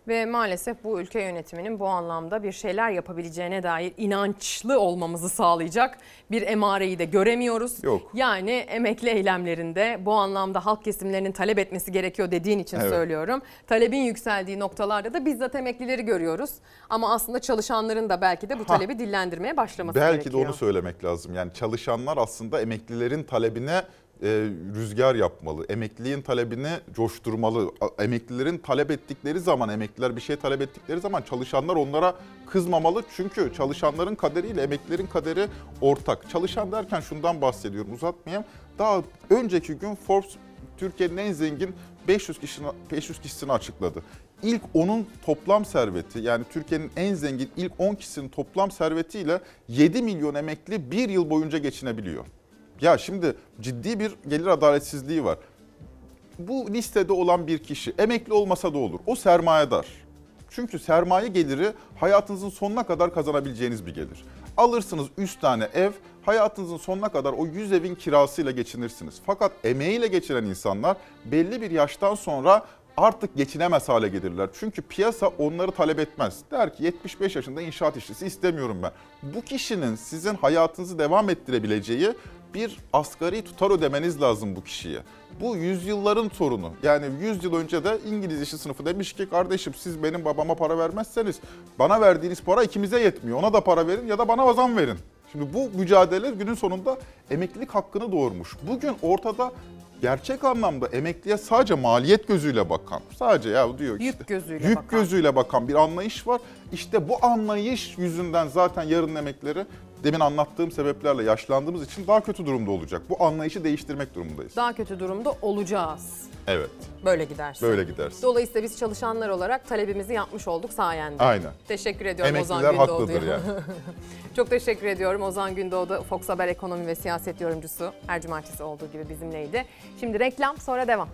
Ve maalesef bu ülke yönetiminin bu anlamda bir şeyler yapabileceğine dair inançlı olmamızı sağlayacak bir emareyi de göremiyoruz.
Yok.
Yani emekli eylemlerinde bu anlamda halk kesimlerinin talep etmesi gerekiyor dediğin için
Evet.
söylüyorum. Talebin yükseldiği noktalarda da bizzat emeklileri görüyoruz. Ama aslında çalışanların da belki de bu talebi dillendirmeye başlaması
Belki
gerekiyor.
de onu söylemek lazım. Yani çalışanlar aslında emeklilerin talebine e, rüzgar yapmalı. Emekliliğin talebini coşturmalı. Emeklilerin talep ettikleri zaman, emekliler bir şey talep ettikleri zaman çalışanlar onlara kızmamalı. Çünkü çalışanların kaderiyle emeklilerin kaderi ortak. Çalışan derken şundan bahsediyorum uzatmayayım. Daha önceki gün Forbes Türkiye'nin en zengin 500 kişisini, 500 kişisini açıkladı. İlk onun toplam serveti yani Türkiye'nin en zengin ilk 10 kişisinin toplam servetiyle 7 milyon emekli bir yıl boyunca geçinebiliyor. Ya şimdi ciddi bir gelir adaletsizliği var. Bu listede olan bir kişi emekli olmasa da olur. O sermayedar. Çünkü sermaye geliri hayatınızın sonuna kadar kazanabileceğiniz bir gelir. Alırsınız 100 tane ev, hayatınızın sonuna kadar o 100 evin kirasıyla geçinirsiniz. Fakat emeğiyle geçiren insanlar belli bir yaştan sonra artık geçinemez hale gelirler. Çünkü piyasa onları talep etmez. Der ki 75 yaşında inşaat işçisi istemiyorum ben. Bu kişinin sizin hayatınızı devam ettirebileceği bir asgari tutar ödemeniz lazım bu kişiye. Bu yüzyılların sorunu. Yani 100 yıl önce de İngiliz işçi sınıfı demiş ki kardeşim siz benim babama para vermezseniz bana verdiğiniz para ikimize yetmiyor. Ona da para verin ya da bana zam verin. Şimdi bu mücadele günün sonunda emeklilik hakkını doğurmuş. Bugün ortada gerçek anlamda emekliye sadece maliyet gözüyle bakan, sadece ya diyor işte,
Yük gözüyle
yük
bakan.
gözüyle bakan bir anlayış var. İşte bu anlayış yüzünden zaten yarın emekleri demin anlattığım sebeplerle yaşlandığımız için daha kötü durumda olacak. Bu anlayışı değiştirmek durumundayız.
Daha kötü durumda olacağız.
Evet.
Böyle giderse.
Böyle giderse.
Dolayısıyla biz çalışanlar olarak talebimizi yapmış olduk sayende.
Aynen.
Teşekkür ediyorum Ozan
Emekliler
Gündoğdu'ya.
haklıdır yani. (laughs)
Çok teşekkür ediyorum Ozan Gündoğdu, Fox Haber ekonomi ve siyaset yorumcusu. Her cumartesi olduğu gibi bizimleydi. Şimdi reklam sonra devam.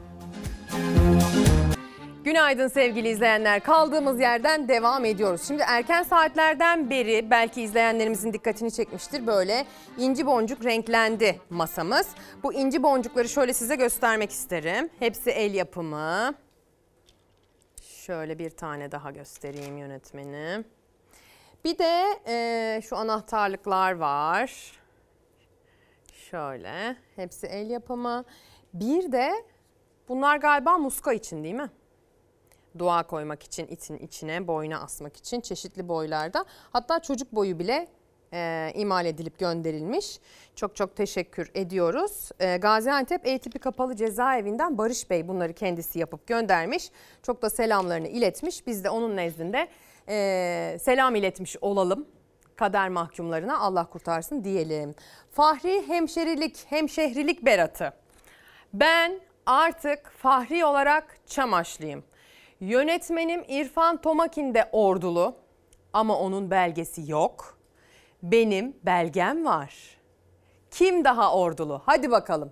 Günaydın sevgili izleyenler. Kaldığımız yerden devam ediyoruz. Şimdi erken saatlerden beri belki izleyenlerimizin dikkatini çekmiştir. Böyle inci boncuk renklendi masamız. Bu inci boncukları şöyle size göstermek isterim. Hepsi el yapımı. Şöyle bir tane daha göstereyim yönetmenim. Bir de e, şu anahtarlıklar var. Şöyle hepsi el yapımı. Bir de bunlar galiba muska için değil mi? Dua koymak için itin içine, boyuna asmak için çeşitli boylarda. Hatta çocuk boyu bile e, imal edilip gönderilmiş. Çok çok teşekkür ediyoruz. E, Gaziantep E tipi kapalı cezaevinden Barış Bey bunları kendisi yapıp göndermiş. Çok da selamlarını iletmiş. Biz de onun nezdinde e, selam iletmiş olalım kader mahkumlarına Allah kurtarsın diyelim. Fahri hemşerilik, hemşehrilik beratı. Ben artık fahri olarak Çamaşlıyım. Yönetmenim İrfan Tomakin de ordulu ama onun belgesi yok. Benim belgem var. Kim daha ordulu? Hadi bakalım.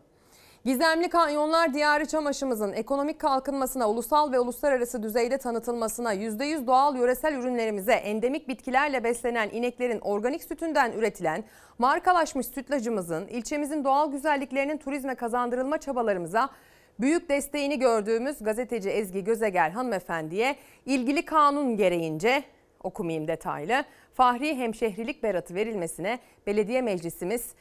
Gizemli Kanyonlar Diyarı Çamaşımızın ekonomik kalkınmasına, ulusal ve uluslararası düzeyde tanıtılmasına, %100 doğal yöresel ürünlerimize, endemik bitkilerle beslenen ineklerin organik sütünden üretilen markalaşmış sütlacımızın, ilçemizin doğal güzelliklerinin turizme kazandırılma çabalarımıza büyük desteğini gördüğümüz gazeteci Ezgi Gözegel hanımefendiye ilgili kanun gereğince okumayayım detaylı. Fahri hemşehrilik beratı verilmesine belediye meclisimiz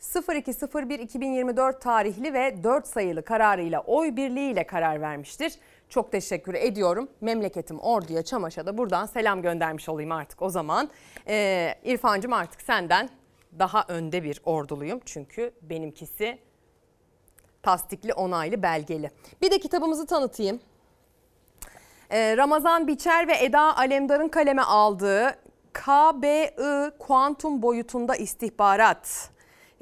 02.01.2024 tarihli ve 4 sayılı kararıyla oy birliğiyle karar vermiştir. Çok teşekkür ediyorum. Memleketim Ordu'ya, Çamaş'a da buradan selam göndermiş olayım artık o zaman. Ee, İrfancığım artık senden daha önde bir orduluyum. Çünkü benimkisi tasdikli, onaylı, belgeli. Bir de kitabımızı tanıtayım. Ee, Ramazan Biçer ve Eda Alemdar'ın kaleme aldığı KBI Kuantum Boyutunda İstihbarat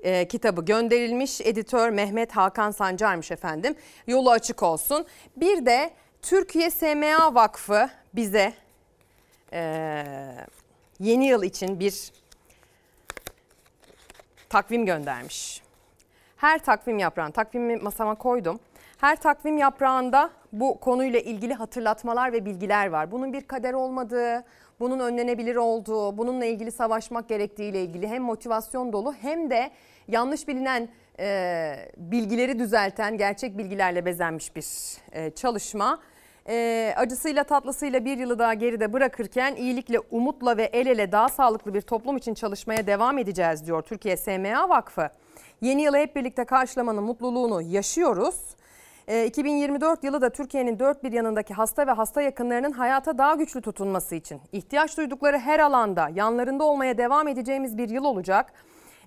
e, kitabı gönderilmiş. Editör Mehmet Hakan Sancar'mış efendim. Yolu açık olsun. Bir de Türkiye SMA Vakfı bize e, yeni yıl için bir takvim göndermiş. Her takvim yaprağın, takvimi masama koydum. Her takvim yaprağında bu konuyla ilgili hatırlatmalar ve bilgiler var. Bunun bir kader olmadığı, bunun önlenebilir olduğu, bununla ilgili savaşmak gerektiği ile ilgili hem motivasyon dolu hem de yanlış bilinen e, bilgileri düzelten gerçek bilgilerle bezenmiş bir e, çalışma. E, acısıyla tatlısıyla bir yılı daha geride bırakırken iyilikle, umutla ve el ele daha sağlıklı bir toplum için çalışmaya devam edeceğiz diyor Türkiye SMA Vakfı. Yeni yılı hep birlikte karşılamanın mutluluğunu yaşıyoruz. 2024 yılı da Türkiye'nin dört bir yanındaki hasta ve hasta yakınlarının hayata daha güçlü tutunması için ihtiyaç duydukları her alanda yanlarında olmaya devam edeceğimiz bir yıl olacak.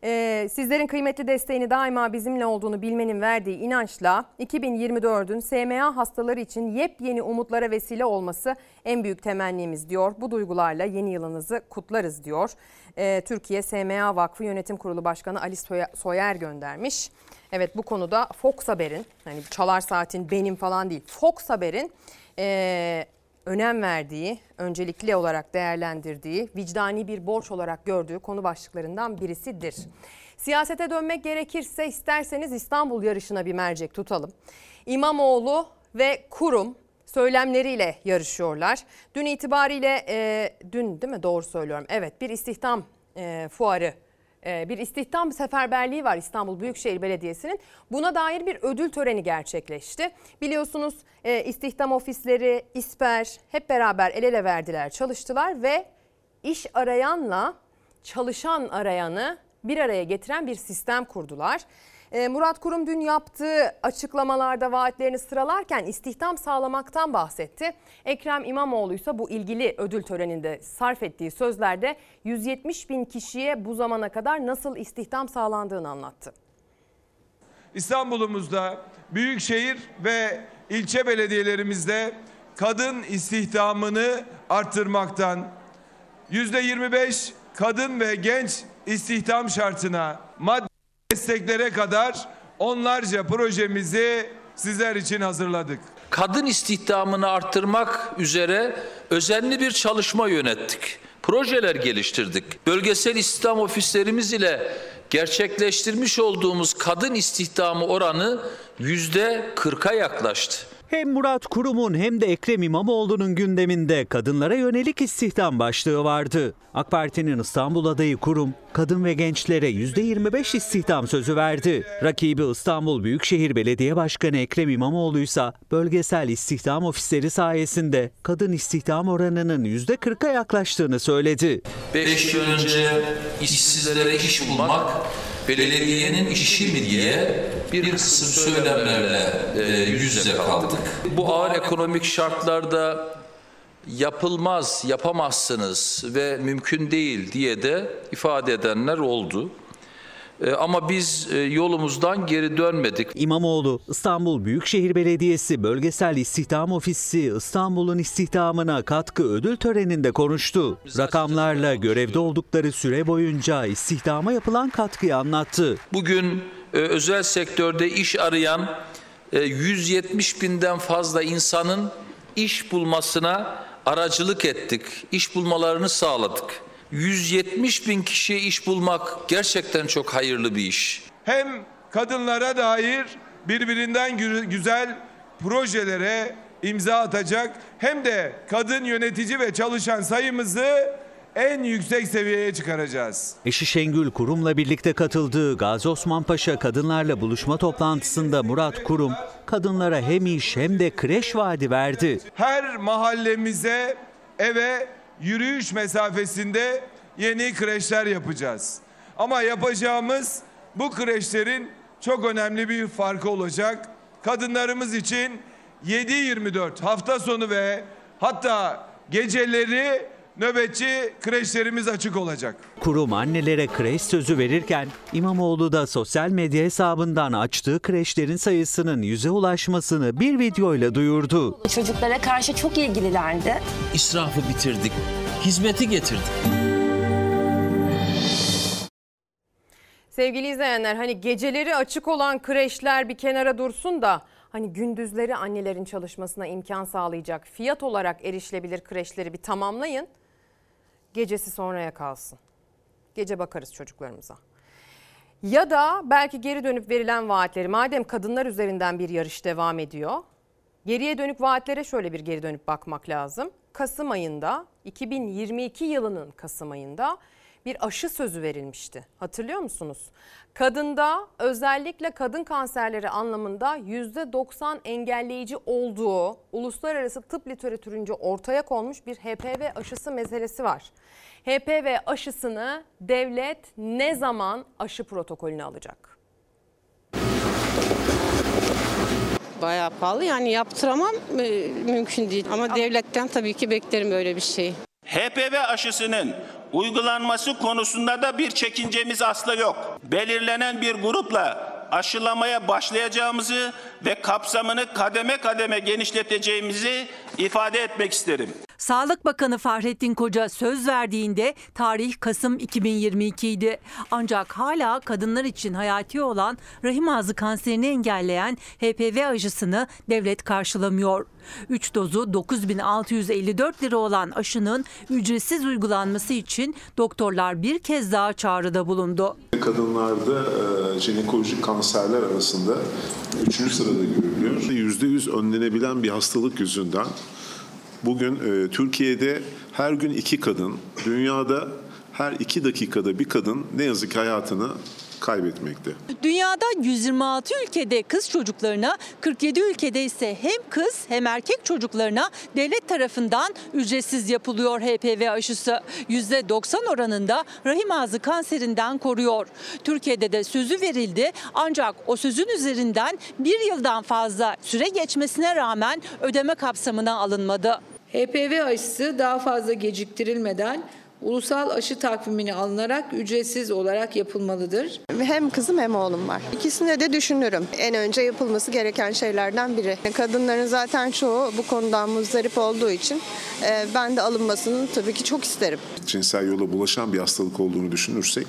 Ee, sizlerin kıymetli desteğini daima bizimle olduğunu bilmenin verdiği inançla 2024'ün SMA hastaları için yepyeni umutlara vesile olması en büyük temennimiz diyor. Bu duygularla yeni yılınızı kutlarız diyor. Ee, Türkiye SMA Vakfı Yönetim Kurulu Başkanı Ali Soyer göndermiş. Evet bu konuda Fox Haber'in hani Çalar Saat'in benim falan değil Fox Haber'in e, önem verdiği, öncelikli olarak değerlendirdiği, vicdani bir borç olarak gördüğü konu başlıklarından birisidir. Siyasete dönmek gerekirse isterseniz İstanbul yarışına bir mercek tutalım. İmamoğlu ve kurum söylemleriyle yarışıyorlar. Dün itibariyle, e, dün değil mi doğru söylüyorum, evet bir istihdam e, fuarı bir istihdam seferberliği var İstanbul Büyükşehir Belediyesi'nin. Buna dair bir ödül töreni gerçekleşti. Biliyorsunuz istihdam ofisleri, İSPER hep beraber el ele verdiler, çalıştılar ve iş arayanla çalışan arayanı bir araya getiren bir sistem kurdular. Ee, Murat Kurum dün yaptığı açıklamalarda vaatlerini sıralarken istihdam sağlamaktan bahsetti. Ekrem İmamoğlu ise bu ilgili ödül töreninde sarf ettiği sözlerde 170 bin kişiye bu zamana kadar nasıl istihdam sağlandığını anlattı.
İstanbul'umuzda büyükşehir ve ilçe belediyelerimizde kadın istihdamını arttırmaktan %25 kadın ve genç istihdam şartına madde desteklere kadar onlarca projemizi sizler için hazırladık.
Kadın istihdamını arttırmak üzere özenli bir çalışma yönettik. Projeler geliştirdik. Bölgesel istihdam ofislerimiz ile gerçekleştirmiş olduğumuz kadın istihdamı oranı yüzde 40'a yaklaştı.
Hem Murat Kurum'un hem de Ekrem İmamoğlu'nun gündeminde kadınlara yönelik istihdam başlığı vardı. AK Parti'nin İstanbul adayı Kurum, kadın ve gençlere %25 istihdam sözü verdi. Rakibi İstanbul Büyükşehir Belediye Başkanı Ekrem İmamoğlu ise bölgesel istihdam ofisleri sayesinde kadın istihdam oranının %40'a yaklaştığını söyledi.
5 yıl önce işsizlere iş bulmak belediyenin işi mi diye bir kısım söylemlerle e, yüz yüze kaldık. Bu ağır ekonomik şartlarda
yapılmaz, yapamazsınız ve mümkün değil diye de ifade edenler oldu. E, Ama biz e, yolumuzdan geri dönmedik.
İmamoğlu, İstanbul Büyükşehir Belediyesi Bölgesel İstihdam Ofisi İstanbul'un istihdamına katkı ödül töreninde konuştu. Rakamlarla görevde oldukları süre boyunca istihdama yapılan katkıyı anlattı.
Bugün e, özel sektörde iş arayan e, 170 binden fazla insanın iş bulmasına aracılık ettik. İş bulmalarını sağladık. 170 bin kişiye iş bulmak gerçekten çok hayırlı bir iş.
Hem kadınlara dair birbirinden gü- güzel projelere imza atacak hem de kadın yönetici ve çalışan sayımızı en yüksek seviyeye çıkaracağız.
Eşi Şengül Kurum'la birlikte katıldığı Gazi Osman Paşa kadınlarla buluşma toplantısında Murat Kurum, kadınlara hem iş hem de kreş vaadi verdi.
Her mahallemize, eve yürüyüş mesafesinde yeni kreşler yapacağız. Ama yapacağımız bu kreşlerin çok önemli bir farkı olacak. Kadınlarımız için 7-24 hafta sonu ve hatta geceleri nöbetçi kreşlerimiz açık olacak.
Kurum annelere kreş sözü verirken İmamoğlu da sosyal medya hesabından açtığı kreşlerin sayısının yüze ulaşmasını bir videoyla duyurdu.
Çocuklara karşı çok ilgililerdi.
İsrafı bitirdik, hizmeti getirdik.
Sevgili izleyenler hani geceleri açık olan kreşler bir kenara dursun da hani gündüzleri annelerin çalışmasına imkan sağlayacak fiyat olarak erişilebilir kreşleri bir tamamlayın. Gecesi sonraya kalsın. Gece bakarız çocuklarımıza. Ya da belki geri dönüp verilen vaatleri madem kadınlar üzerinden bir yarış devam ediyor. Geriye dönük vaatlere şöyle bir geri dönüp bakmak lazım. Kasım ayında 2022 yılının Kasım ayında bir aşı sözü verilmişti. Hatırlıyor musunuz? Kadında özellikle kadın kanserleri anlamında %90 engelleyici olduğu uluslararası tıp literatürünce ortaya konmuş bir HPV aşısı meselesi var. HPV aşısını devlet ne zaman aşı protokolüne alacak?
Bayağı pahalı yani yaptıramam e, mümkün değil. Ama devletten tabii ki beklerim öyle bir şey.
HPV aşısının uygulanması konusunda da bir çekincemiz asla yok. Belirlenen bir grupla aşılamaya başlayacağımızı ve kapsamını kademe kademe genişleteceğimizi ifade etmek isterim.
Sağlık Bakanı Fahrettin Koca söz verdiğinde tarih Kasım 2022 idi. Ancak hala kadınlar için hayati olan rahim ağzı kanserini engelleyen HPV aşısını devlet karşılamıyor. 3 dozu 9654 lira olan aşının ücretsiz uygulanması için doktorlar bir kez daha çağrıda bulundu.
Kadınlarda e, jinekolojik kanserler arasında 3. sırada görülüyor. %100 önlenebilen bir hastalık yüzünden bugün e, Türkiye'de her gün iki kadın, dünyada her iki dakikada bir kadın ne yazık ki hayatını kaybetmekte.
Dünyada 126 ülkede kız çocuklarına, 47 ülkede ise hem kız hem erkek çocuklarına devlet tarafından ücretsiz yapılıyor HPV aşısı. %90 oranında rahim ağzı kanserinden koruyor. Türkiye'de de sözü verildi ancak o sözün üzerinden bir yıldan fazla süre geçmesine rağmen ödeme kapsamına alınmadı.
HPV aşısı daha fazla geciktirilmeden ulusal aşı takvimine alınarak ücretsiz olarak yapılmalıdır.
Hem kızım hem oğlum var. İkisine de düşünürüm. En önce yapılması gereken şeylerden biri. Kadınların zaten çoğu bu konudan muzdarip olduğu için e, ben de alınmasını tabii ki çok isterim.
Cinsel yola bulaşan bir hastalık olduğunu düşünürsek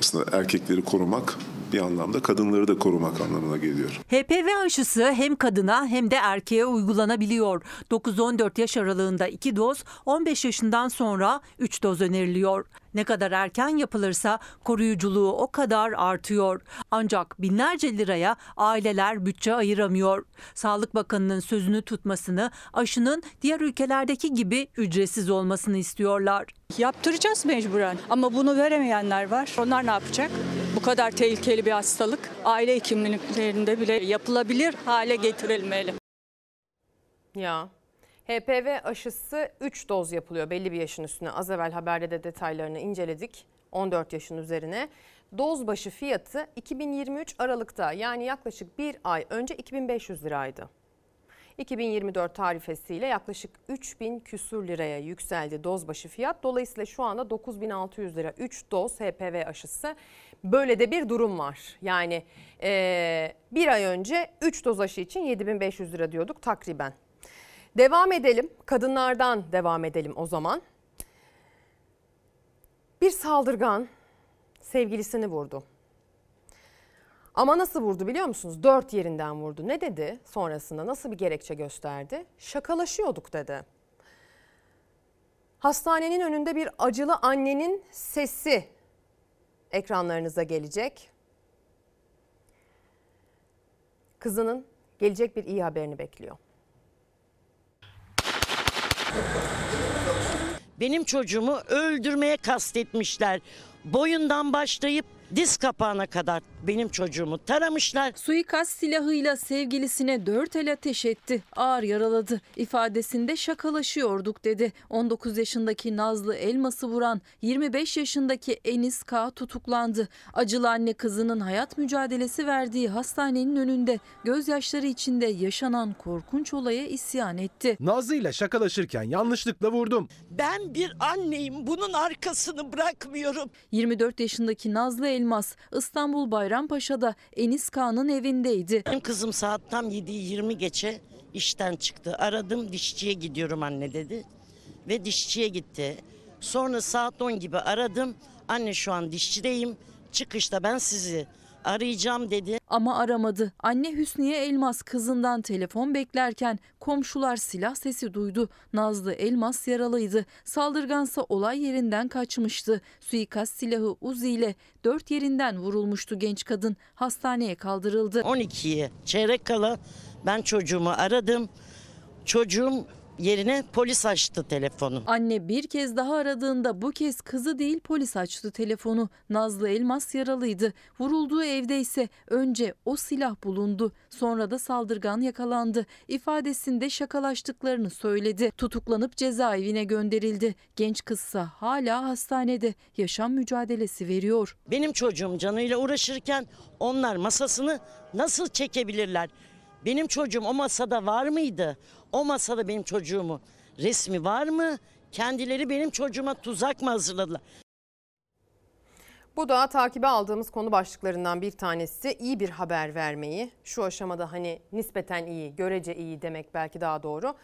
aslında erkekleri korumak bir anlamda kadınları da korumak anlamına geliyor.
HPV aşısı hem kadına hem de erkeğe uygulanabiliyor. 9-14 yaş aralığında 2 doz, 15 yaşından sonra 3 doz öneriliyor. Ne kadar erken yapılırsa koruyuculuğu o kadar artıyor. Ancak binlerce liraya aileler bütçe ayıramıyor. Sağlık Bakanı'nın sözünü tutmasını, aşının diğer ülkelerdeki gibi ücretsiz olmasını istiyorlar.
Yaptıracağız mecburen ama bunu veremeyenler var. Onlar ne yapacak? Bu kadar tehlikeli bir hastalık aile hekimliklerinde bile yapılabilir hale getirilmeli.
Ya HPV aşısı 3 doz yapılıyor belli bir yaşın üstüne. Az evvel haberde de detaylarını inceledik. 14 yaşın üzerine. Doz başı fiyatı 2023 Aralık'ta yani yaklaşık bir ay önce 2500 liraydı. 2024 tarifesiyle yaklaşık 3000 küsür liraya yükseldi doz başı fiyat. Dolayısıyla şu anda 9600 lira 3 doz HPV aşısı. Böyle de bir durum var. Yani e, bir ay önce 3 doz aşı için 7500 lira diyorduk takriben. Devam edelim. Kadınlardan devam edelim o zaman. Bir saldırgan sevgilisini vurdu. Ama nasıl vurdu biliyor musunuz? Dört yerinden vurdu. Ne dedi sonrasında? Nasıl bir gerekçe gösterdi? Şakalaşıyorduk dedi. Hastanenin önünde bir acılı annenin sesi ekranlarınıza gelecek. Kızının gelecek bir iyi haberini bekliyor.
Benim çocuğumu öldürmeye kastetmişler. Boyundan başlayıp diz kapağına kadar benim çocuğumu taramışlar.
Suikast silahıyla sevgilisine dört el ateş etti. Ağır yaraladı. İfadesinde şakalaşıyorduk dedi. 19 yaşındaki Nazlı Elmas'ı vuran 25 yaşındaki Enis K tutuklandı. Acılı anne kızının hayat mücadelesi verdiği hastanenin önünde gözyaşları içinde yaşanan korkunç olaya isyan etti.
Nazlı ile şakalaşırken yanlışlıkla vurdum.
Ben bir anneyim bunun arkasını bırakmıyorum.
24 yaşındaki Nazlı Elmas İstanbul Bayrampaşa'da Enis K'nın evindeydi.
Benim kızım saat tam 7'yi 20 geçe işten çıktı. Aradım dişçiye gidiyorum anne dedi. Ve dişçiye gitti. Sonra saat 10 gibi aradım. Anne şu an dişçideyim. Çıkışta ben sizi arayacağım dedi.
Ama aramadı. Anne Hüsniye Elmas kızından telefon beklerken komşular silah sesi duydu. Nazlı Elmas yaralıydı. Saldırgansa olay yerinden kaçmıştı. Suikast silahı Uzi ile dört yerinden vurulmuştu genç kadın. Hastaneye kaldırıldı.
12'ye çeyrek kala ben çocuğumu aradım. Çocuğum yerine polis açtı telefonu.
Anne bir kez daha aradığında bu kez kızı değil polis açtı telefonu. Nazlı Elmas yaralıydı. Vurulduğu evde ise önce o silah bulundu. Sonra da saldırgan yakalandı. İfadesinde şakalaştıklarını söyledi. Tutuklanıp cezaevine gönderildi. Genç kızsa hala hastanede yaşam mücadelesi veriyor.
Benim çocuğum canıyla uğraşırken onlar masasını nasıl çekebilirler? Benim çocuğum o masada var mıydı? O masada benim çocuğumu resmi var mı? Kendileri benim çocuğuma tuzak mı hazırladılar?
Bu da takibe aldığımız konu başlıklarından bir tanesi iyi bir haber vermeyi. Şu aşamada hani nispeten iyi, görece iyi demek belki daha doğru.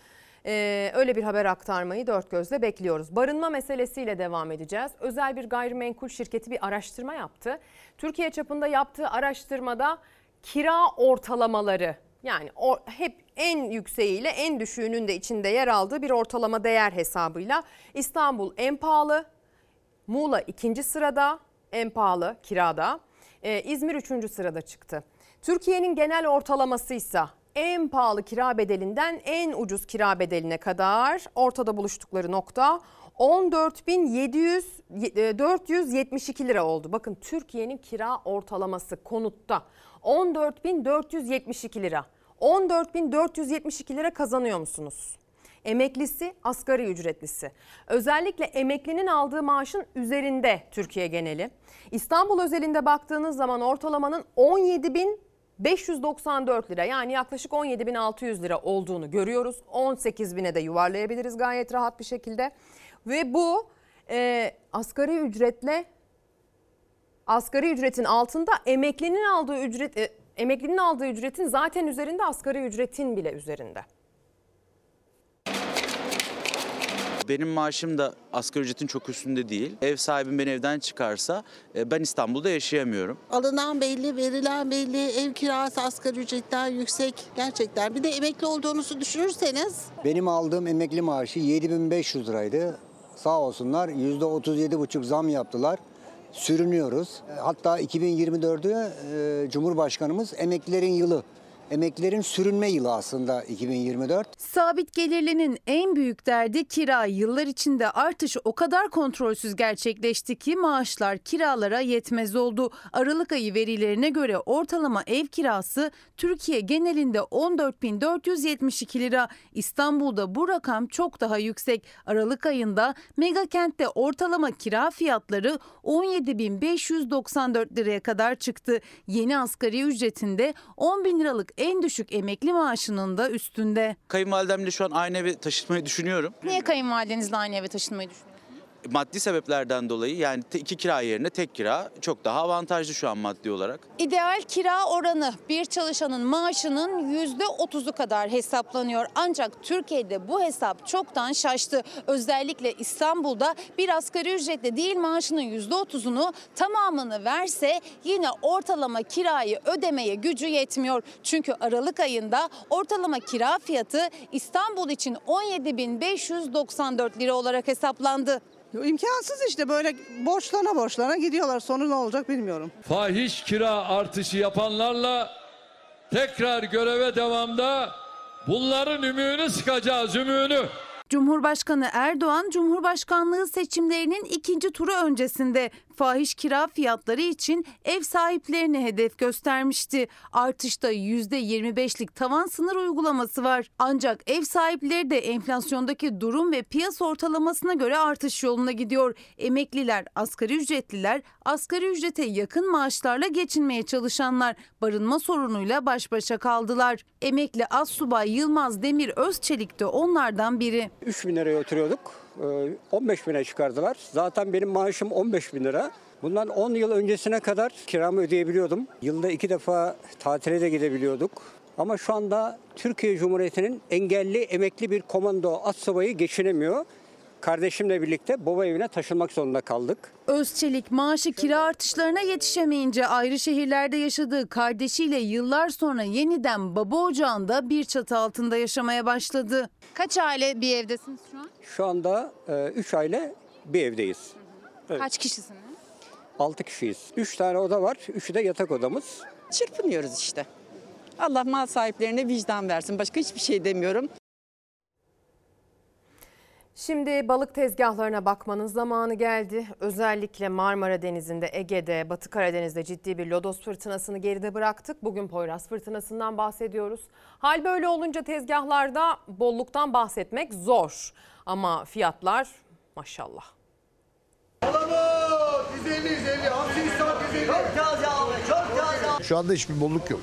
Ee, öyle bir haber aktarmayı dört gözle bekliyoruz. Barınma meselesiyle devam edeceğiz. Özel bir gayrimenkul şirketi bir araştırma yaptı. Türkiye çapında yaptığı araştırmada kira ortalamaları yani o, hep en yükseğiyle en düşüğünün de içinde yer aldığı bir ortalama değer hesabıyla İstanbul en pahalı, Muğla ikinci sırada en pahalı kirada, ee, İzmir üçüncü sırada çıktı. Türkiye'nin genel ortalaması ise en pahalı kira bedelinden en ucuz kira bedeline kadar ortada buluştukları nokta 14.472 lira oldu. Bakın Türkiye'nin kira ortalaması konutta 14.472 lira. 14.472 lira kazanıyor musunuz? Emeklisi, asgari ücretlisi. Özellikle emeklinin aldığı maaşın üzerinde Türkiye geneli. İstanbul özelinde baktığınız zaman ortalamanın 17.594 lira yani yaklaşık 17.600 lira olduğunu görüyoruz. 18.000'e de yuvarlayabiliriz gayet rahat bir şekilde. Ve bu e, asgari ücretle asgari ücretin altında emeklinin aldığı ücret e, emeklinin aldığı ücretin zaten üzerinde asgari ücretin bile üzerinde.
Benim maaşım da asgari ücretin çok üstünde değil. Ev sahibim beni evden çıkarsa e, ben İstanbul'da yaşayamıyorum.
Alınan belli, verilen belli, ev kirası asgari ücretten yüksek gerçekten. Bir de emekli olduğunuzu düşünürseniz.
Benim aldığım emekli maaşı 7500 liraydı. Sağ olsunlar %37,5 zam yaptılar. Sürünüyoruz. Hatta 2024'ü e, Cumhurbaşkanımız emeklilerin yılı Emeklilerin sürünme yılı aslında 2024.
Sabit gelirlinin en büyük derdi kira. Yıllar içinde artış o kadar kontrolsüz gerçekleşti ki maaşlar kiralara yetmez oldu. Aralık ayı verilerine göre ortalama ev kirası Türkiye genelinde 14.472 lira. İstanbul'da bu rakam çok daha yüksek. Aralık ayında mega kentte ortalama kira fiyatları 17.594 liraya kadar çıktı. Yeni asgari ücretinde 10 bin liralık en düşük emekli maaşının da üstünde.
Kayınvalidemle şu an aynı eve taşınmayı düşünüyorum.
Niye kayınvalidenizle aynı eve taşınmayı düşünüyorsunuz?
Maddi sebeplerden dolayı yani iki kira yerine tek kira çok daha avantajlı şu an maddi olarak.
İdeal kira oranı bir çalışanın maaşının %30'u kadar hesaplanıyor. Ancak Türkiye'de bu hesap çoktan şaştı. Özellikle İstanbul'da bir asgari ücretle değil maaşının %30'unu tamamını verse yine ortalama kirayı ödemeye gücü yetmiyor. Çünkü Aralık ayında ortalama kira fiyatı İstanbul için 17.594 lira olarak hesaplandı.
İmkansız işte böyle borçlana borçlana gidiyorlar. Sonu ne olacak bilmiyorum.
fahiş kira artışı yapanlarla tekrar göreve devamda bunların ümüğünü sıkacağız ümüğünü.
Cumhurbaşkanı Erdoğan Cumhurbaşkanlığı seçimlerinin ikinci turu öncesinde fahiş kira fiyatları için ev sahiplerini hedef göstermişti. Artışta %25'lik tavan sınır uygulaması var. Ancak ev sahipleri de enflasyondaki durum ve piyasa ortalamasına göre artış yoluna gidiyor. Emekliler, asgari ücretliler, asgari ücrete yakın maaşlarla geçinmeye çalışanlar barınma sorunuyla baş başa kaldılar. Emekli Assubay Yılmaz Demir Özçelik de onlardan biri.
3 bin liraya oturuyorduk. Ee, 15 bine çıkardılar. Zaten benim maaşım 15 bin lira. Bundan 10 yıl öncesine kadar kiramı ödeyebiliyordum. Yılda iki defa tatile de gidebiliyorduk. Ama şu anda Türkiye Cumhuriyeti'nin engelli emekli bir komando astsubayı geçinemiyor. Kardeşimle birlikte baba evine taşınmak zorunda kaldık.
Özçelik maaşı kira artışlarına yetişemeyince ayrı şehirlerde yaşadığı kardeşiyle yıllar sonra yeniden baba ocağında bir çatı altında yaşamaya başladı. Kaç aile bir evdesiniz şu an?
Şu anda 3 aile bir evdeyiz. Evet.
Kaç kişisiniz?
6 kişiyiz. 3 tane oda var. 3'ü de yatak odamız.
Çırpınıyoruz işte. Allah mal sahiplerine vicdan versin. Başka hiçbir şey demiyorum.
Şimdi balık tezgahlarına bakmanın zamanı geldi. Özellikle Marmara Denizi'nde, Ege'de, Batı Karadeniz'de ciddi bir lodos fırtınasını geride bıraktık. Bugün Poyraz fırtınasından bahsediyoruz. Hal böyle olunca tezgahlarda bolluktan bahsetmek zor. Ama fiyatlar maşallah.
Şu anda hiçbir bolluk yok.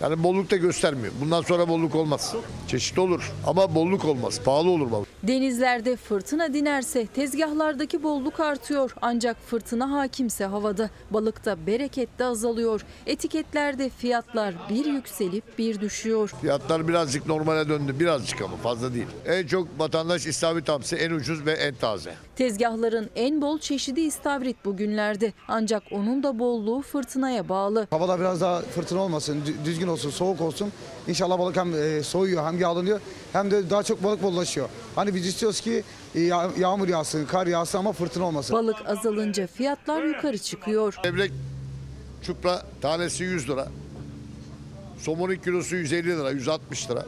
Yani bolluk da göstermiyor. Bundan sonra bolluk olmaz. Çeşit olur ama bolluk olmaz. Pahalı olur balık.
Denizlerde fırtına dinerse tezgahlardaki bolluk artıyor. Ancak fırtına hakimse havada. Balıkta bereket de azalıyor. Etiketlerde fiyatlar bir yükselip bir düşüyor.
Fiyatlar birazcık normale döndü. Birazcık ama fazla değil. En çok vatandaş istavrit hamsi en ucuz ve en taze.
Tezgahların en bol çeşidi istavrit bugünlerde. Ancak onun da bolluğu fırtınaya bağlı.
Havada biraz daha fırtına olmasın, dü- düzgün olsun, soğuk olsun. İnşallah balık hem e, soğuyor hem yağlanıyor hem de daha çok balık bollaşıyor. Hani biz istiyoruz ki e, yağ- yağmur yağsın, kar yağsın ama fırtına olmasın.
Balık azalınca fiyatlar yukarı çıkıyor.
Levrek çupra tanesi 100 lira. Somonun kilosu 150 lira, 160 lira.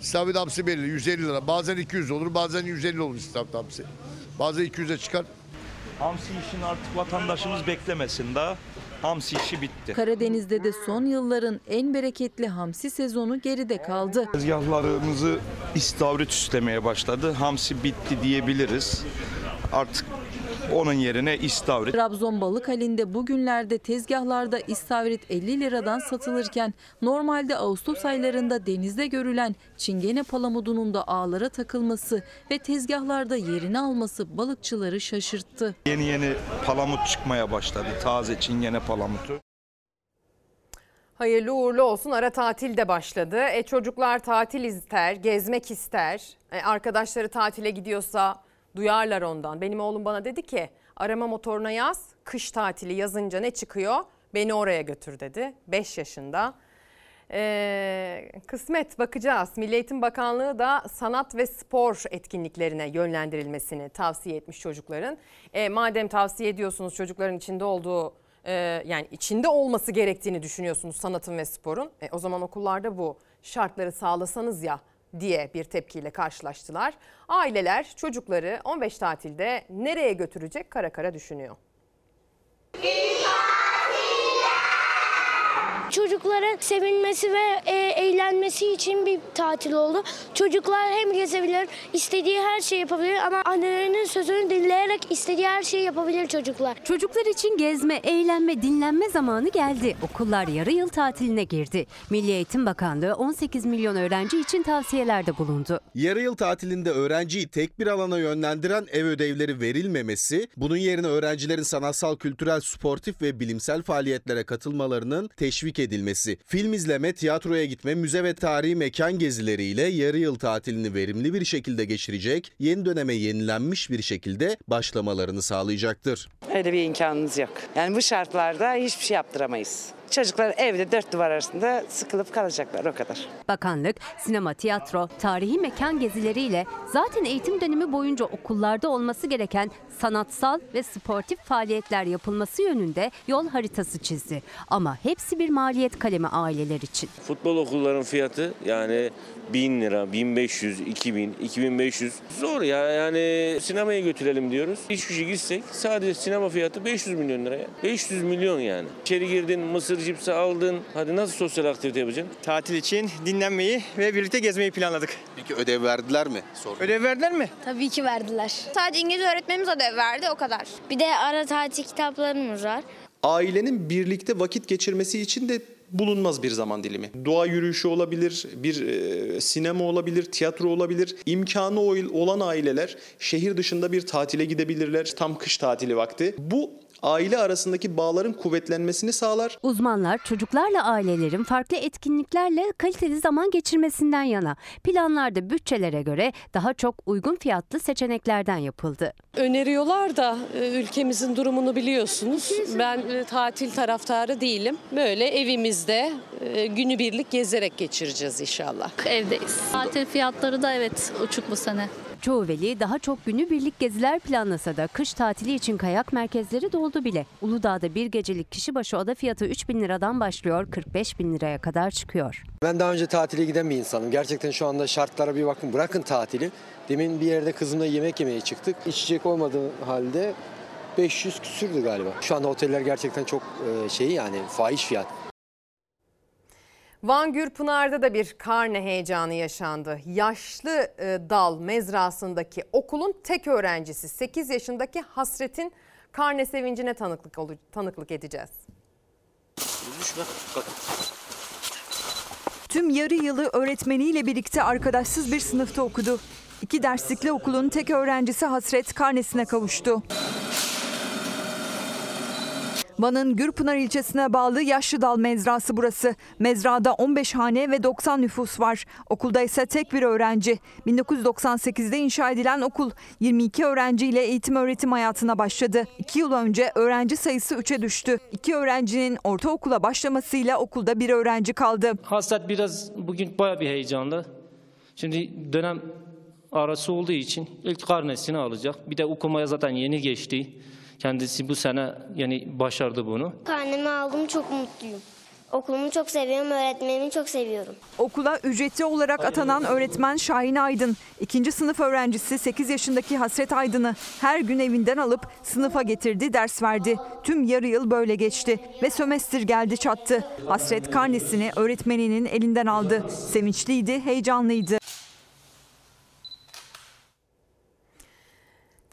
İstavrit hamsi belli 150 lira. Bazen 200 olur, bazen 150 olur istavrit hamsi. Bazen 200'e çıkar.
Hamsi işini artık vatandaşımız beklemesin daha. Hamsi işi bitti.
Karadeniz'de de son yılların en bereketli hamsi sezonu geride kaldı.
Tezgahlarımızı istavrit üstlemeye başladı. Hamsi bitti diyebiliriz. Artık onun yerine istavrit.
Trabzon balık halinde bugünlerde tezgahlarda istavrit 50 liradan satılırken normalde Ağustos aylarında denizde görülen çingene palamudunun da ağlara takılması ve tezgahlarda yerini alması balıkçıları şaşırttı.
Yeni yeni palamut çıkmaya başladı. Taze çingene palamutu.
Hayırlı uğurlu olsun. Ara tatil de başladı. E, çocuklar tatil ister, gezmek ister. E, arkadaşları tatile gidiyorsa duyarlar ondan. Benim oğlum bana dedi ki arama motoruna yaz. Kış tatili yazınca ne çıkıyor? Beni oraya götür dedi. 5 yaşında. E, kısmet bakacağız. Milli Eğitim Bakanlığı da sanat ve spor etkinliklerine yönlendirilmesini tavsiye etmiş çocukların. E, madem tavsiye ediyorsunuz çocukların içinde olduğu e, yani içinde olması gerektiğini düşünüyorsunuz sanatın ve sporun. E, o zaman okullarda bu şartları sağlasanız ya diye bir tepkiyle karşılaştılar. Aileler çocukları 15 tatilde nereye götürecek kara kara düşünüyor.
Çocukların sevinmesi ve e, eğlenmesi için bir tatil oldu. Çocuklar hem gezebilir, istediği her şeyi yapabilir ama annelerinin sözünü dinleyerek istediği her şeyi yapabilir çocuklar.
Çocuklar için gezme, eğlenme, dinlenme zamanı geldi. Okullar yarı yıl tatiline girdi. Milli Eğitim Bakanlığı 18 milyon öğrenci için tavsiyelerde bulundu.
Yarı yıl tatilinde öğrenciyi tek bir alana yönlendiren ev ödevleri verilmemesi, bunun yerine öğrencilerin sanatsal, kültürel, sportif ve bilimsel faaliyetlere katılmalarının teşvik edilmesi, film izleme, tiyatroya gitme, müze ve tarihi mekan gezileriyle yarı yıl tatilini verimli bir şekilde geçirecek, yeni döneme yenilenmiş bir şekilde başlamalarını sağlayacaktır.
Öyle bir imkanınız yok. Yani bu şartlarda hiçbir şey yaptıramayız. Çocuklar evde dört duvar arasında sıkılıp kalacaklar o kadar.
Bakanlık, sinema, tiyatro, tarihi mekan gezileriyle zaten eğitim dönemi boyunca okullarda olması gereken sanatsal ve sportif faaliyetler yapılması yönünde yol haritası çizdi. Ama hepsi bir maliyet kalemi aileler için.
Futbol okulların fiyatı yani 1000 lira, 1500, 2000, 2500 zor ya yani sinemaya götürelim diyoruz. Hiç kişi gitsek sadece sinema fiyatı 500 milyon liraya. 500 milyon yani. İçeri girdin mısır cipsi aldın. Hadi nasıl sosyal aktivite yapacaksın?
Tatil için dinlenmeyi ve birlikte gezmeyi planladık.
Peki ödev verdiler mi?
Ödev verdiler mi?
Tabii ki verdiler. Sadece İngilizce öğretmenimiz ödev verdi o kadar. Bir de ara tatil kitaplarımız var.
ailenin birlikte vakit geçirmesi için de bulunmaz bir zaman dilimi. Doğa yürüyüşü olabilir, bir e, sinema olabilir, tiyatro olabilir. İmkanı ol- olan aileler şehir dışında bir tatile gidebilirler. Tam kış tatili vakti. Bu aile arasındaki bağların kuvvetlenmesini sağlar.
Uzmanlar çocuklarla ailelerin farklı etkinliklerle kaliteli zaman geçirmesinden yana. Planlarda bütçelere göre daha çok uygun fiyatlı seçeneklerden yapıldı.
Öneriyorlar da e, ülkemizin durumunu biliyorsunuz. Ben e, tatil taraftarı değilim. Böyle evimizde e, günübirlik gezerek geçireceğiz inşallah.
Evdeyiz. Tatil fiyatları da evet uçuk bu sene.
Çoğu veli daha çok günübirlik geziler planlasa da kış tatili için kayak merkezleri doldu bile. Uludağ'da bir gecelik kişi başı oda fiyatı 3 bin liradan başlıyor 45 bin liraya kadar çıkıyor.
Ben daha önce tatile giden bir insanım. Gerçekten şu anda şartlara bir bakın. Bırakın tatili. Demin bir yerde kızımla yemek yemeye çıktık. İçecek olmadığı halde 500 küsürdü galiba. Şu anda oteller gerçekten çok e, şey yani fahiş fiyat.
Van Gürpınar'da da bir karne heyecanı yaşandı. Yaşlı e, dal mezrasındaki okulun tek öğrencisi 8 yaşındaki Hasret'in karne sevincine tanıklık tanıklık edeceğiz.
Tüm yarı yılı öğretmeniyle birlikte arkadaşsız bir sınıfta okudu. İki derslikli okulun tek öğrencisi Hasret karnesine kavuştu. Van'ın Gürpınar ilçesine bağlı Yaşlıdal mezrası burası. Mezrada 15 hane ve 90 nüfus var. Okulda ise tek bir öğrenci. 1998'de inşa edilen okul 22 öğrenciyle eğitim öğretim hayatına başladı. 2 yıl önce öğrenci sayısı 3'e düştü. İki öğrencinin ortaokula başlamasıyla okulda bir öğrenci kaldı.
Hasret biraz bugün baya bir heyecanlı. Şimdi dönem arası olduğu için ilk karnesini alacak. Bir de okumaya zaten yeni geçti. Kendisi bu sene yani başardı bunu.
Karnemi aldım çok mutluyum. Okulumu çok seviyorum, öğretmenimi çok seviyorum.
Okula ücretli olarak atanan öğretmen Şahin Aydın, ikinci sınıf öğrencisi 8 yaşındaki Hasret Aydın'ı her gün evinden alıp sınıfa getirdi, ders verdi. Tüm yarı yıl böyle geçti ve sömestr geldi çattı. Hasret karnesini öğretmeninin elinden aldı. Sevinçliydi, heyecanlıydı.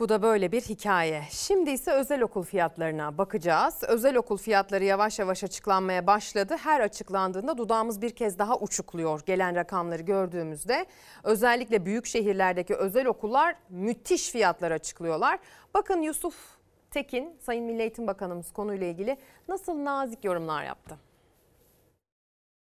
Bu da böyle bir hikaye. Şimdi ise özel okul fiyatlarına bakacağız. Özel okul fiyatları yavaş yavaş açıklanmaya başladı. Her açıklandığında dudağımız bir kez daha uçukluyor. Gelen rakamları gördüğümüzde özellikle büyük şehirlerdeki özel okullar müthiş fiyatlar açıklıyorlar. Bakın Yusuf Tekin, Sayın Milli Eğitim Bakanımız konuyla ilgili nasıl nazik yorumlar yaptı.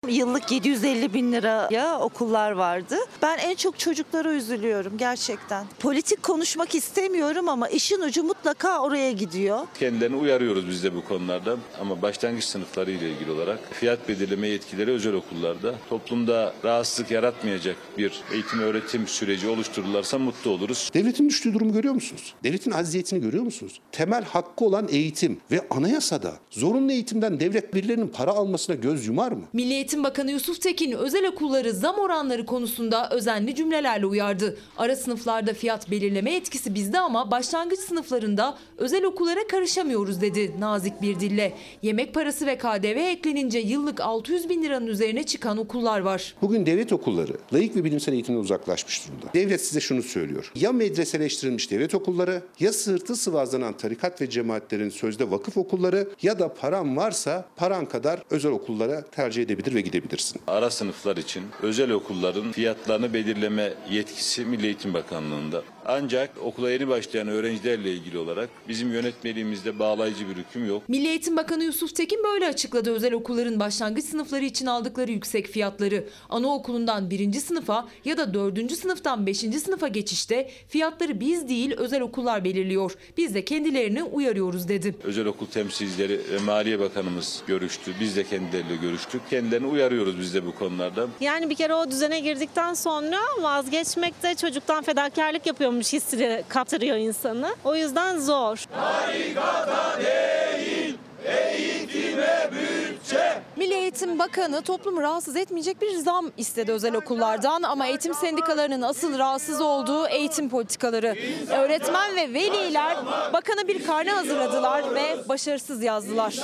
Yıllık 750 bin liraya okullar vardı. Ben en çok çocuklara üzülüyorum gerçekten. Politik konuşmak istemiyorum ama işin ucu mutlaka oraya gidiyor.
Kendilerini uyarıyoruz biz de bu konularda ama başlangıç sınıfları ile ilgili olarak fiyat belirleme yetkileri özel okullarda toplumda rahatsızlık yaratmayacak bir eğitim öğretim süreci oluştururlarsa mutlu oluruz.
Devletin düştüğü durumu görüyor musunuz? Devletin aziyetini görüyor musunuz? Temel hakkı olan eğitim ve anayasada zorunlu eğitimden devlet birilerinin para almasına göz yumar mı?
Milli Eğitim Eğitim Bakanı Yusuf Tekin özel okulları zam oranları konusunda özenli cümlelerle uyardı. Ara sınıflarda fiyat belirleme etkisi bizde ama başlangıç sınıflarında özel okullara karışamıyoruz dedi nazik bir dille. Yemek parası ve KDV eklenince yıllık 600 bin liranın üzerine çıkan okullar var.
Bugün devlet okulları layık ve bilimsel eğitimden uzaklaşmış durumda. Devlet size şunu söylüyor. Ya medreseleştirilmiş devlet okulları ya sırtı sıvazlanan tarikat ve cemaatlerin sözde vakıf okulları ya da paran varsa paran kadar özel okullara tercih edebilir ve gidebilirsin.
Ara sınıflar için özel okulların fiyatlarını belirleme yetkisi Milli Eğitim Bakanlığı'nda. Ancak okula yeni başlayan öğrencilerle ilgili olarak bizim yönetmeliğimizde bağlayıcı bir hüküm yok.
Milli Eğitim Bakanı Yusuf Tekin böyle açıkladı özel okulların başlangıç sınıfları için aldıkları yüksek fiyatları. Anaokulundan birinci sınıfa ya da dördüncü sınıftan beşinci sınıfa geçişte fiyatları biz değil özel okullar belirliyor. Biz de kendilerini uyarıyoruz dedi.
Özel okul temsilcileri ve Maliye Bakanımız görüştü. Biz de kendileriyle görüştük. Kendilerini uyarıyoruz biz de bu konularda.
Yani bir kere o düzene girdikten sonra vazgeçmek de çocuktan fedakarlık yapıyormuş hissini kaptırıyor insanı. O yüzden zor.
Milli Eğitim Bakanı toplumu rahatsız etmeyecek bir zam istedi özel okullardan ama eğitim sendikalarının asıl rahatsız olduğu eğitim politikaları. Öğretmen ve veliler bakana bir karne hazırladılar ve başarısız yazdılar.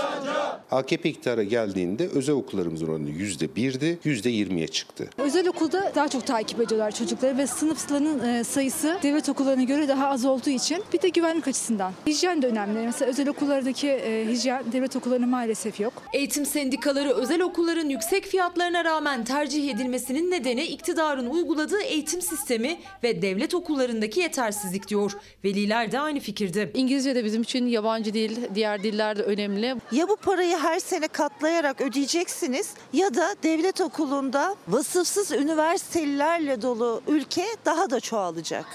AKP iktidara geldiğinde özel okullarımızın oranı %1'di, %20'ye çıktı.
Özel okulda daha çok takip ediyorlar çocukları ve sınıflarının e, sayısı devlet okullarına göre daha az olduğu için bir de güvenlik açısından. Hijyen de önemli. Mesela özel okullardaki e, hijyen devlet okullarında maalesef yok.
Eğitim sendikaları özel okulların yüksek fiyatlarına rağmen tercih edilmesinin nedeni iktidarın uyguladığı eğitim sistemi ve devlet okullarındaki yetersizlik diyor. Veliler de aynı fikirde.
İngilizce de bizim için yabancı dil, diğer diller de önemli.
Ya bu parayı her sene katlayarak ödeyeceksiniz ya da devlet okulunda vasıfsız üniversitelilerle dolu ülke daha da çoğalacak.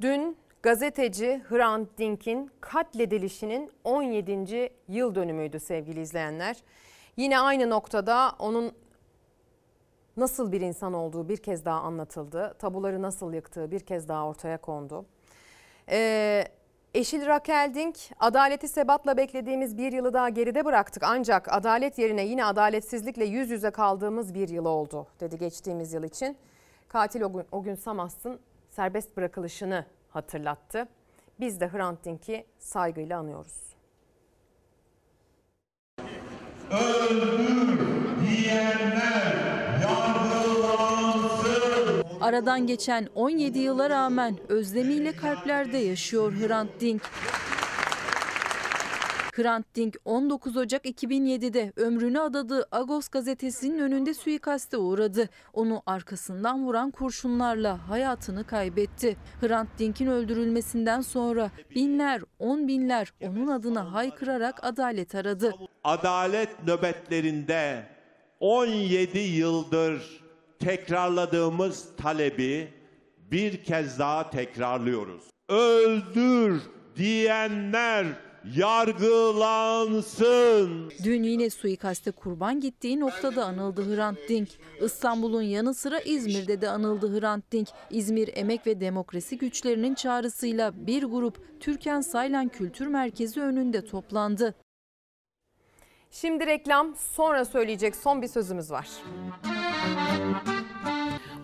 Dün gazeteci Hrant Dink'in katledilişinin 17. yıl dönümüydü sevgili izleyenler. Yine aynı noktada onun nasıl bir insan olduğu bir kez daha anlatıldı. Tabuları nasıl yıktığı bir kez daha ortaya kondu. Ee, Eşil Raquel Dink, adaleti sebatla beklediğimiz bir yılı daha geride bıraktık. Ancak adalet yerine yine adaletsizlikle yüz yüze kaldığımız bir yıl oldu dedi geçtiğimiz yıl için. Katil o gün, o gün Samas'ın serbest bırakılışını hatırlattı. Biz de Hrant Dink'i saygıyla anıyoruz.
Öldür diyenler yargılansın.
Aradan geçen 17 yıla rağmen özlemiyle kalplerde yaşıyor Hrant Dink. Hrant Dink 19 Ocak 2007'de ömrünü adadığı Agos gazetesinin önünde suikaste uğradı. Onu arkasından vuran kurşunlarla hayatını kaybetti. Hrant Dink'in öldürülmesinden sonra binler, on binler onun adına haykırarak adalet aradı.
Adalet nöbetlerinde 17 yıldır tekrarladığımız talebi bir kez daha tekrarlıyoruz. Öldür diyenler yargılansın.
Dün yine suikaste kurban gittiği noktada anıldı Hrant Dink. İstanbul'un yanı sıra İzmir'de de anıldı Hrant Dink. İzmir Emek ve Demokrasi Güçlerinin çağrısıyla bir grup Türkan Saylan Kültür Merkezi önünde toplandı.
Şimdi reklam sonra söyleyecek son bir sözümüz var.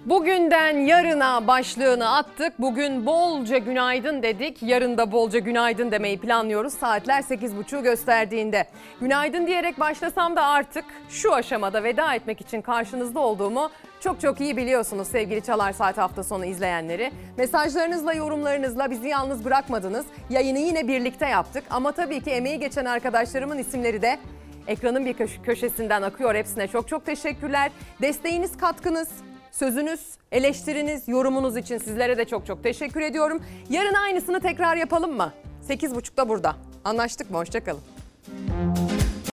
Bugünden yarına başlığını attık. Bugün bolca günaydın dedik. Yarın da bolca günaydın demeyi planlıyoruz. Saatler 8.30'u gösterdiğinde. Günaydın diyerek başlasam da artık şu aşamada veda etmek için karşınızda olduğumu çok çok iyi biliyorsunuz sevgili Çalar Saat hafta sonu izleyenleri. Mesajlarınızla, yorumlarınızla bizi yalnız bırakmadınız. Yayını yine birlikte yaptık. Ama tabii ki emeği geçen arkadaşlarımın isimleri de ekranın bir köş- köşesinden akıyor. Hepsine çok çok teşekkürler. Desteğiniz, katkınız, sözünüz, eleştiriniz, yorumunuz için sizlere de çok çok teşekkür ediyorum. Yarın aynısını tekrar yapalım mı? 8.30'da burada. Anlaştık mı? Hoşçakalın.